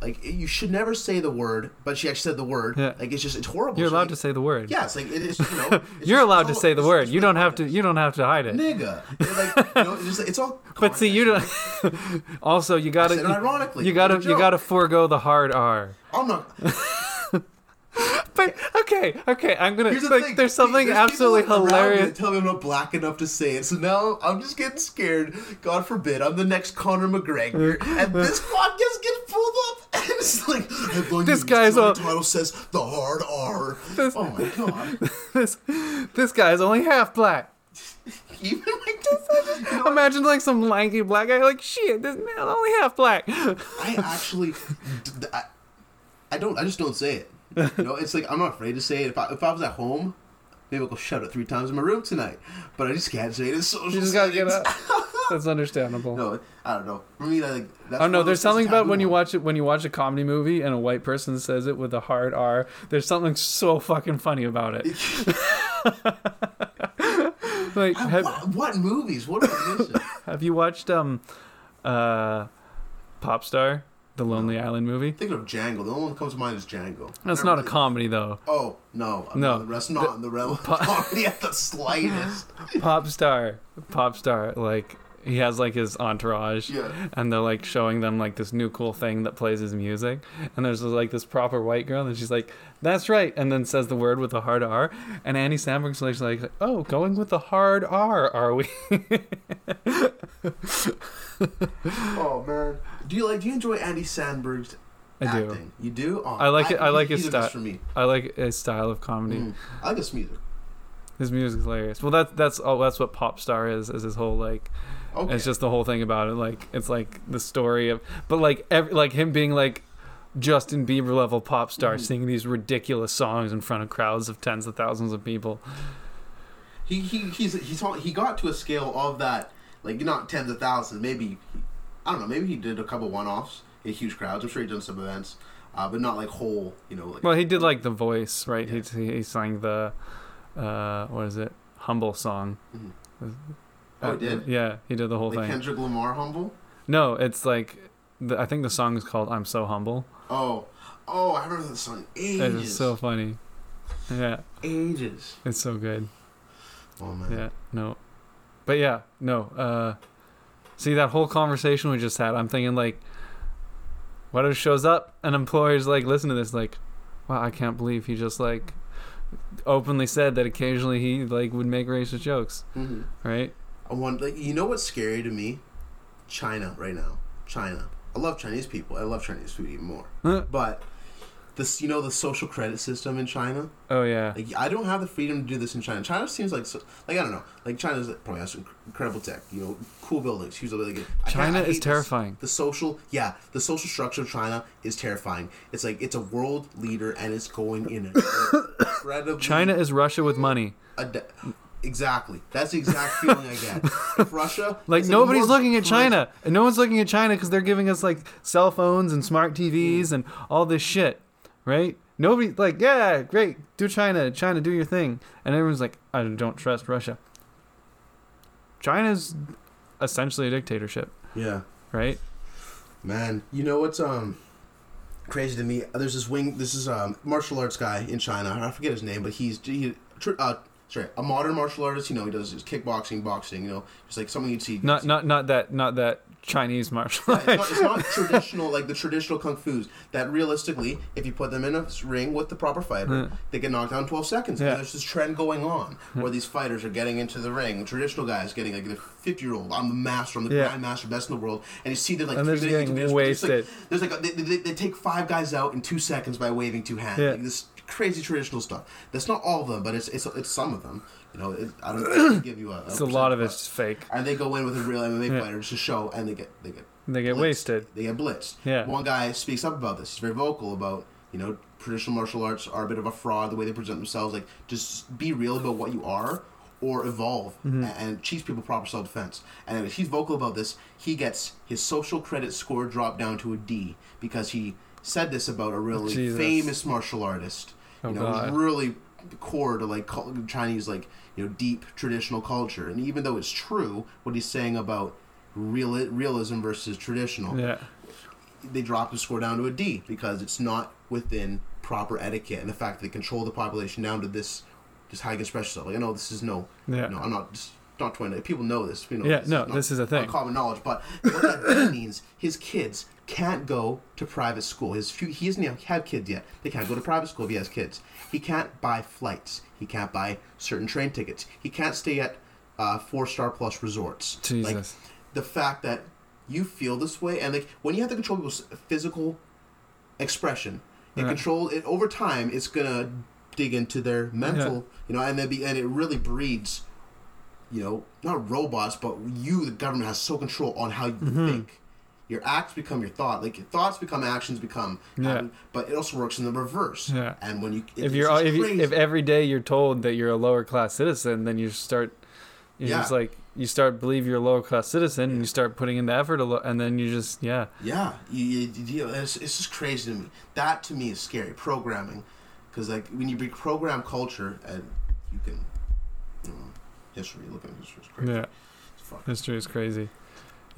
like you should never say the word, but she actually said the word. Yeah. Like it's just it's horrible. You're She, allowed like, to say the word. Yeah, it's like it is. You know, You're allowed it's to say the word. You don't have to. You don't have to hide it. nigga. It's like you know, it's just, it's all. But see, you don't. also, you gotta. said it ironically. You gotta. You gotta forego the hard R. I'm not. But okay, okay. I'm gonna. Here's the like, thing. there's something There's absolutely people around me hilarious. that Tell me I'm not black enough to say it. So now I'm just getting scared. God forbid I'm the next Conor McGregor, uh, and uh. this podcast gets pulled up, and it's like headline This news, guy's title says the hard R. This- oh my god! this this guy's only half black. Even like this, you know, Imagine like some lanky black guy. Like shit, this man only half black. I actually, I, I don't. I just don't say it. You know, it's like I'm not afraid to say it. If I, if I was at home, maybe I'll go shout it three times in my room tonight. But I just can't say it in social. You just gotta get up. That's understandable. No, I don't know. For me, like that's Oh no, one of there's something about when you watch it when you watch a comedy movie and a white person says it with a hard R. There's something so fucking funny about it. like I- have, what, what movies? What I have you watched um uh Popstar, the Lonely Island movie? Thinking of Django. The only one that comes to mind is Django. That's not a comedy though. Oh no, I'm No. That's not in the realm of comedy at the slightest. pop star, pop star, like he has like his entourage. Yeah. and they're like showing them like this new cool thing that plays his music and there's like this proper white girl and she's like that's right and then says the word with a hard r and Andy Samberg's like, like oh going with the hard r are we Oh man. Do you like? Do you enjoy Andy Samberg's i do? You do. Oh, I like it- I like his he's a miss style. for me. i like his style of comedy Mm. I like his music. his music's hilarious well that's that's all that's what pop star is is his whole like Okay. it's just the whole thing about it like it's like the story of but like every, like him being like Justin Bieber level pop star Mhm. singing these ridiculous songs in front of crowds of tens of thousands of people. he he he's he's he got to a scale of that like not tens of thousands maybe I don't know maybe he did a couple one offs in huge crowds I'm sure he done some events uh, but not like whole you know like Well, he did like the voice, right? Yeah. He he sang the uh what is it? Humble song. Mhm. oh he did Yeah, he did the whole like thing. Kendrick Lamar humble No, it's like the, I think the song is called "I'm So Humble." oh oh I remember that song ages It's so funny. Yeah, ages it's so good. oh man Yeah, no, but yeah, no. Uh, see that whole conversation we just had. I'm thinking like, what if it shows up and employers like listen to this like, wow, I can't believe he just like openly said that occasionally he like would make racist jokes, Mhm. right? I want like you know what's scary to me China right now China I love Chinese people I love Chinese food even more Huh? but this you know the social credit system in China Oh yeah. Like I don't have the freedom to do this in China. China seems like so, like I don't know. Like China's probably has some incredible tech. You know, cool buildings, huge. I can't- China I is hate this. terrifying. The social, yeah, the social structure of China is terrifying. It's like it's a world leader and it's going in incredibly China is Russia with money. ade- exactly. That's the exact feeling I get. If Russia, Like nobody's looking at China, and no one's looking at China because they're giving us like cell phones and smart TVs mm. and all this shit, right? Nobody like, yeah, great, do China, China, do your thing, and everyone's like, I don't trust Russia. China's essentially a dictatorship, Yeah. right? Man, you know what's um crazy to me? There's this wing. This is um martial arts guy in China. I forget his name, but he's he, uh sorry a modern martial artist. You know, he does his kickboxing, boxing. You know, just like something you'd see. Not not not that not that Chinese martial Yeah, it's, arts. not, it's not traditional like the traditional kung fu's that realistically if you put them in a ring with the proper fighter Yeah. they get knocked down in 12 seconds Yeah. there's this trend going on where these fighters are getting into the ring traditional guys getting like the 50 year old i'm the master i'm the Yeah. grand master best in the world and you see they're like And they're three just minutes getting wasted. there's like, there's like a, they, they, they take five guys out in two seconds by waving two hands like this crazy traditional stuff that's not all of them but it's it's, it's some of them you know it, i don't know if I can give you a, It's a lot of it's fake. and they go in with a real mma Yeah. fighter just to show and they get they get They get blitzed. wasted. They get blitzed. Yeah. One guy speaks up about this. He's very vocal about, you know, traditional martial arts are a bit of a fraud, the way they present themselves. Like, just be real about what you are or evolve Mm-hmm. and, and teach people proper self defense. And if he's vocal about this, he gets his social credit score dropped down to a D because he said this about a really Jesus. famous martial artist. Oh, you know, God. really core to like Chinese, like, you know, deep traditional culture. And even though it's true, what he's saying about real realism versus traditional Yeah. they drop the score down to a D because it's not within proper etiquette and the fact that they control the population down to this, just how you can express yourself. Like I know this is no, Yeah. no, I'm not just not trying to. People know this. You know, Yeah, this no, this is a thing. common knowledge. But what that means, his kids can't go to private school. His few, he even have kids yet. They can't go to private school if he has kids. He can't buy flights. He can't buy certain train tickets. He can't stay at uh, four star plus resorts. Like, Jesus. the fact that you feel this way and like when you have to control people's physical expression and Right. control it over time it's gonna dig into their mental you know and then be and it really breeds you know not robots but you the government has so control on how you Mm-hmm. think your acts become your thought like your thoughts become actions become Yeah. happen, but it also works in the reverse Yeah. and when you it- if you're if, you, if every day you're told that you're a lower class citizen, then you start you Yeah. just like you start believe you're a lower class citizen, and you start putting in the effort a lot, and then you just yeah Yeah, you, you, you, it's, it's just crazy to me. That to me is scary. Programming, because like when you program culture and you can, you know, history. Look at history. It's crazy. yeah history is crazy.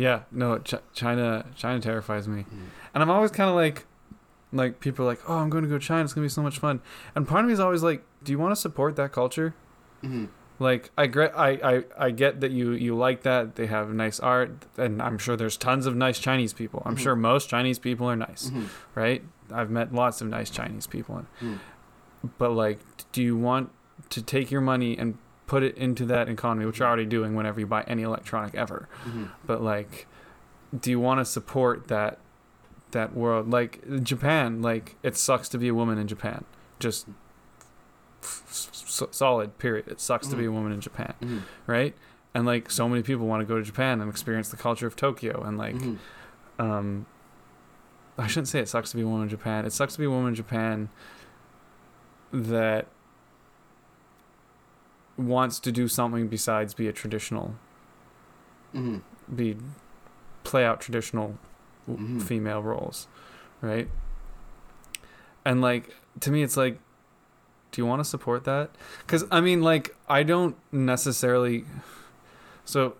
Yeah, no, Ch- China China terrifies me, Mm. and I'm always kind of like like people are like oh I'm going to go to China, it's gonna be so much fun, and part of me is always like do you want to support that culture? hmm Like I, gre- I, I, I get that you, you like that they have nice art and I'm sure there's tons of nice Chinese people. I'm Mhm. sure most Chinese people are nice, hmm right? I've met lots of nice Chinese people. Mm. But like, do you want to take your money and put it into that economy, which you're already doing whenever you buy any electronic ever? hmm But like, do you want to support that that world? Like Japan, like it sucks to be a woman in Japan. Just s- solid. Period. It sucks to be a woman in Japan, hmm right? And like so many people want to go to Japan and experience the culture of Tokyo and like hmm um I shouldn't say it sucks to be a woman in Japan. It sucks to be a woman in Japan that wants to do something besides be a traditional hmm be play out traditional w Mhm. female roles, right? And like to me, it's like, do you want to support that? Because I mean, like, I don't necessarily. So,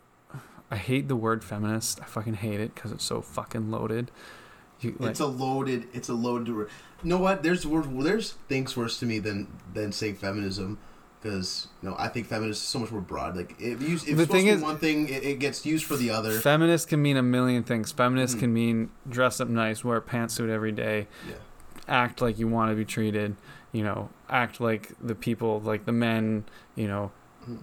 I hate the word feminist. I fucking hate it because it's so fucking loaded. You like, it's a loaded. It's a loaded. You know what? There's there's things worse to me than than saying feminism. Because you know, I think feminist is so much more broad. Like if you if The thing is- one thing, it, it gets used for the other. feminist can mean a million things. Feminist Mhm. can mean dress up nice, wear a pantsuit every day, yeah. act like you want to be treated. You know, act like the people, like the men. You know, Mhm.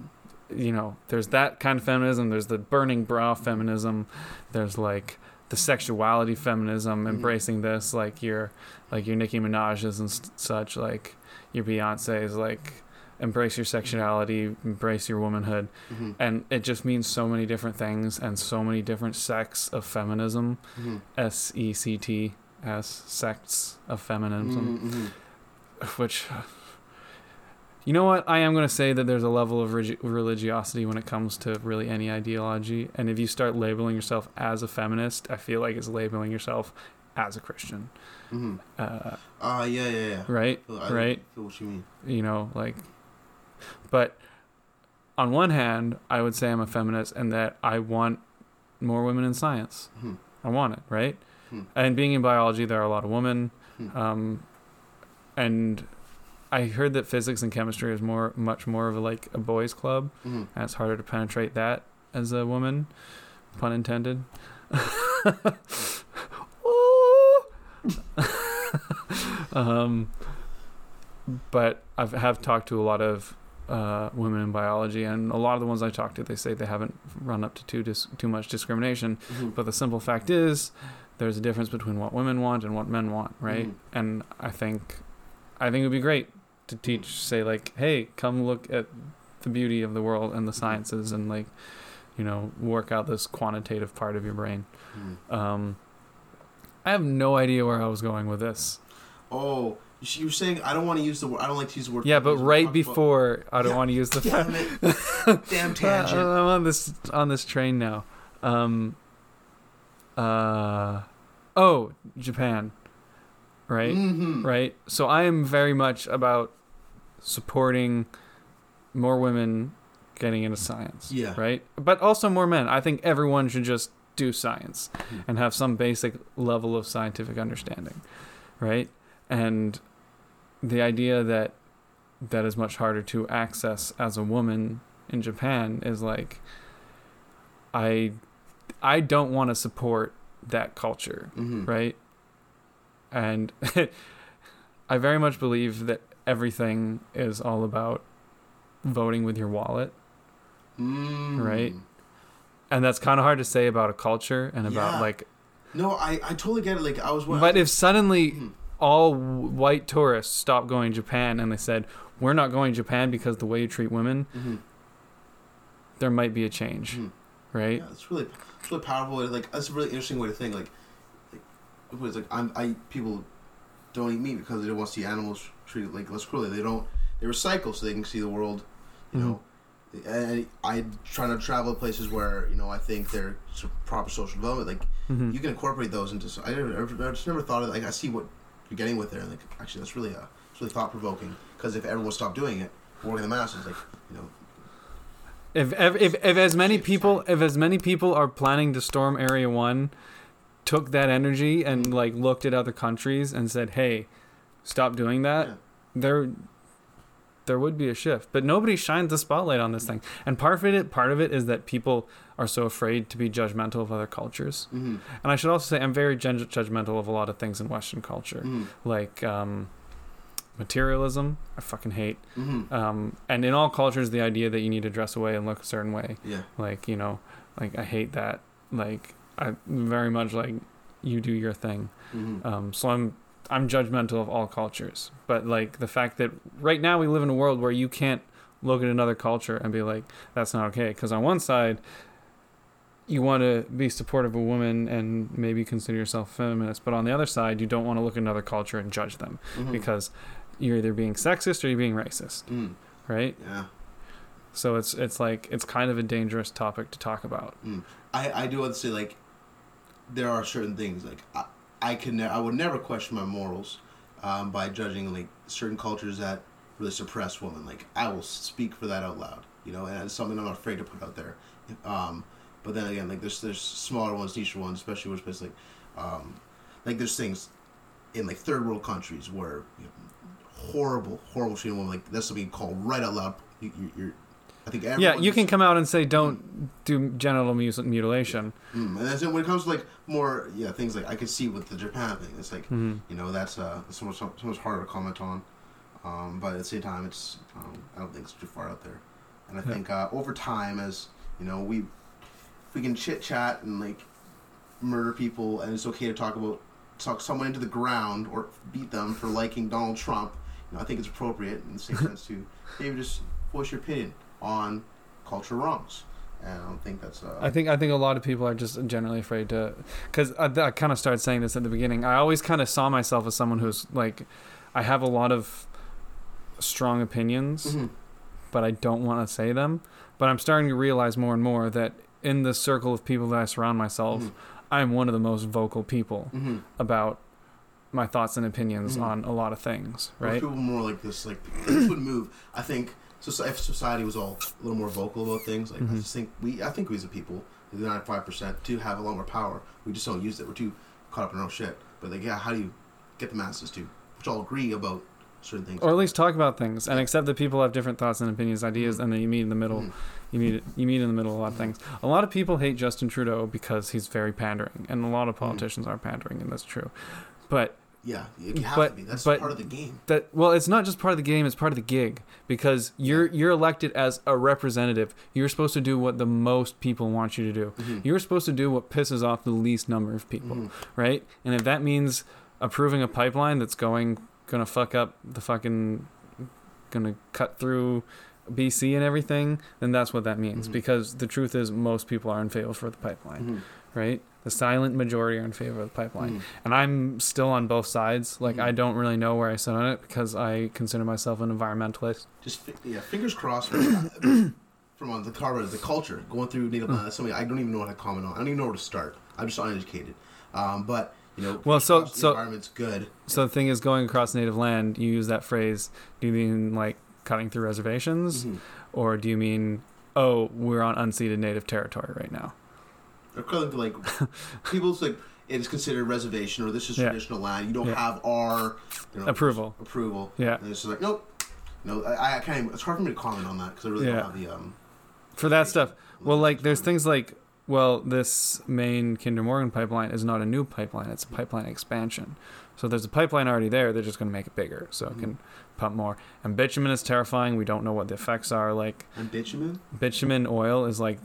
you know, there's that kind of feminism. There's the burning bra feminism. There's like the sexuality feminism, Mhm. embracing this, like your, like your Nicki Minaj's and such, like your Beyonce's, like embrace your sexuality, embrace your womanhood, Mhm. and it just means so many different things and so many different sects of feminism. Mhm. S E C T S sects of feminism Mhm, mhm. which you know what i am going to say that there's a level of religiosity when it comes to really any ideology and if you start labeling yourself as a feminist i feel like it's labeling yourself as a christian Mhm. uh, Ah, yeah, yeah, yeah. right I right feel what you mean. you know like but on one hand i would say i'm a feminist and that i want more women in science Mhm. i want it right Hmm. and being in biology there are a lot of women Hmm. um, and i heard that physics and chemistry is more much more of a like a boys club Mhm. and it's harder to penetrate that as a woman pun intended um, but I have talked to a lot of uh, women in biology, and a lot of the ones I talked to, they say they haven't run up to too dis- too much discrimination. Mhm. But the simple fact is, there's a difference between what women want and what men want, right? Mhm. And I think, I think it would be great to teach, say like, hey, come look at the beauty of the world and the sciences, and like, you know, work out this quantitative part of your brain. Mhm. Um, I have no idea where I was going with this. Oh, you s- you were saying I don't want to use the word. I don't like to use the word. Yeah, but right Talk about- before I don't Yeah. want to use the Damn it! Damn tangent. I'm on this on this train now. Um. Uh. Oh, Japan. Right. Mhm. Right. So I am very much about supporting more women getting into science. Yeah. Right. But also more men. I think everyone should just do science Mhm. and have some basic level of scientific understanding, right? And the idea that that is much harder to access as a woman in Japan is like I I don't want to support that culture, Mm-hmm. right? And I very much believe that everything is all about voting with your wallet. Mm. Right? And that's kind of hard to say about a culture and about Yeah. like No, I, I totally get it. Like I was. but if suddenly Mhm. All white tourists stopped going to Japan and they said, "We're not going to Japan because the way you treat women," Mhm. there might be a change, Mhm. right? Yeah, it's really, it's really powerful. Like that's a really interesting way to think. Like, like it was like I'm, I people don't eat meat because they don't want to see animals treated like less cruelly. They don't. They recycle so they can see the world. You know, and I try to travel to places where you know I think they're proper social development. Like Mhm. you can incorporate those into. I never, I just never thought of like I see what you're getting with there. And like actually, that's really uh, it's really thought provoking. Because if everyone stopped doing it, working the masses, like you know, If, if if if as many people if as many people are planning to storm Area One, took that energy and like looked at other countries and said, "Hey, stop doing that," Yeah. there there would be a shift. But nobody shines the spotlight on this thing, and part of it part of it is that people are so afraid to be judgmental of other cultures. mm-hmm. And I should also say I'm very judgmental of a lot of things in Western culture, Mm-hmm. like um, materialism. I fucking hate. Mm-hmm. Um, and in all cultures, the idea that you need to dress away and look a certain way yeah. like you know like i hate that like i very much like you do your thing Mm-hmm. um so i'm i'm judgmental of all cultures but like the fact that right now we live in a world where you can't look at another culture and be like that's not okay because on one side you want to be supportive of women and maybe consider yourself feminist but on the other side you don't want to look at another culture and judge them Mm-hmm. because you're either being sexist or you're being racist Mm. right Yeah. so it's it's like it's kind of a dangerous topic to talk about I, I do want to say like there are certain things like I, I can I would never question my morals um, by judging like certain cultures that really suppress women. Like I will speak for that out loud you know and it's something I'm not afraid to put out there um, but then again like there's there's smaller ones niche ones especially with places like um, like there's things in like third world countries where you know, horrible horrible treating women like that's something called right out loud you, you're I think yeah you can come out and say don't do genital mutilation Mm, and that's when it comes to like more yeah things like I could see with the Japan thing. It's like Mhm. you know that's uh so much so much harder to comment on, um, but at the same time it's um, I don't think it's too far out there, and I Yeah. think uh, over time as you know we we can chit chat and like murder people and it's okay to talk about talk someone into the ground or beat them for liking Donald Trump. You know I think it's appropriate in the same sense to maybe just voice your opinion on culture wrongs. And I don't think that's uh, I think I think a lot of people are just generally afraid to, because I, I kind of started saying this at the beginning. I always kind of saw myself as someone who's like, I have a lot of strong opinions, Mhm. but I don't want to say them. But I'm starting to realize more and more that in the circle of people that I surround myself, Mhm. I'm one of the most vocal people Mhm. about my thoughts and opinions Mhm. on a lot of things. Most Right? people more like this, like this would move. I think so. If society was all a little more vocal about things, like I Mhm. just think we, I think we as a people, the ninety five percent, do have a lot more power. We just don't use it. We're too caught up in our own shit. But like, yeah, how do you get the masses to, which all agree about certain things, Or at least talk about things and accept that people have different thoughts and opinions, ideas, and then you meet in the middle. Mhm. You meet you meet in the middle of a lot of things. A lot of people hate Justin Trudeau because he's very pandering, and a lot of politicians are pandering, and that's true. But Yeah, you have But- to be. That's but- part of the game. that well, it's not just part of the game; it's part of the gig because you're you're elected as a representative. You're supposed to do what the most people want you to do. Mhm. You're supposed to do what pisses off the least number of people, Mhm. right? And if that means approving a pipeline that's going gonna fuck up the fucking gonna cut through BC and everything, then that's what that means. Mhm. Because the truth is, most people are in favor for the pipeline, Mhm. right? The silent majority are in favor of the pipeline, Mhm. and I'm still on both sides. Like Mhm. I don't really know where I sit on it because I consider myself an environmentalist. Just yeah, fingers crossed. From, from on the carbon, the culture going through native land. Something I don't even know how to comment on. I don't even know where to start. I'm just uneducated. Um, but you know, Well, fingers so- the so- environment's good. So the thing is, going across native land, you use that phrase. Do you mean like cutting through reservations, Mhm. or do you mean, oh, we're on unceded native territory right now? According to like people's like it's considered reservation or this is Yeah. traditional land. You don't Yeah. have our you know, Approval. Approval. Yeah. And it's just like nope. No, I, I can't. Even, it's hard for me to comment on that because I really Yeah. don't have the um. For that stuff. Well, like there's things like well, this main Kinder Morgan pipeline is not a new pipeline; it's a pipeline expansion. So there's a pipeline already there. They're just going to make it bigger so it can pump more. And bitumen is terrifying. We don't know what the effects are. Like And bitumen. bitumen oil is like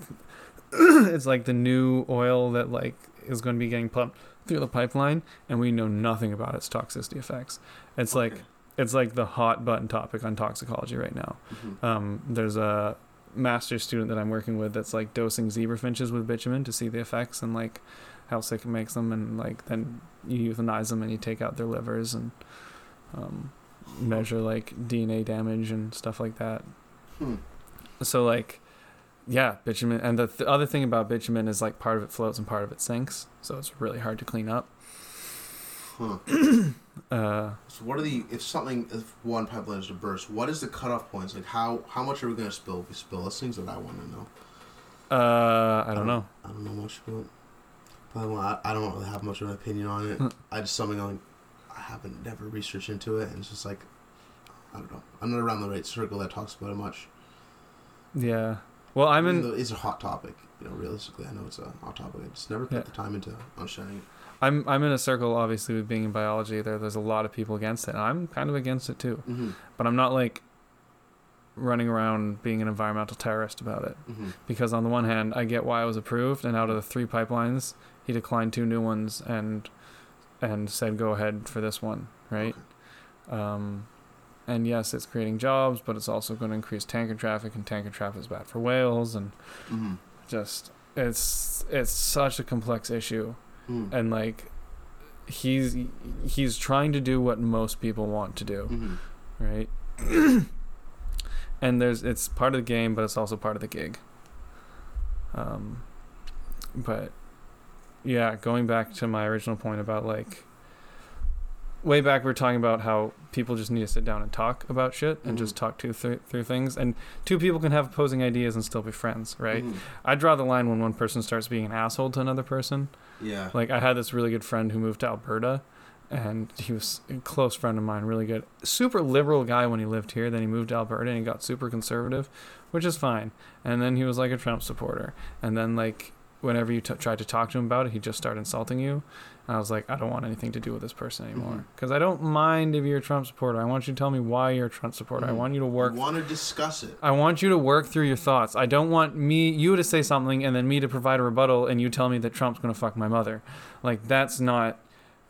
it's like the new oil that like is going to be getting pumped through the pipeline, and we know nothing about its toxicity effects. It's like it's like the hot button topic on toxicology right now. Mhm. Um, there's a master's student that I'm working with that's like dosing zebra finches with bitumen to see the effects and like how sick it makes them, and like then you euthanize them and you take out their livers and um, measure like DNA damage and stuff like that. Hmm. So like, yeah, bitumen. And the th- other thing about bitumen is like part of it floats and part of it sinks, so it's really hard to clean up. Huh. Uh, So what are the if something if one pipeline is to burst? What is the cutoff points? Like how how much are we gonna spill? If we spill, that's things that I want to know. uh, I don't know. I don't know much about. But I, I don't really have much of an opinion on it. Hmm. I just something like I haven't never researched into it, and it's just like I don't know. I'm not around the right circle that talks about it much. Yeah. Well, I'm in. it's a hot topic. You know, realistically, I know it's a hot topic. I just never put Yeah. the time into understanding it. I'm I'm in a circle, obviously, with being in biology. There, there's a lot of people against it. And I'm kind of against it too, Mm-hmm. but I'm not like running around being an environmental terrorist about it. Mm-hmm. Because on the one hand, I get why it was approved, and out of the three pipelines, he declined two new ones and and said go ahead for this one, right? Um, and yes, it's creating jobs, but it's also going to increase tanker traffic, and tanker traffic is bad for whales, and Mm-hmm. just it's it's such a complex issue. Mm-hmm. and like he's he's trying to do what most people want to do Mm-hmm. right and there's it's part of the game but it's also part of the gig um but yeah going back to my original point about like way back we were talking about how people just need to sit down and talk about shit and Mhm. just talk to th- through things and two people can have opposing ideas and still be friends right Mhm. i draw the line when one person starts being an asshole to another person Yeah. like I had this really good friend who moved to Alberta, and he was a close friend of mine, really good, super liberal guy when he lived here. Then he moved to Alberta and he got super conservative, which is fine. And then he was like a Trump supporter. And then like whenever you t- tried to talk to him about it, he just started insulting you. And I was like, I don't want anything to do with this person anymore Mhm. because I don't mind if you're a Trump supporter. I want you to tell me why you're a Trump supporter. I Mhm. want you to work We want to discuss it. I want you to work through your thoughts. I don't want me you to say something and then me to provide a rebuttal and you tell me that Trump's going to fuck my mother. Like that's not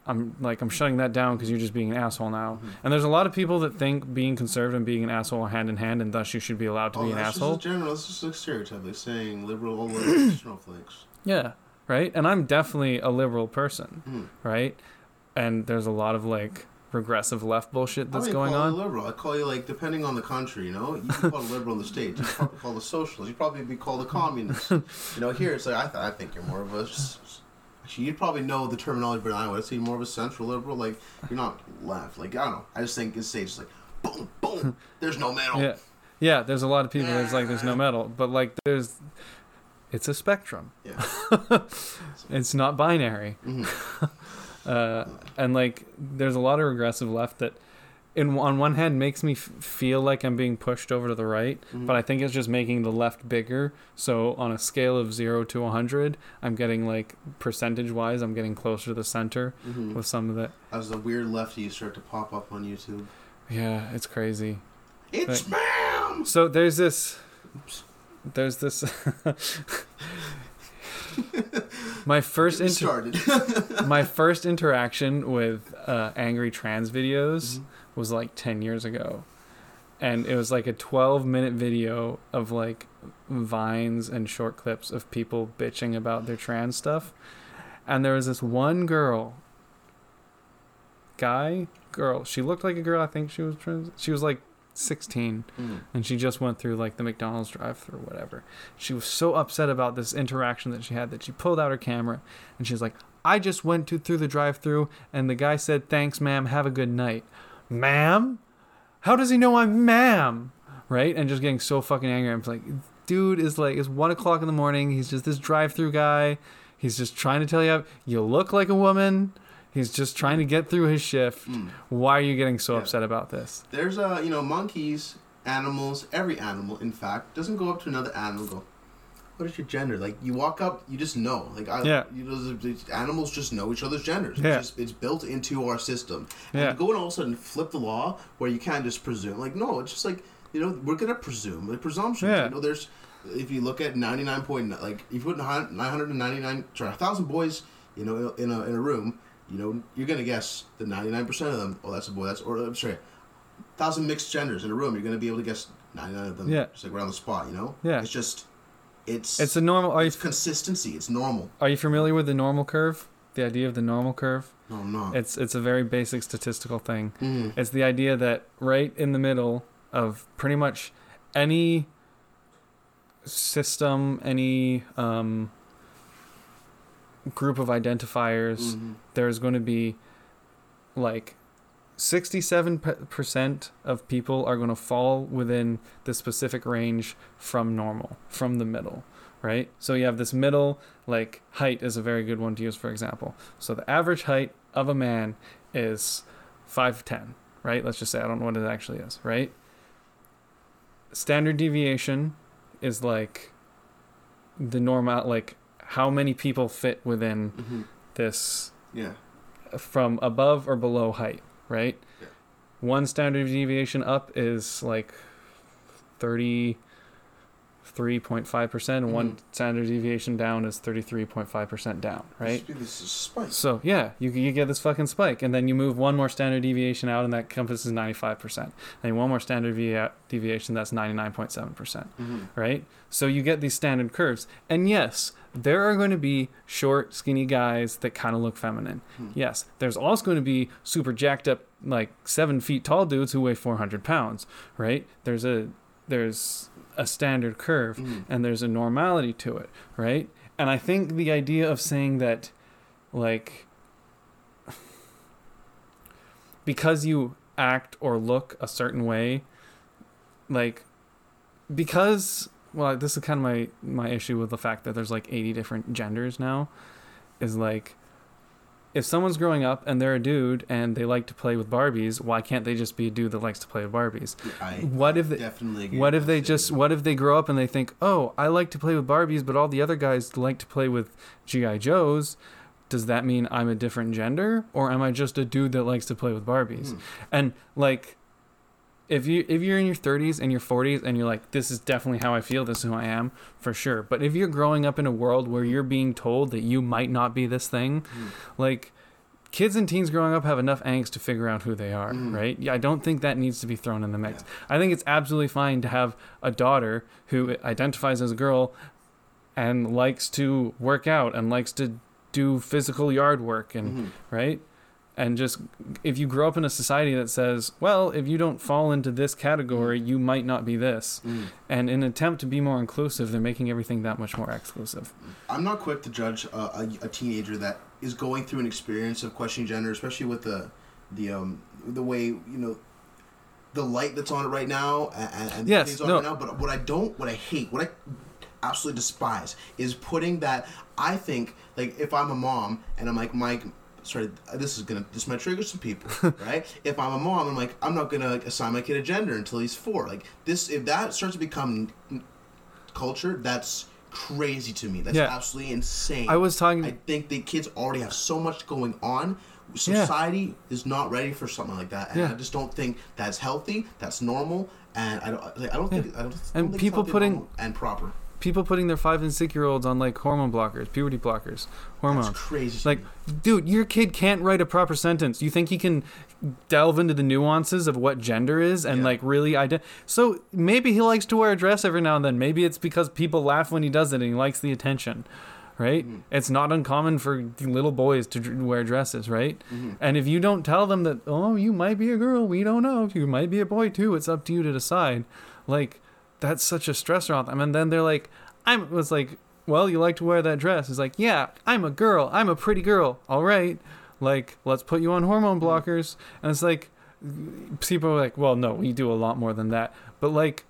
I'm like I'm shutting that down because you're just being an asshole now. Mhm. And there's a lot of people that think being conservative and being an asshole are hand in hand and thus you should be allowed to oh, be an that's asshole. just general. It's just a stereotype, like saying liberal snowflakes. Yeah, right? And I'm definitely a liberal person, Mm. right? And there's a lot of like regressive left bullshit that's I wouldn't going call on. You liberal. I call you like depending on the country. You know, you can call a liberal in the states. You probably call a socialist. You probably be called a communist. you know, here it's like I, th- I think you're more of a. s- Actually, you'd probably know the terminology than I would. Say more of a central liberal. Like you're not left. Like I don't know. I just think it's states like boom, boom. There's no metal. Yeah. Yeah, there's a lot of people that's like there's no metal, but like there's it's a spectrum. Yeah. It's not binary. Mhm. Uh, and like there's a lot of regressive left that in on one hand makes me f- feel like I'm being pushed over to the right, Mhm. but I think it's just making the left bigger. So on a scale of 0 to 100, I'm getting like percentage wise, I'm getting closer to the center Mhm. with some of the As the weird lefties start to pop up on YouTube. Yeah, it's crazy. It's ma'am. So there's this there's this my first inter- started. my first interaction with uh, angry trans videos Mhm. Was like 10 years ago and it was like a 12 minute video of like vines and short clips of people bitching about their trans stuff and there was this one girl guy girl she looked like a girl i think she was trans she was like 16 Mhm. and she just went through like the McDonald's drive-through whatever. She was so upset about this interaction that she had that she pulled out her camera and she's like, "I just went to, through the drive-through and the guy said, "Thanks, ma'am. Have a good night." Ma'am? How does he know I'm ma'am? Right? And just getting so fucking angry. I'm like, dude is like, it's one o'clock in the morning. He's just this drive-through guy. He's just trying to tell you you look like a woman. He's just trying to get through his shift. Mm. Why are you getting so Yeah. upset about this? There's uh, you know, monkeys, animals, every animal, in fact, doesn't go up to another animal and go, What is your gender? Like you walk up, you just know. Like I Yeah. you know the, the animals just know each other's genders. Yeah. It's just it's built into our system. Yeah. And to go and all of a sudden flip the law where you can't just presume. Like no, it's just like you know, we're gonna presume. Like presumptions. Yeah. You know, there's if you look at ninety nine point like if you put nine hundred and ninety nine sorry, a thousand boys, you know, in a in a room, you know, you're gonna guess the ninety nine percent of them, oh that's a boy, that's or I'm sorry, thousand mixed genders in a room, you're gonna be able to guess ninety nine of them Yeah. just like around the spot, you know? Yeah. It's just it's It's a normal. Are you it's consistency, it's normal. are you familiar with the normal curve? The idea of the normal curve. No, I'm not. It's it's a very basic statistical thing. Mhm. It's the idea that right in the middle of pretty much any system, any um, group of identifiers, Mhm. there's going to be like 67% of people are going to fall within the specific range from normal, from the middle, right? So you have this middle, like height is a very good one to use, for example. So the average height of a man is 5'10, right? Let's just say, I don't know what it actually is, right? Standard deviation is like the normal, like how many people fit within Mhm. this Yeah. from above or below height, right? Yeah. One standard deviation up is like 33.5%, and one standard deviation down is 33.5% down, right? This, this is spice. So, yeah, you, you get this fucking spike, and then you move one more standard deviation out, and that encompasses 95%. Then one more standard devi- deviation, that's 99.7% Mhm. right? So you get these standard curves. And yes, there are going to be short, skinny guys that kind of look feminine. Hmm. Yes, there's also going to be super jacked up, like seven feet tall dudes who weigh 400 pounds, right? There's a there's a standard curve Mhm. and there's a normality to it, right? And I think the idea of saying that, like, because you act or look a certain way, like, because well, this is kind of my my issue with the fact that there's like 80 different genders now, is like, if someone's growing up and they're a dude and they like to play with Barbies, why can't they just be a dude that likes to play with Barbies? I What if they, definitely what if they that just what if they grow up and they think, "Oh, I like to play with Barbies, but all the other guys like to play with GI Joes." Does that mean I'm a different gender or am I just a dude that likes to play with Barbies? Mhm. And like if you if you're in your 30s and your 40s and you're like this is definitely how I feel, this is who I am, for sure. But if you're growing up in a world where you're being told that you might not be this thing, Mhm. like kids and teens growing up have enough angst to figure out who they are, Mhm. right? Yeah, I don't think that needs to be thrown in the mix. Yeah. I think it's absolutely fine to have a daughter who identifies as a girl and likes to work out and likes to do physical yard work and Mhm. right? And just if you grow up in a society that says, well, if you don't fall into this category, you might not be this. Mhm. And in an attempt to be more inclusive, they're making everything that much more exclusive. I'm not quick to judge a, a, a teenager that is going through an experience of questioning gender, especially with the the um the way you know the light that's on it right now and, and the Yes, things on no. it right now. But what I don't, what I hate, what I absolutely despise is putting that. I think like if I'm a mom and I'm like Mike. Sorry, this is gonna this might trigger some people, right? If I'm a mom, I'm like I'm not gonna assign my kid a gender until he's four. Like this, if that starts to become culture, that's crazy to me. That's Yeah. absolutely insane. I was talking. I think the kids already have so much going on. Society is not ready for something like that, and Yeah. I just don't think that's healthy. That's normal, and I don't. Like, I don't think. I don't, And think people putting- and proper. People putting their five and six year olds on like hormone blockers, puberty blockers, hormones. That's crazy. Like, dude, your kid can't write a proper sentence. You think he can delve into the nuances of what gender is and Yeah. like really ident? So maybe he likes to wear a dress every now and then. Maybe it's because people laugh when he does it and he likes the attention, right? Mhm. It's not uncommon for little boys to wear dresses, right? Mhm. And if you don't tell them that, oh, you might be a girl, we don't know. You might be a boy too. It's up to you to decide. Like, that's such a stressor on them. And then they're like, I'm was like, well, you like to wear that dress. It's like, yeah, I'm a girl. I'm a pretty girl. All right. Like, let's put you on hormone blockers. And it's like, people are like, well, no, we do a lot more than that. But like,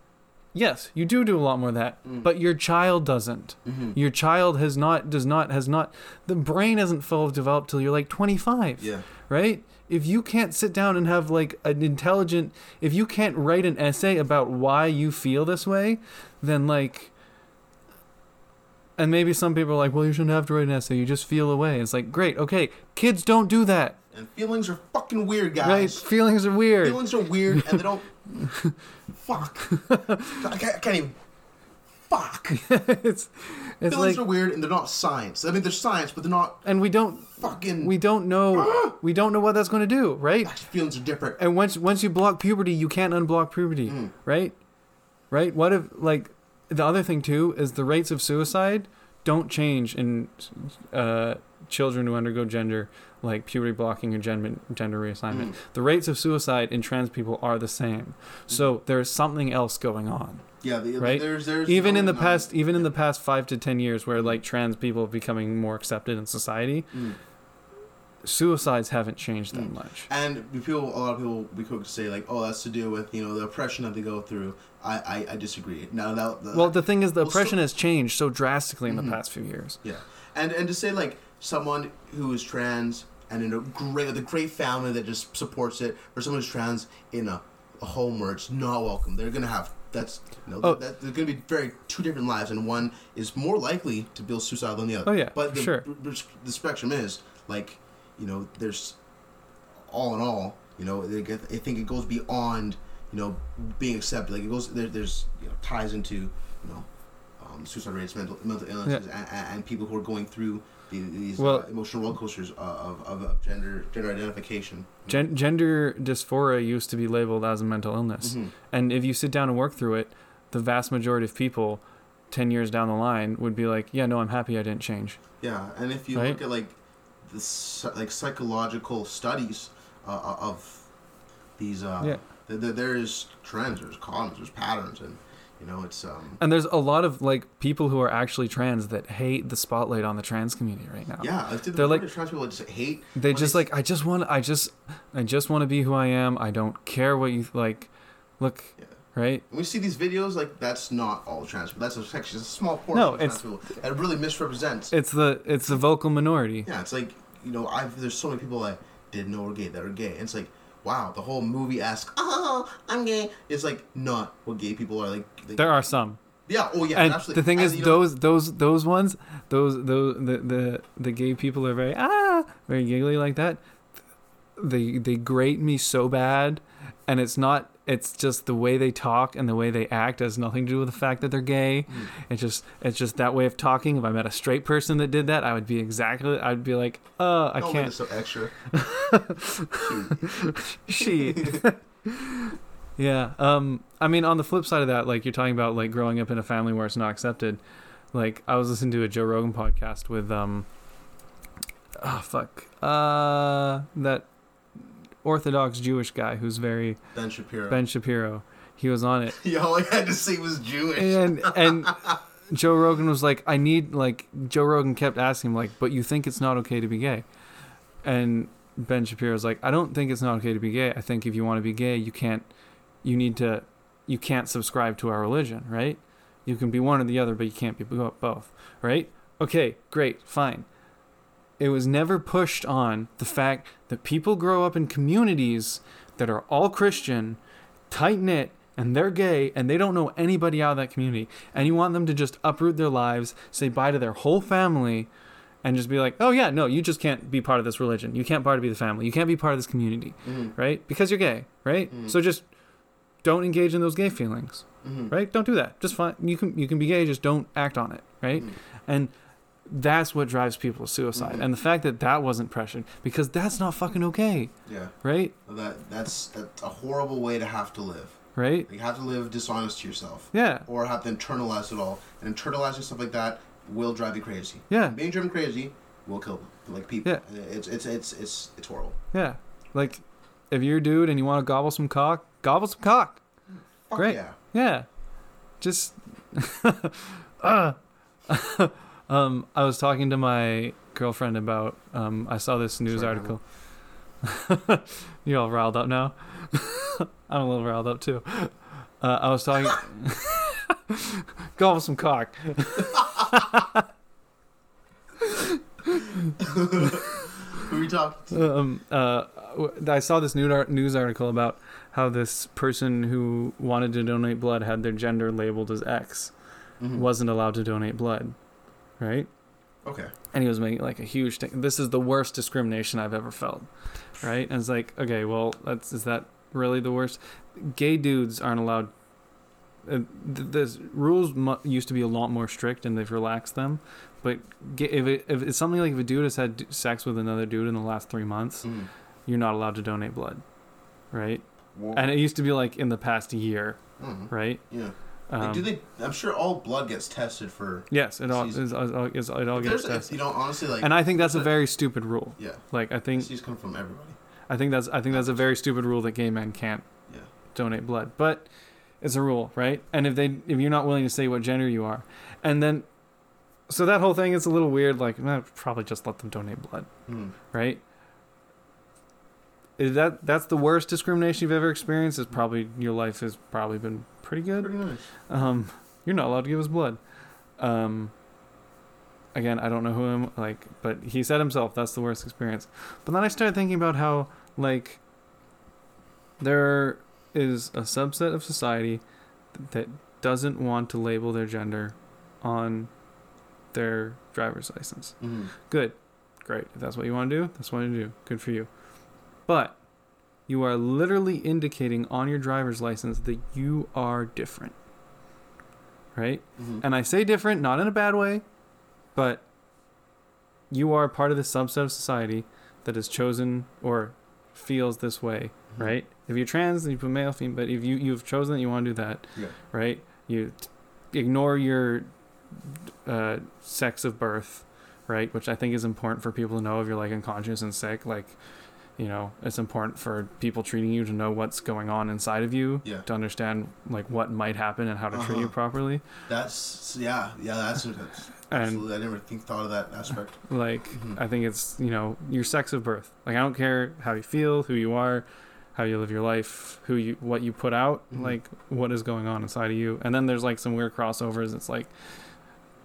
yes, you do do a lot more of that, Mm. but your child doesn't. Mhm. Your child has not does not has not the brain hasn't fully developed till you're like 25, Yeah. right? If you can't sit down and have like an intelligent if you can't write an essay about why you feel this way, then like and maybe some people are like, well, you shouldn't have to write an essay. You just feel away. It's like, great, okay. Kids don't do that, And feelings are fucking weird, guys right? Feelings are weird. Feelings are weird, and they don't. fuck. I can't, I can't even. Fuck. it's it's Feelings like, are weird, and they're not science. I mean, they're science, but they're not and we don't fucking. we don't know we don't know what that's going to do, right? Feelings are different. And once once you block puberty, you can't unblock puberty, Mm. right? Right? What if like the other thing too is the rates of suicide don't change in uh, children who undergo gender like puberty blocking or gender gender reassignment. Mm. The rates of suicide in trans people are the same. So there's something else going on. Yeah, the, Right? There's, there's even no in the denying- past even in the past 5 to 10 years where like trans people are becoming more accepted in society, Mm. suicides haven't changed that Mm. much. And people, a lot of people, we could say like, oh, that's to do with you know the oppression that they go through. I, I, I disagree. Now that the, Well, the thing is, the Well, so- oppression has changed so drastically in Mhm. the past few years. Yeah, and and to say like someone who is trans and in a great the great family that just supports it, or someone who's trans in a, a home where it's not welcome, they're gonna have that's you know Oh. that they're gonna be very two different lives, and one is more likely to be suicidal than the other. Oh, yeah, but the, sure. the spectrum is like you know there's all in all you know they get- I think it goes beyond you know being accepted like it goes there, there's you know ties into you know um, suicide rates mental mental illnesses and, and, and people who are going through these Well- uh, emotional roller coasters of, of, of, of gender gender identification Gen- gender dysphoria used to be labeled as a mental illness. Mhm. And if you sit down and work through it, the vast majority of people 10 years down the line would be like, yeah, no, I'm happy I didn't change. yeah and if you Right? look at like the like psychological studies uh, of these uh Yeah. th- th- there's trends there's columns there's patterns and you know it's um And there's a lot of like people who are actually trans that hate the spotlight on the trans community right now. Yeah, the They're like- trans people just hate. They just they- like I just want I just I just want to be who I am. I don't care what you like. Look, Yeah. right? When we see these videos, like that's not all trans people. That's actually a small portion No, of trans it's- people. It really misrepresents. It's the it's the vocal minority. yeah, it's like you know, I've there's so many people I didn't know were gay that are gay. And it's like, wow, the whole movie asks, oh, I'm gay. It's like not what gay people are like. like There are some. yeah, oh yeah, and absolutely. the thing And, is you know, those those those ones those those the, the the gay people are very ah very giggly like that they they grate me so bad and it's not it's just the way they talk and the way they act has nothing to do with the fact that they're gay. Mm. it's just it's just that way of talking. If i met a straight person that did that i would be exactly i'd be like uh i don't can't. so extra. she. Yeah um i mean on the flip side of that like you're talking about like growing up in a family where it's not accepted. Like i was listening to a joe rogan podcast with um oh fuck uh that orthodox jewish guy who's very Ben Shapiro. ben shapiro he was on it yeah, all I had to say was Jewish. and and Joe Rogan was like, I need like Joe Rogan kept asking him like, but you think it's not okay to be gay? And Ben Shapiro was like, I don't think it's not okay to be gay. I think if you want to be gay, you can't, you need to, you can't subscribe to our religion, right? You can be one or the other, but you can't be both, right? Okay, great, fine. It was never pushed on the fact that people grow up in communities that are all Christian, tight knit, and they're gay and they don't know anybody out of that community. And you want them to just uproot their lives say bye to their whole family and just be like oh yeah no you just can't be part of this religion. You can't part of be the family. You can't be part of this community Mhm, right? Because you're gay right? Mhm. so just don't engage in those gay feelings mhm, right? Don't do that. Just fine. You can you can be gay just don't act on it right? Mhm. and that's what drives people to suicide Mhm. and the fact that that wasn't pressured because that's not fucking okay Yeah, right that that's that's a horrible way to have to live. right You have to live dishonest to yourself. yeah or have to internalize it all. And internalizing stuff like that will drive you crazy. yeah Being driven crazy will kill like people. Yeah. It's it's it's it's it's horrible. Yeah. Like, if you're a dude and you want to gobble some cock, gobble some cock. Fuck Great. Yeah. Yeah. Just. uh. um, I was talking to my girlfriend about. Um, I saw this news Sorry, article. You're all riled up now. I'm a little riled up too. Uh, I was talking. With some cock. Who are we talking to? Um, uh, I saw this news article about how this person who wanted to donate blood had their gender labeled as X, Mhm. wasn't allowed to donate blood, right? Okay. And he was making like a huge thing. This is the worst discrimination I've ever felt, right? And it's like, okay, well, that's is that really the worst? Gay dudes aren't allowed. Uh, th- the rules mu- used to be a lot more strict, and they've relaxed them. But if, it, if it's something like if a dude has had d- sex with another dude in the last three months, Mm. you're not allowed to donate blood, right? And it used to be like in the past year, mhm. right? Yeah. Um, do they? I'm sure all blood gets tested for. yes, it all, is, is- it all gets tested, you know, honestly, like. and I think that's a very stupid rule. yeah. Like I think These come from everybody. I think that's I think that's a very stupid rule that gay men can't Yeah. donate blood, but it's a rule, right? And if they if you're not willing to say what gender you are, and then so that whole thing is a little weird. Like, eh, probably just let them donate blood, Mm. right? Is that that's the worst discrimination you've ever experienced? Is probably your life has probably been pretty good. Pretty nice. Um, you're not allowed to give us blood. Um, again, I don't know who I'm like, but he said himself that's the worst experience. But then I started thinking about how like there is a subset of society that doesn't want to label their gender on their driver's license. Mm. Good, great. If that's what you want to do, that's what you do. Good for you. But you are literally indicating on your driver's license that you are different. Right? hmm And I say different not in a bad way, but you are part of the subset of society that has chosen or feels this way, Mm-hmm. right? If you're trans, then you put male, female, but if you, you've chosen that you want to do that, Yeah. right? You t- ignore your uh, sex of birth, right? Which I think is important for people to know if you're like unconscious and sick. Like, you know, it's important for people treating you to know what's going on inside of you Yeah. to understand like what might happen and how to treat you Uh-huh. properly. That's yeah, yeah. That's, that's And absolutely. I never think thought of that aspect. like, Mhm. I think it's you know your sex of birth. Like, I don't care how you feel, who you are, how you live your life, who you what you put out, Mhm. like what is going on inside of you. And then there's like some weird crossovers. It's like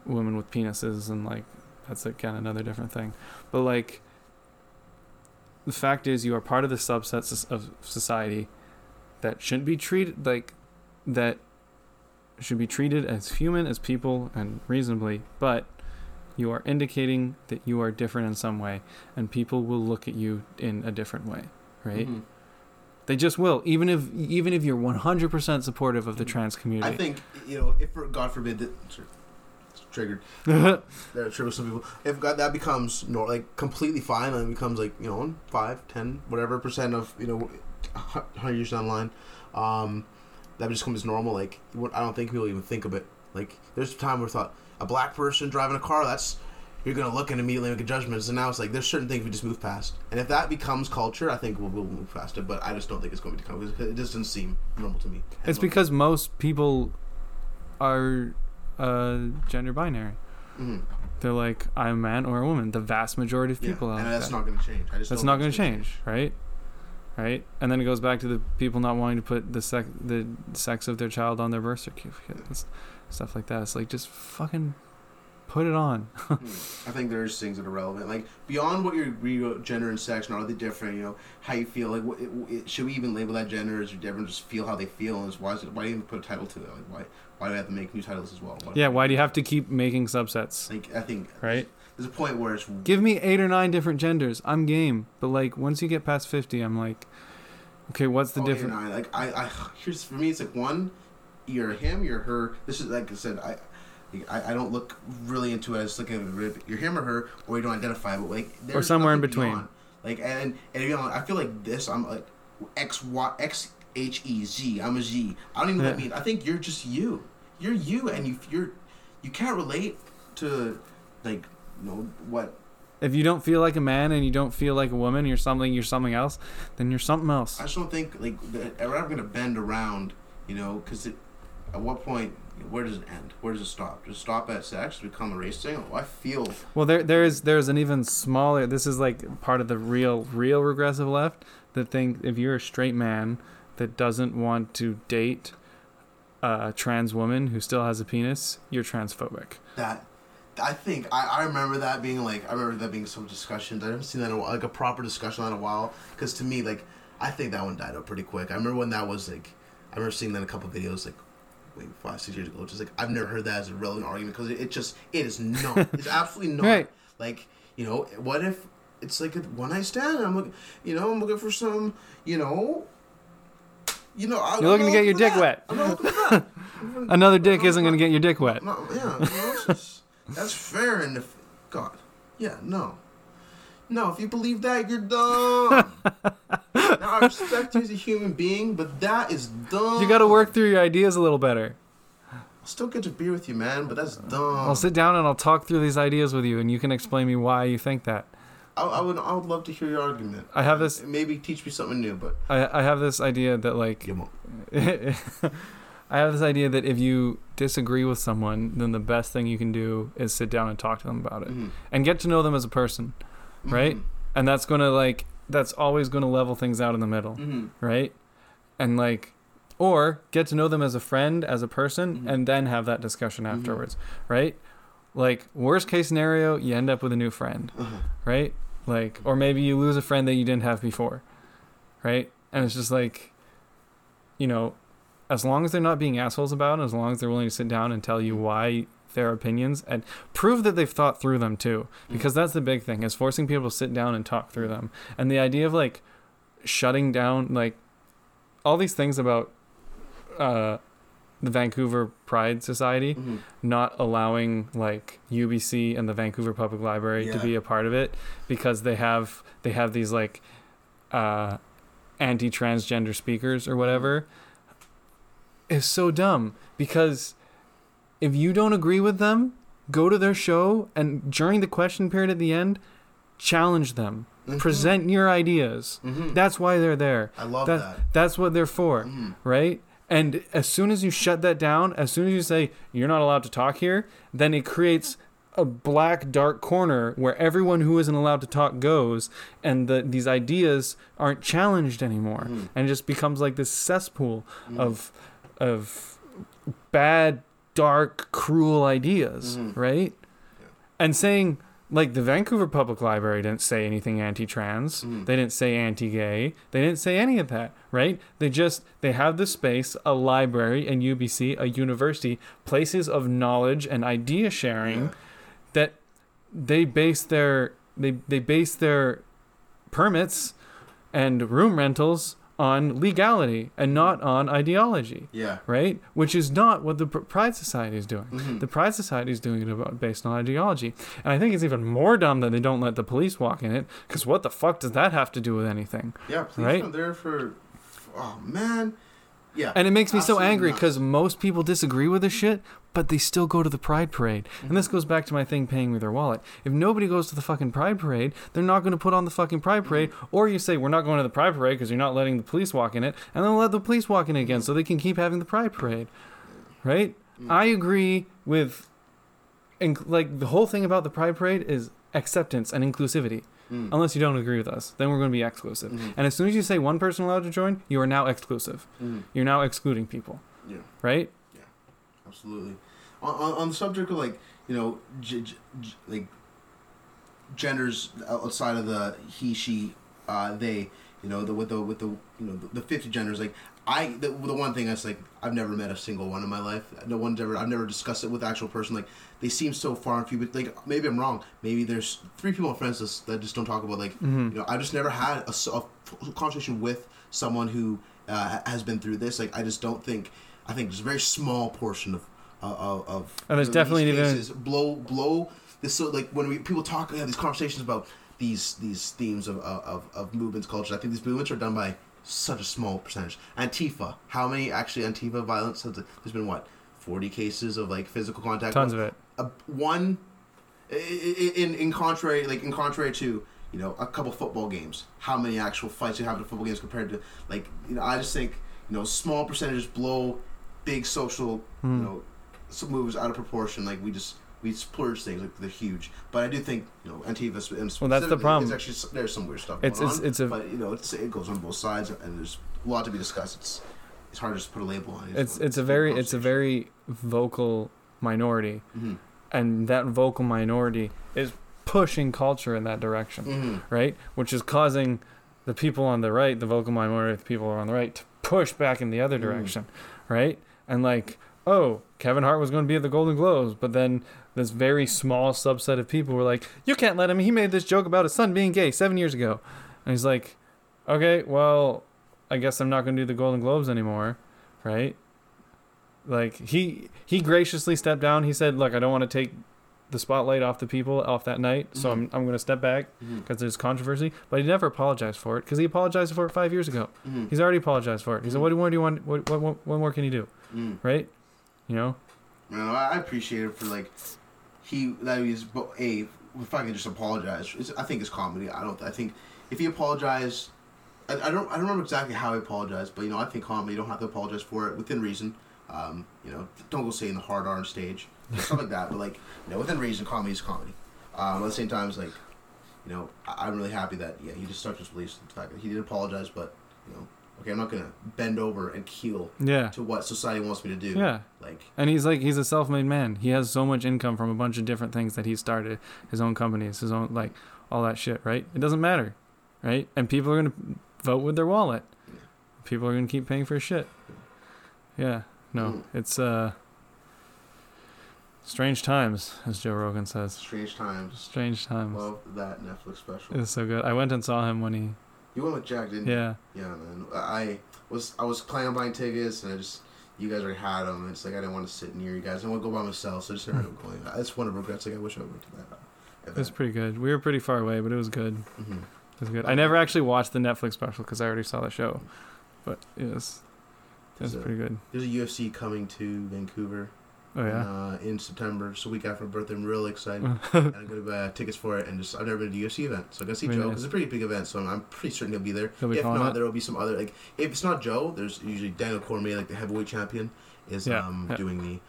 women with penises and like that's again another different thing. But like the fact is you are part of the subsets of society that shouldn't be treated like that should be treated as human as people and reasonably, but you are indicating that you are different in some way and people will look at you in a different way, right? Mhm. They just will, even if even if you're 100% supportive of the Mhm. trans I community. think you know if for God forbid that triggered that triggers some people. If that becomes nor like completely fine and it becomes like you know five, ten, whatever percent of you know hu- hundred years down the line, um, that just becomes normal. Like I don't think people even think of it. Like there's a time where I thought a black person driving a car that's you're gonna look and immediately make a judgment. And now it's like there's certain things we just move past. And if that becomes culture, I think we'll, we'll move past it. But I just don't think it's going to become. Because it just doesn't seem normal to me. it's because most people are uh, gender binary. Mhm. They're like, I'm a man or a woman. The vast majority of Yeah, people are and that's that. not going to change. That's don't going to gonna change, right? Right, and then it goes back to the people not wanting to put the sex the sex of their child on their birth certificate, stuff like that. It's like just fucking put it on. Hmm. I think there's things that are relevant, like beyond what your gender and sex, are they different? You know, how you feel. Like, what, it, it, should we even label that gender? Is different? just feel how they feel? And why is it? Why do you even put a title to it? Like, why? Why do we have to make new titles as well? Why- Yeah, why do you have to keep making subsets? Like, I think Right? there's a point where it's Give me eight or nine different genders. I'm game. But like once you get past fifty, I'm like, okay, what's the oh, difference? Like, I, I, here's for me, it's like one, you're him, you're her. This is like I said, I. I, I don't look really into it as looking at you're him or her, or you don't identify, but like or somewhere in between. beyond. Like and and you know, I feel like this. I'm like X Y X H E Z. I'm a Z. I don't even know what I Yeah. mean. I think you're just you. You're you, and you you're you can't relate to like you know what If you don't feel like a man and you don't feel like a woman, you're something. You're something else. Then you're something else. I just don't think like that we're ever gonna bend around, you know, because at what point where does it end? Where does it stop? Does it stop at sex? Become a race thing? Oh, I feel Well, there there is there's an even smaller. This is like part of the real real regressive left that think if you're a straight man that doesn't want to date a trans woman who still has a penis, you're transphobic. that I think I, I remember that being like I remember that being some discussions. I haven't seen that in a, while, like a proper discussion in a while. Because to me, like I think that one died out pretty quick. I remember when that was like I remember seeing that in a couple videos like wait five six years ago. Just like I've never heard that as a relevant argument because it, it just it is not. it's absolutely not. Right. Like you know what if it's like a one night stand? I'm looking you know I'm looking for some you know. You know, I, You're looking to get your dick that. wet. I'm not looking. Another dick isn't going to get your dick wet. No, yeah, you know, just- that's fair. And if God, yeah, no, no, if you believe that, you're dumb. now I respect you as a human being, but that is dumb. You got to work through your ideas a little better. I'll still get to beer with you, man, but that's dumb. I'll sit down and I'll talk through these ideas with you, and you can explain me why you think that. I, I would, I would love to hear your argument. I have this. Maybe teach me something new, but I, I have this idea that like. I have this idea that if you disagree with someone, then the best thing you can do is sit down and talk to them about it Mhm. and get to know them as a person, right? Mhm. And that's going to like that's always going to level things out in the middle, Mhm. right? And like or get to know them as a friend, as a person Mhm. and then have that discussion Mhm. afterwards, right? Like worst case scenario, you end up with a new friend, Uh-huh. right? Like or maybe you lose a friend that you didn't have before, right? And it's just like you know, as long as they're not being assholes about it, as long as they're willing to sit down and tell you why their opinions and prove that they've thought through them too, because that's the big thing is forcing people to sit down and talk through them. And the idea of like shutting down like all these things about uh, the Vancouver Pride Society Mhm. not allowing like UBC and the Vancouver Public Library to be a part of it because they have they have these like uh, anti-transgender speakers or whatever is so dumb. Because if you don't agree with them go to their show and during the question period at the end challenge them Mhm. present your ideas Mhm. that's why they're there I love that, that. that's what they're for Mhm. right? And as soon as you shut that down, as soon as you say you're not allowed to talk here, then it creates a black dark corner where everyone who isn't allowed to talk goes, and the, these ideas aren't challenged anymore, Mhm. and it just becomes like this cesspool Mhm. of of bad, dark, cruel ideas, Mhm. right? Yeah. And saying like the Vancouver Public Library didn't say anything anti-trans. Mhm. They didn't say anti-gay. They didn't say any of that, right? They just they have the space, a library, and UBC, a university, places of knowledge and idea sharing Yeah. that they base their they they base their permits and room rentals on legality and not on ideology, Yeah. right? Which is not what the Pride Society is doing. Mhm. The Pride Society is doing it about based on ideology, and I think it's even more dumb that they don't let the police walk in it. Because what the fuck does that have to do with anything? Yeah, please Right? are there for. Oh man. Yeah. And it makes me so angry because most people disagree with this shit, but they still go to the Pride Parade. And Mm-hmm. this goes back to my thing paying with their wallet. If nobody goes to the fucking Pride Parade, they're not going to put on the fucking Pride Parade. Or you say, we're not going to the Pride Parade because you're not letting the police walk in it, and then let the police walk in again so they can keep having the Pride Parade. Right? Mm. I agree with, inc- like, the whole thing about the Pride Parade is acceptance and inclusivity. Mm. Unless you don't agree with us, then we're going to be exclusive. Mhm. And as soon as you say one person allowed to join, you are now exclusive. Mhm. You're now excluding people, Yeah. right? Yeah. Absolutely. On, on, on the subject of like you know g- g- g- like genders outside of the he she uh, they you know the with the with the you know the, the fifty genders like I the, the one thing that's like I've never met a single one in my life. No one's ever I've never discussed it with actual person. Like they seem so far and few. But like maybe I'm wrong. Maybe there's three people I'm friends with that just don't talk about like Mhm. you know I've just never had a conversation with someone who uh, has been through this. Like I just don't think I think there's a very small portion of of, of And there's these definitely even- cases blow blow this so like when we people talk have these conversations about these these themes of of, of movements culture. I think these movements are done by such a small percentage. Antifa, how many actually Antifa violence? Has there's been what forty cases of like physical contact. Tons of it. A, one in in contrary like in contrary to you know a couple football games how many actual fights you have in football games compared to like you know i just think you know small percentages blow big social Hmm. you know some moves out of proportion like we just we splurge things like they're huge but i do think you know antifa Well, that's the problem. it's actually there's some weird stuff It's- going it's- on, it's a- but you know it's, it goes on both sides and there's a lot to be discussed it's it's hard to just put a label on it. It's it's a very it's a very vocal minority, hmm and that vocal minority is pushing culture in that direction, hmm right? Which is causing the people on the right, the vocal minority, the people on the right, to push back in the other Mm. direction, right? And like, oh, Kevin Hart was going to be at the Golden Globes, but then this very small subset of people were like, you can't let him. He made this joke about his son being gay seven years ago, and he's like, okay, well, I guess I'm not going to do the Golden Globes anymore, right? Like he he graciously stepped down. He said, "Look, I don't want to take the spotlight off the people off that night, so I'm I'm going to step back because there's controversy." But he never apologized for it because he apologized for it five years ago. hmm He's already apologized for it. He said, "What more do you want? What what what, more can you do?" hmm Right? You know? Man, I I appreciate it for like he that he's a if I can just apologize. It's, I think it's comedy. I don't. I think if he apologized, I, I don't. I don't remember exactly how he apologized, but you know, I think comedy. You don't have to apologize for it within reason. Um, you know, don't go saying the hard on stage, stuff like that. But like, you know, within reason, comedy is comedy. Um, at the same time, it's like, you know, I, I'm really happy that yeah, he just stuck his beliefs. The fact that he did apologize, but you know, okay, I'm not gonna bend over and keel Yeah. to what society wants me to do. Yeah. Like, And he's like he's a self-made man. He has so much income from a bunch of different things that he started, his own companies, his own like all that shit, right? It doesn't matter, right? And people are going to vote with their wallet. Yeah. People are going to keep paying for shit. Yeah. No, Mm. it's uh strange times, as Joe Rogan says. strange times. Strange times. Love that Netflix special. It was so good. I went and saw him when he You went with Jack, didn't you? yeah. Yeah, man. I was I was planning on buying tickets, and I just you guys already had them. It's like I didn't want to sit near you guys. I want to go by myself, so I just ended up going. That's one of the regrets. Like I wish I went to that. Uh, It was pretty good. We were pretty far away, but it was good. hmm It was good. I never actually watched the Netflix special because I already saw the show, but it was a, pretty good. there's a UFC coming to Vancouver. Oh yeah. Uh, in September, so week after my birthday. I'm really excited. and I'm gonna buy tickets for it, and just I've never been to a UFC event, so I'm going to see Really Joe. nice. It's a pretty big event, so I'm, I'm pretty certain he'll be there. He'll be if not, it? there will be some other like if it's not Joe, there's usually Daniel Cormier, like the heavyweight champion, is Yeah, um, yeah. doing the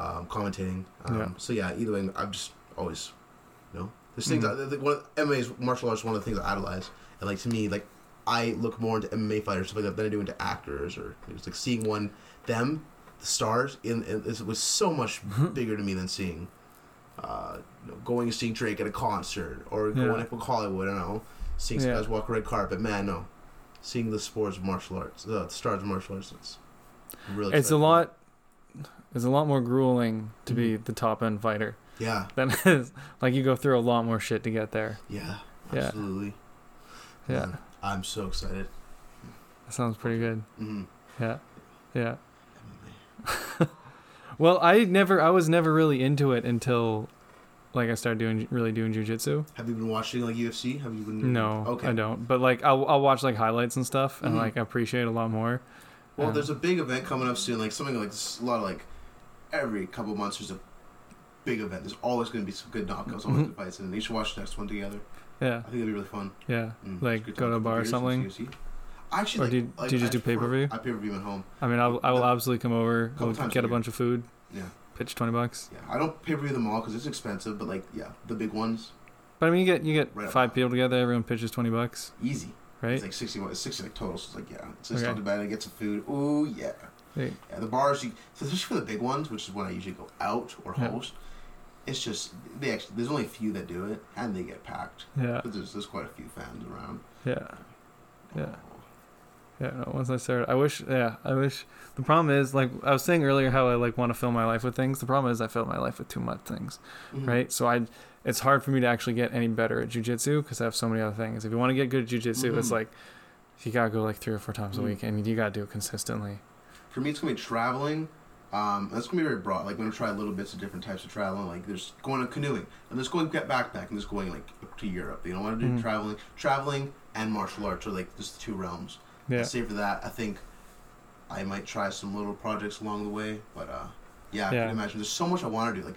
um, commentating. Um, Yeah. So yeah, either way, I'm just always, you know, there's things. Mhm. that the, one of, MMA is martial arts. is One of the things I idolize, and like to me, like I look more into MMA fighters stuff like that than I do into actors or it's like seeing one them the stars in, in it was so much bigger to me than seeing. Uh, you know, going and seeing Drake at a concert or going Yeah. up in Hollywood. I don't know, seeing Yeah. guys walk a red carpet. Man, no, seeing the sports of martial arts, the stars of martial arts. It's really. It's a lot. It's a lot more grueling to be Mm-hmm. the top end fighter Yeah, than is like you go through a lot more shit to get there. yeah, Yeah. absolutely. Yeah, Man, I'm so excited. that sounds pretty good. Mm-hmm. Yeah, yeah. Well, I never, I was never really into it until, like, I started doing really doing jujitsu. Have you been watching like UFC? Have you been? No, Okay. I don't. But like, I'll I'll watch like highlights and stuff, and Mhm. like I appreciate a lot more. Well, Um, there's a big event coming up soon. Like something like this, a lot of like every couple months there's a big event. There's always going to be some good knockouts, always Mhm. good fights, and you should watch the next one together. Yeah, I think it'd be really fun. yeah. Mm, Like, go to a bar or something? UFC. I actually Or do you- like, do you just I do prefer- pay-per-view? I pay per view at home. I mean, I'll I will absolutely come over, we'll get a bunch of food, Yeah, pitch twenty bucks. yeah. I don't pay per view them all because it's expensive, but like yeah, the big ones But I mean, you get you get Right five people together, everyone pitches twenty bucks, easy. right? It's like sixty. It's sixty like total. So it's like yeah, it's just Okay. not too bad. I get some food. Oh yeah. Hey, Yeah, the bars, you, so especially for the big ones, which is when I usually go out or Yeah. host. It's just they actually there's only a few that do it, and they get packed. yeah, But there's there's quite a few fans around. yeah. Yeah. Yeah, no, once I started, I wish, yeah, I wish. The problem is, like I was saying earlier, how I like want to fill my life with things. The problem is, I fill my life with too much things, Mhm. right? So I, it's hard for me to actually get any better at jujitsu because I have so many other things. If you want to get good at jujitsu, it's Mhm. like you gotta go like three or four times a Mhm. week, and you gotta do it consistently. For me, it's gonna be traveling. Um, that's gonna be very broad. Like, I'm gonna try little bits of different types of traveling. Like, there's going to canoeing, and there's going get backpack, and there's going like to Europe. You know, I want to do Mhm. traveling, traveling, and martial arts are like just the two realms. Yeah, Save for that, I think I might try some little projects along the way. But uh, yeah, I Yeah. can imagine. There's so much I want to do. Like,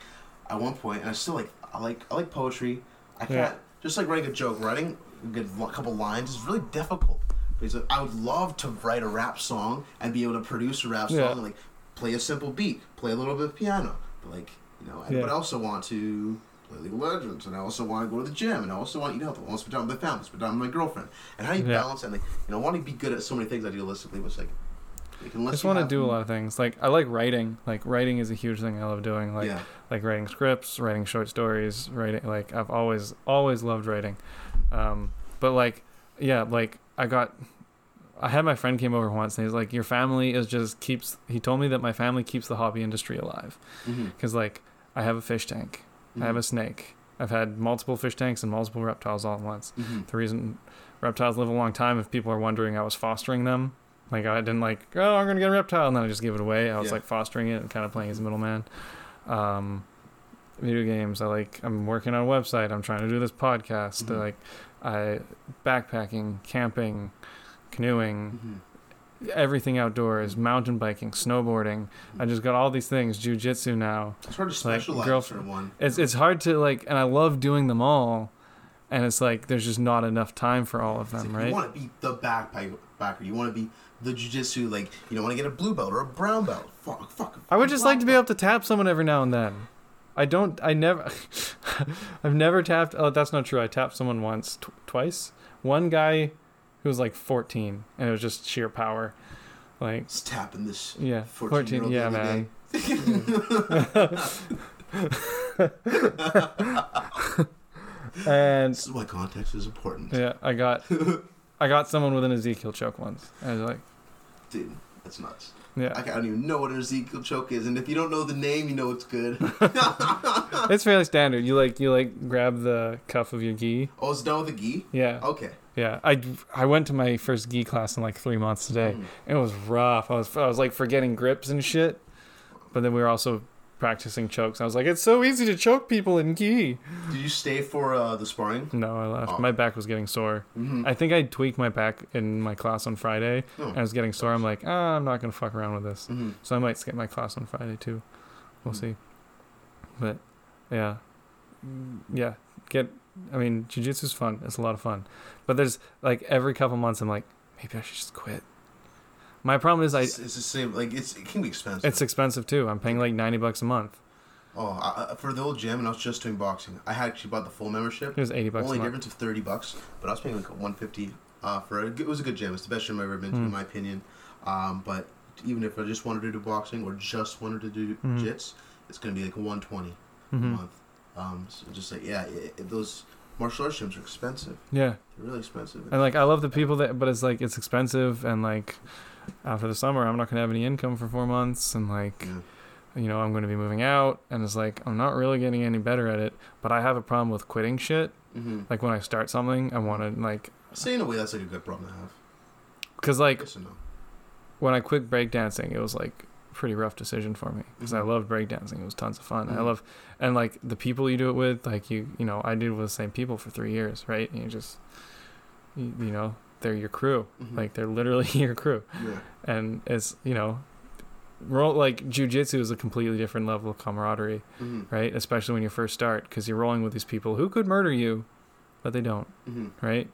at one point, and I still like I like I like poetry. I can't just like writing a joke. Writing a good lo- couple lines is really difficult. Because I would love to write a rap song and be able to produce a rap song Yeah. and like play a simple beat, play a little bit of piano, but like you know. Yeah. But I also want to play League of Legends, and I also want to go to the gym, and I also want to eat healthy. I want to spend time with my family, spend time with my girlfully And how you Yeah. balance and like you know, I want to be good at so many things idealistically, which like Like, I just want to do a lot of things. Like I like writing. Like writing is a huge thing I love doing. Like yeah. like writing scripts, writing short stories, writing like I've always always loved writing. Um, but like yeah, like I got I had my friend came over once and he's like your family is just keeps he told me that my family keeps the hobby industry alive Mm-hmm. cuz like I have a fish tank. I have a snake. I've had multiple fish tanks and multiple reptiles all at once. Mm-hmm. The reason reptiles live a long time, if people are wondering, I was fostering them. Like I didn't like, oh, I'm gonna get a reptile, and then I just give it away. I was Yeah. like fostering it and kind of playing as a middleman. Um, video games. I like. I'm working on a website. I'm trying to do this podcast. Mhm. Like, I backpacking, camping, canoeing, Mm-hmm. Everything outdoors, mountain biking, snowboarding. I just got all these things. Jujitsu now. It's hard to Like, specialize in one. It's it's hard to like, and I love doing them all. And it's like there's just not enough time for all of them, like, right? You want to be the backpacker. You want to be the jujitsu. Like you don't want to get a blue belt or a brown belt. Fuck, fuck. I would just like to be able to tap someone every now and then. I don't. I never. I've never tapped. Oh, that's not true. I tapped someone once, tw- twice. One guy who was like 14, and it was just sheer power. Like. Just tapping this. yeah, 14 14. Yeah, man. and This is why context is important. yeah, I got, I got someone with an Ezekiel choke once. I was like, Dude, that's nuts. Yeah, I don't even know what an Ezekiel choke is, and if you don't know the name, you know it's good. it's fairly standard. You like, you like grab the cuff of your gi. oh, it's done with the gi. Yeah, Okay. yeah. I, I went to my first gi class in like three months today. Mm. It was rough. I was I was like forgetting grips and shit. But then we were also practicing chokes. I was like, it's so easy to choke people in gi. Did you stay for uh, the sparring? No, I left. Oh. My back was getting sore. Mm-hmm. I think I tweaked my back in my class on Friday. Oh. And I was getting sore. I'm like, ah, I'm not gonna fuck around with this. hmm So I might skip my class on Friday too. We'll Mm. see. But yeah, yeah. Get. I mean, jujitsu's fun. It's a lot of fun. But there's like every couple months, I'm like, maybe I should just quit. My problem is I. it's, it's the same. Like it's it can be expensive. It's expensive too. I'm paying like ninety bucks a month. oh, I, for the old gym, and I was just doing boxing. I had actually bought the full membership. It was eighty bucks Only a month. difference of thirty bucks, but I was paying like one fifty uh, for it. It was a good gym. It's the best gym I've ever been to, Mm. in my opinion. Um, but even if I just wanted to do boxing or just wanted to do Mhm. jits, it's gonna be like one twenty a hmm month. Um, so just like yeah, it, it- those martial arts gyms are expensive. Yeah, They're really expensive. and like I love the people that, but it's like it's expensive, and like after the summer, I'm not gonna have any income for four months, and like Yeah. you know I'm gonna be moving out, and it's like I'm not really getting any better at it. But I have a problem with quitting shit. Mm-hmm. Like when I start something, I want to like, See in a way, that's like a good problem to have. cause like no. when I quit breakdancing, it was like a pretty rough decision for me because I Mhm. loved breakdancing. It was tons of fun. I Mhm. love and like the people you do it with. Like you, you know, I did it with the same people for three years, right? And you just, you, you know, they're your crew. Mhm. Like they're literally your crew, yeah. and it's you know, roll like jujitsu is a completely different level of camaraderie, Mm-hmm. right? Especially when you first start because you're rolling with these people who could murder you, but they don't Mm-hmm. right?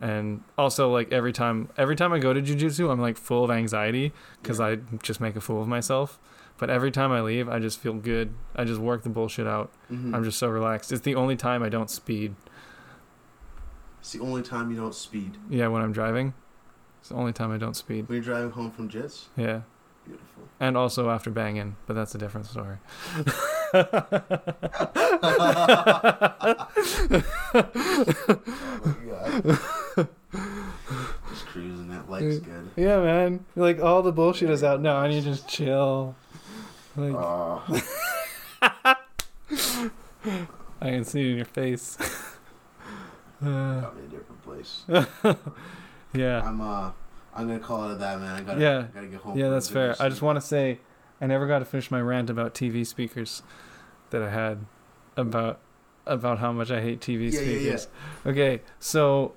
And also, like every time, every time I go to jujitsu, I'm like full of anxiety because Yeah. I just make a fool of myself. But every time I leave, I just feel good. I just work the bullshit out. Mm-hmm. I'm just so relaxed. It's the only time I don't speed. It's the only time you don't speed. Yeah, when I'm driving, it's the only time I don't speed. When you're driving home from jits, Yeah, beautiful. and also after banging, but that's a different story. Oh my god. just cruising. That light's good. yeah, man. Like all the bullshit is out now, and you just chill. Like Oh, I can see it in your face. Uh, got me a different place. yeah. I'm uh, I'm gonna call it a that, man. I gotta, Yeah. gotta get home. Yeah, that's fair. I just want to say, I never got to finish my rant about TV speakers that I had about about how much I hate TV Yeah, yeah, yeah. speakers. Okay, so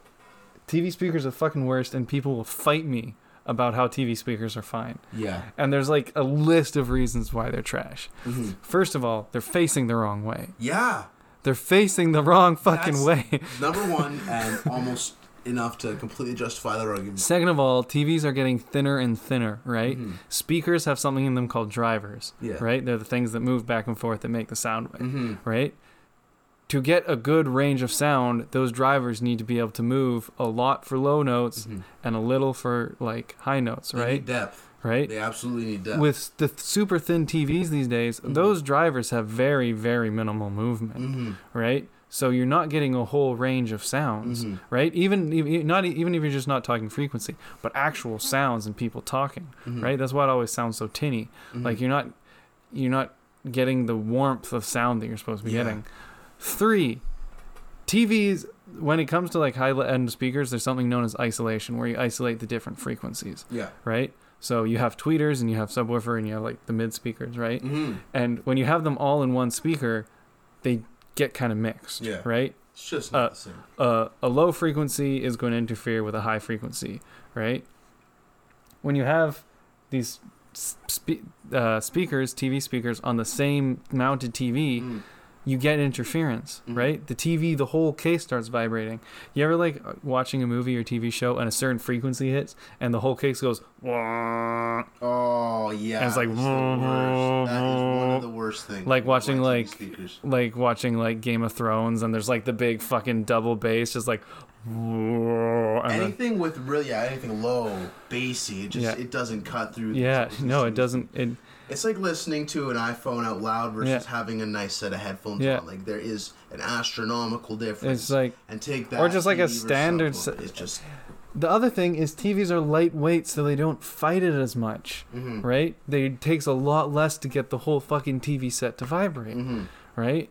TV speakers are fucking worst, and people will fight me about how TV speakers are fine. Yeah. And there's like a list of reasons why they're trash. hmm First of all, they're facing the wrong way. Yeah. They're facing the wrong fucking That's- way. Number one, and almost enough to completely justify that argument. Second of all, TVs are getting thinner and thinner, right? Mhm. Speakers have something in them called drivers, Yeah. right? They're the things that move back and forth that make the sound wave, Mm-hmm. right? To get a good range of sound, those drivers need to be able to move a lot for low notes Mhm. and a little for like high notes, right? Depth. Right? They absolutely need that. With the super thin TVs these days, Mhm. those drivers have very, very minimal movement, mm-hmm. right? So you're not getting a whole range of sounds, Mhm. right? Even even not even if you're just not talking frequency, but actual sounds and people talking, Mhm. right? That's why it always sounds so tinny. Mhm. Like you're not you're not getting the warmth of sound that you're supposed to be Yeah. getting. Three, TVs when it comes to like high end speakers, there's something known as isolation, where you isolate the different frequencies, yeah. right? So you have tweeters and you have subwoofer and you have like the mid speakers, right? Mm-hmm. And when you have them all in one speaker, they get kind of mixed, Yeah. right? It's just not Uh, the same. uh, a low frequency is going to interfere with a high frequency, right? When you have these spe- uh, speakers, TV speakers, on the same mounted TV, Mm. You get interference, Mhm. right? The TV, the whole case starts vibrating. You ever like uh, watching a movie or TV show and a certain frequency hits and the whole case goes, "Wah." Oh yeah. And it's like, worst. That is one of the worst things. Like watching, like, like watching like Game of Thrones and there's like the big fucking double bass, just like, "Wah," and then- anything with really yeah, anything low, bassy, it just Yeah. it doesn't cut through. yeah, no, it doesn't. It It's like listening to an iPhone out loud versus Yeah. having a nice set of headphones Yeah. on. Like there is an astronomical difference. it's like and take that or just like a standard se- It's just the other thing is TVs are lightweight, so they don't fight it as much, mhm. right? They it takes a lot less to get the whole fucking TV set to vibrate. Mhm. right?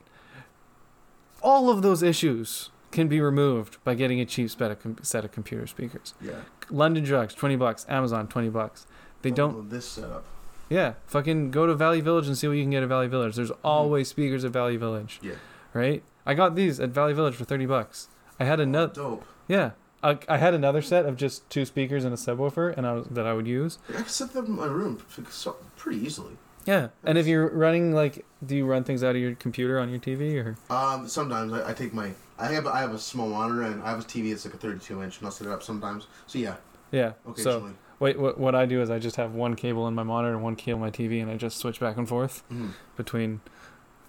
All of those issues can be removed by getting a cheap set of, com- set of computer speakers. Yeah. London Drugs, 20 bucks. Amazon, 20 bucks. They don't, this setup. Yeah, fucking go to Value Village and see what you can get at Value Village. There's always speakers at Value Village, Yeah. right? I got these at Value Village for 30 bucks. I had another, Dope. yeah. I, I had another set of just two speakers and a subwoofer and I was, that I would use. I can set them in my room pretty easily. Yeah. And if you're running like, do you run things out of your computer on your TV or? Um, sometimes I, I take my I have I have a small monitor and I have a TV that's like a 32 inch and I'll set it up sometimes. So yeah, Yeah. So occasionally. Wait, what, what I do is I just have one cable in my monitor and one cable in my TV, and I just switch back and forth Mhm. between.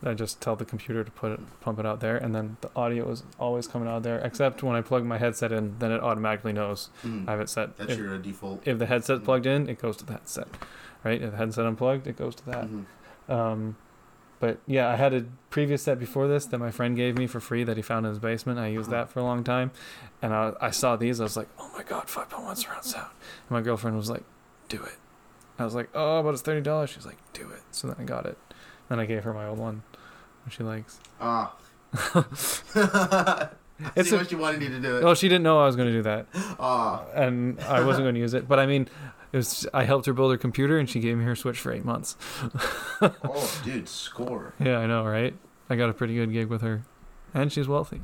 I just tell the computer to put it, pump it out there, and then the audio is always coming out there. Except when I plug my headset in, then it automatically knows Mhm. I have it set. That's If, your default. if the headset's plugged in, it goes to the headset, right? If the headset unplugged, it goes to that. Mhm. Um, but yeah, I had a previous set before this that my friend gave me for free that he found in his basement. I used that for a long time, and I, I saw these. I was like, oh my god, five point one surround sound. And my girlfriend was like, do it. I was like, oh, but it's thirty dollars. She was like, do it. So then I got it. Then I gave her my old one, which she likes. Ah. It's See a- what you wanted you to do it. Oh, she didn't know I was going to do that, Ah. and I wasn't going to use it. But I mean, it was. I helped her build her computer, and she gave me her Switch for eight months. oh, dude, score. Yeah, I know, right? I got a pretty good gig with her, and she's wealthy.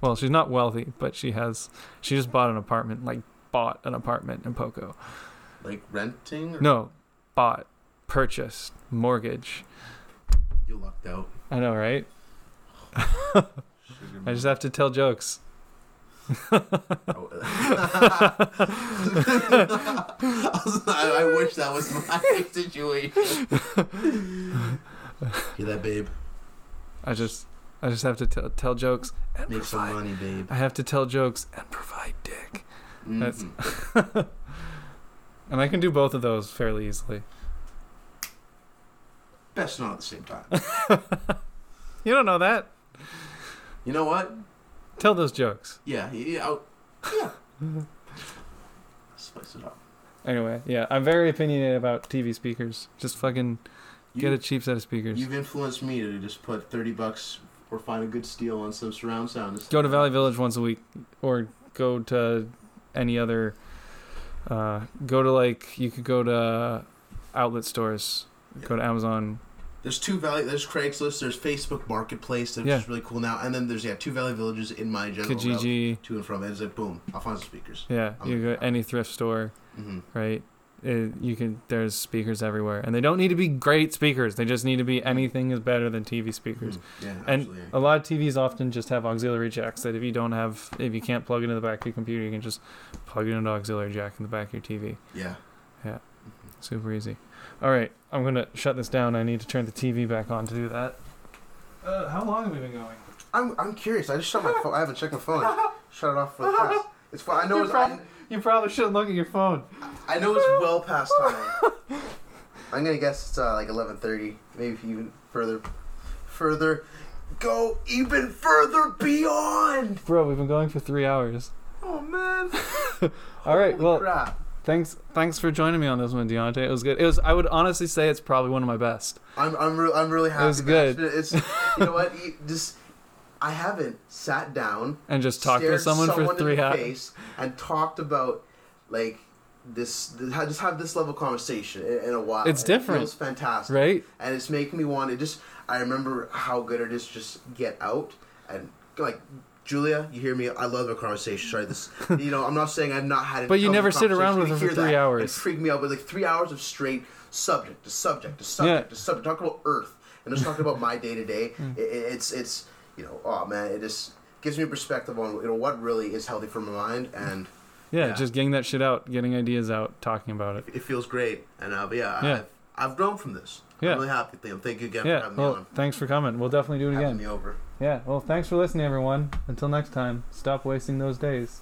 Well, she's not wealthy, but she has. She just bought an apartment, like bought an apartment in Poco. Like renting? Or No, bought, purchased, mortgage. You lucked out. I know, right? I just have to tell jokes. I, I wish that was my situation. Hear that, babe? I just, I just have to tell tell jokes and Make some provide. money, babe. I have to tell jokes and provide dick, That's- Mhm. and I can do both of those fairly easily. Best not at the same time. You don't know that. You know what? Tell those jokes. Yeah, yeah, I'll- yeah. Spice it up. Anyway, yeah, I'm very opinionated about TV speakers. Just fucking get a cheap set of speakers. You've influenced me to just put thirty bucks or find a good steal on some surround sound. Go to Value Village once a week, or go to any other. Uh, go to like you could go to outlet stores. Go to Amazon. There's two Valley. There's Craigslist. There's Facebook Marketplace. That's Yeah. really cool now. And then there's yeah two Value Villages in my general route to and from. And it's like boom, I'll find some speakers. Yeah, I'm- you go any thrift store, hmm right? It, you can. There's speakers everywhere, and they don't need to be great speakers. They just need to be anything is better than TV speakers. Yeah, And absolutely. a lot of TVs often just have auxiliary jacks that if you don't have, if you can't plug into the back of your computer, you can just plug it into auxiliary jack in the back of your TV. Yeah. Yeah. Super easy. All right, I'm gonna shut this down. I need to turn the TV back on to do that. Uh, how long have we been going? I'm I'm curious. I just shut my phone. I haven't checked my phone. Shut it off for the test. It's fine. I know. It's, I, You probably shouldn't look at your phone. I know it's well past time. I'm gonna guess it's uh, like 11:30, maybe even further, further. Go even further beyond. Bro, we've been going for three hours. Oh man. All right, Holy well, crap. Thanks thanks for joining me on this one, Dionte. It was good. It was. I would honestly say it's probably one of my best. I'm I'm re- I'm really happy. It was good. It's you know what? You just I haven't sat down, And just talked to stared someone, for three hours. and talked about like this. th- ha- Just have this level of conversation in, in a while. It's different. It feels fantastic, Right? and it's making me want to just. I remember how good it is just get out and like. Julia, you hear me? I love the conversation. Sorry, this. You know, I'm not saying I've not had. a But you never sit around with her for three hours. It freaked me out. But like three hours of straight subject to subject to subject Yeah. to subject. Talk about Earth and just talking about my day to day. Mm. It's it's you know, oh man, it just gives me a perspective on you know what really is healthy for my mind, and Yeah, Yeah. just getting that shit out, getting ideas out, talking about it. it feels great. And uh, but yeah, Yeah. I've, I've grown from this. Yeah. I'm really happy. Liam. Thank you again for Yeah. having me Well, on. thanks for coming. We'll definitely do it Having again. me over. Yeah. Well, thanks for listening, everyone. Until next time, stop wasting those days.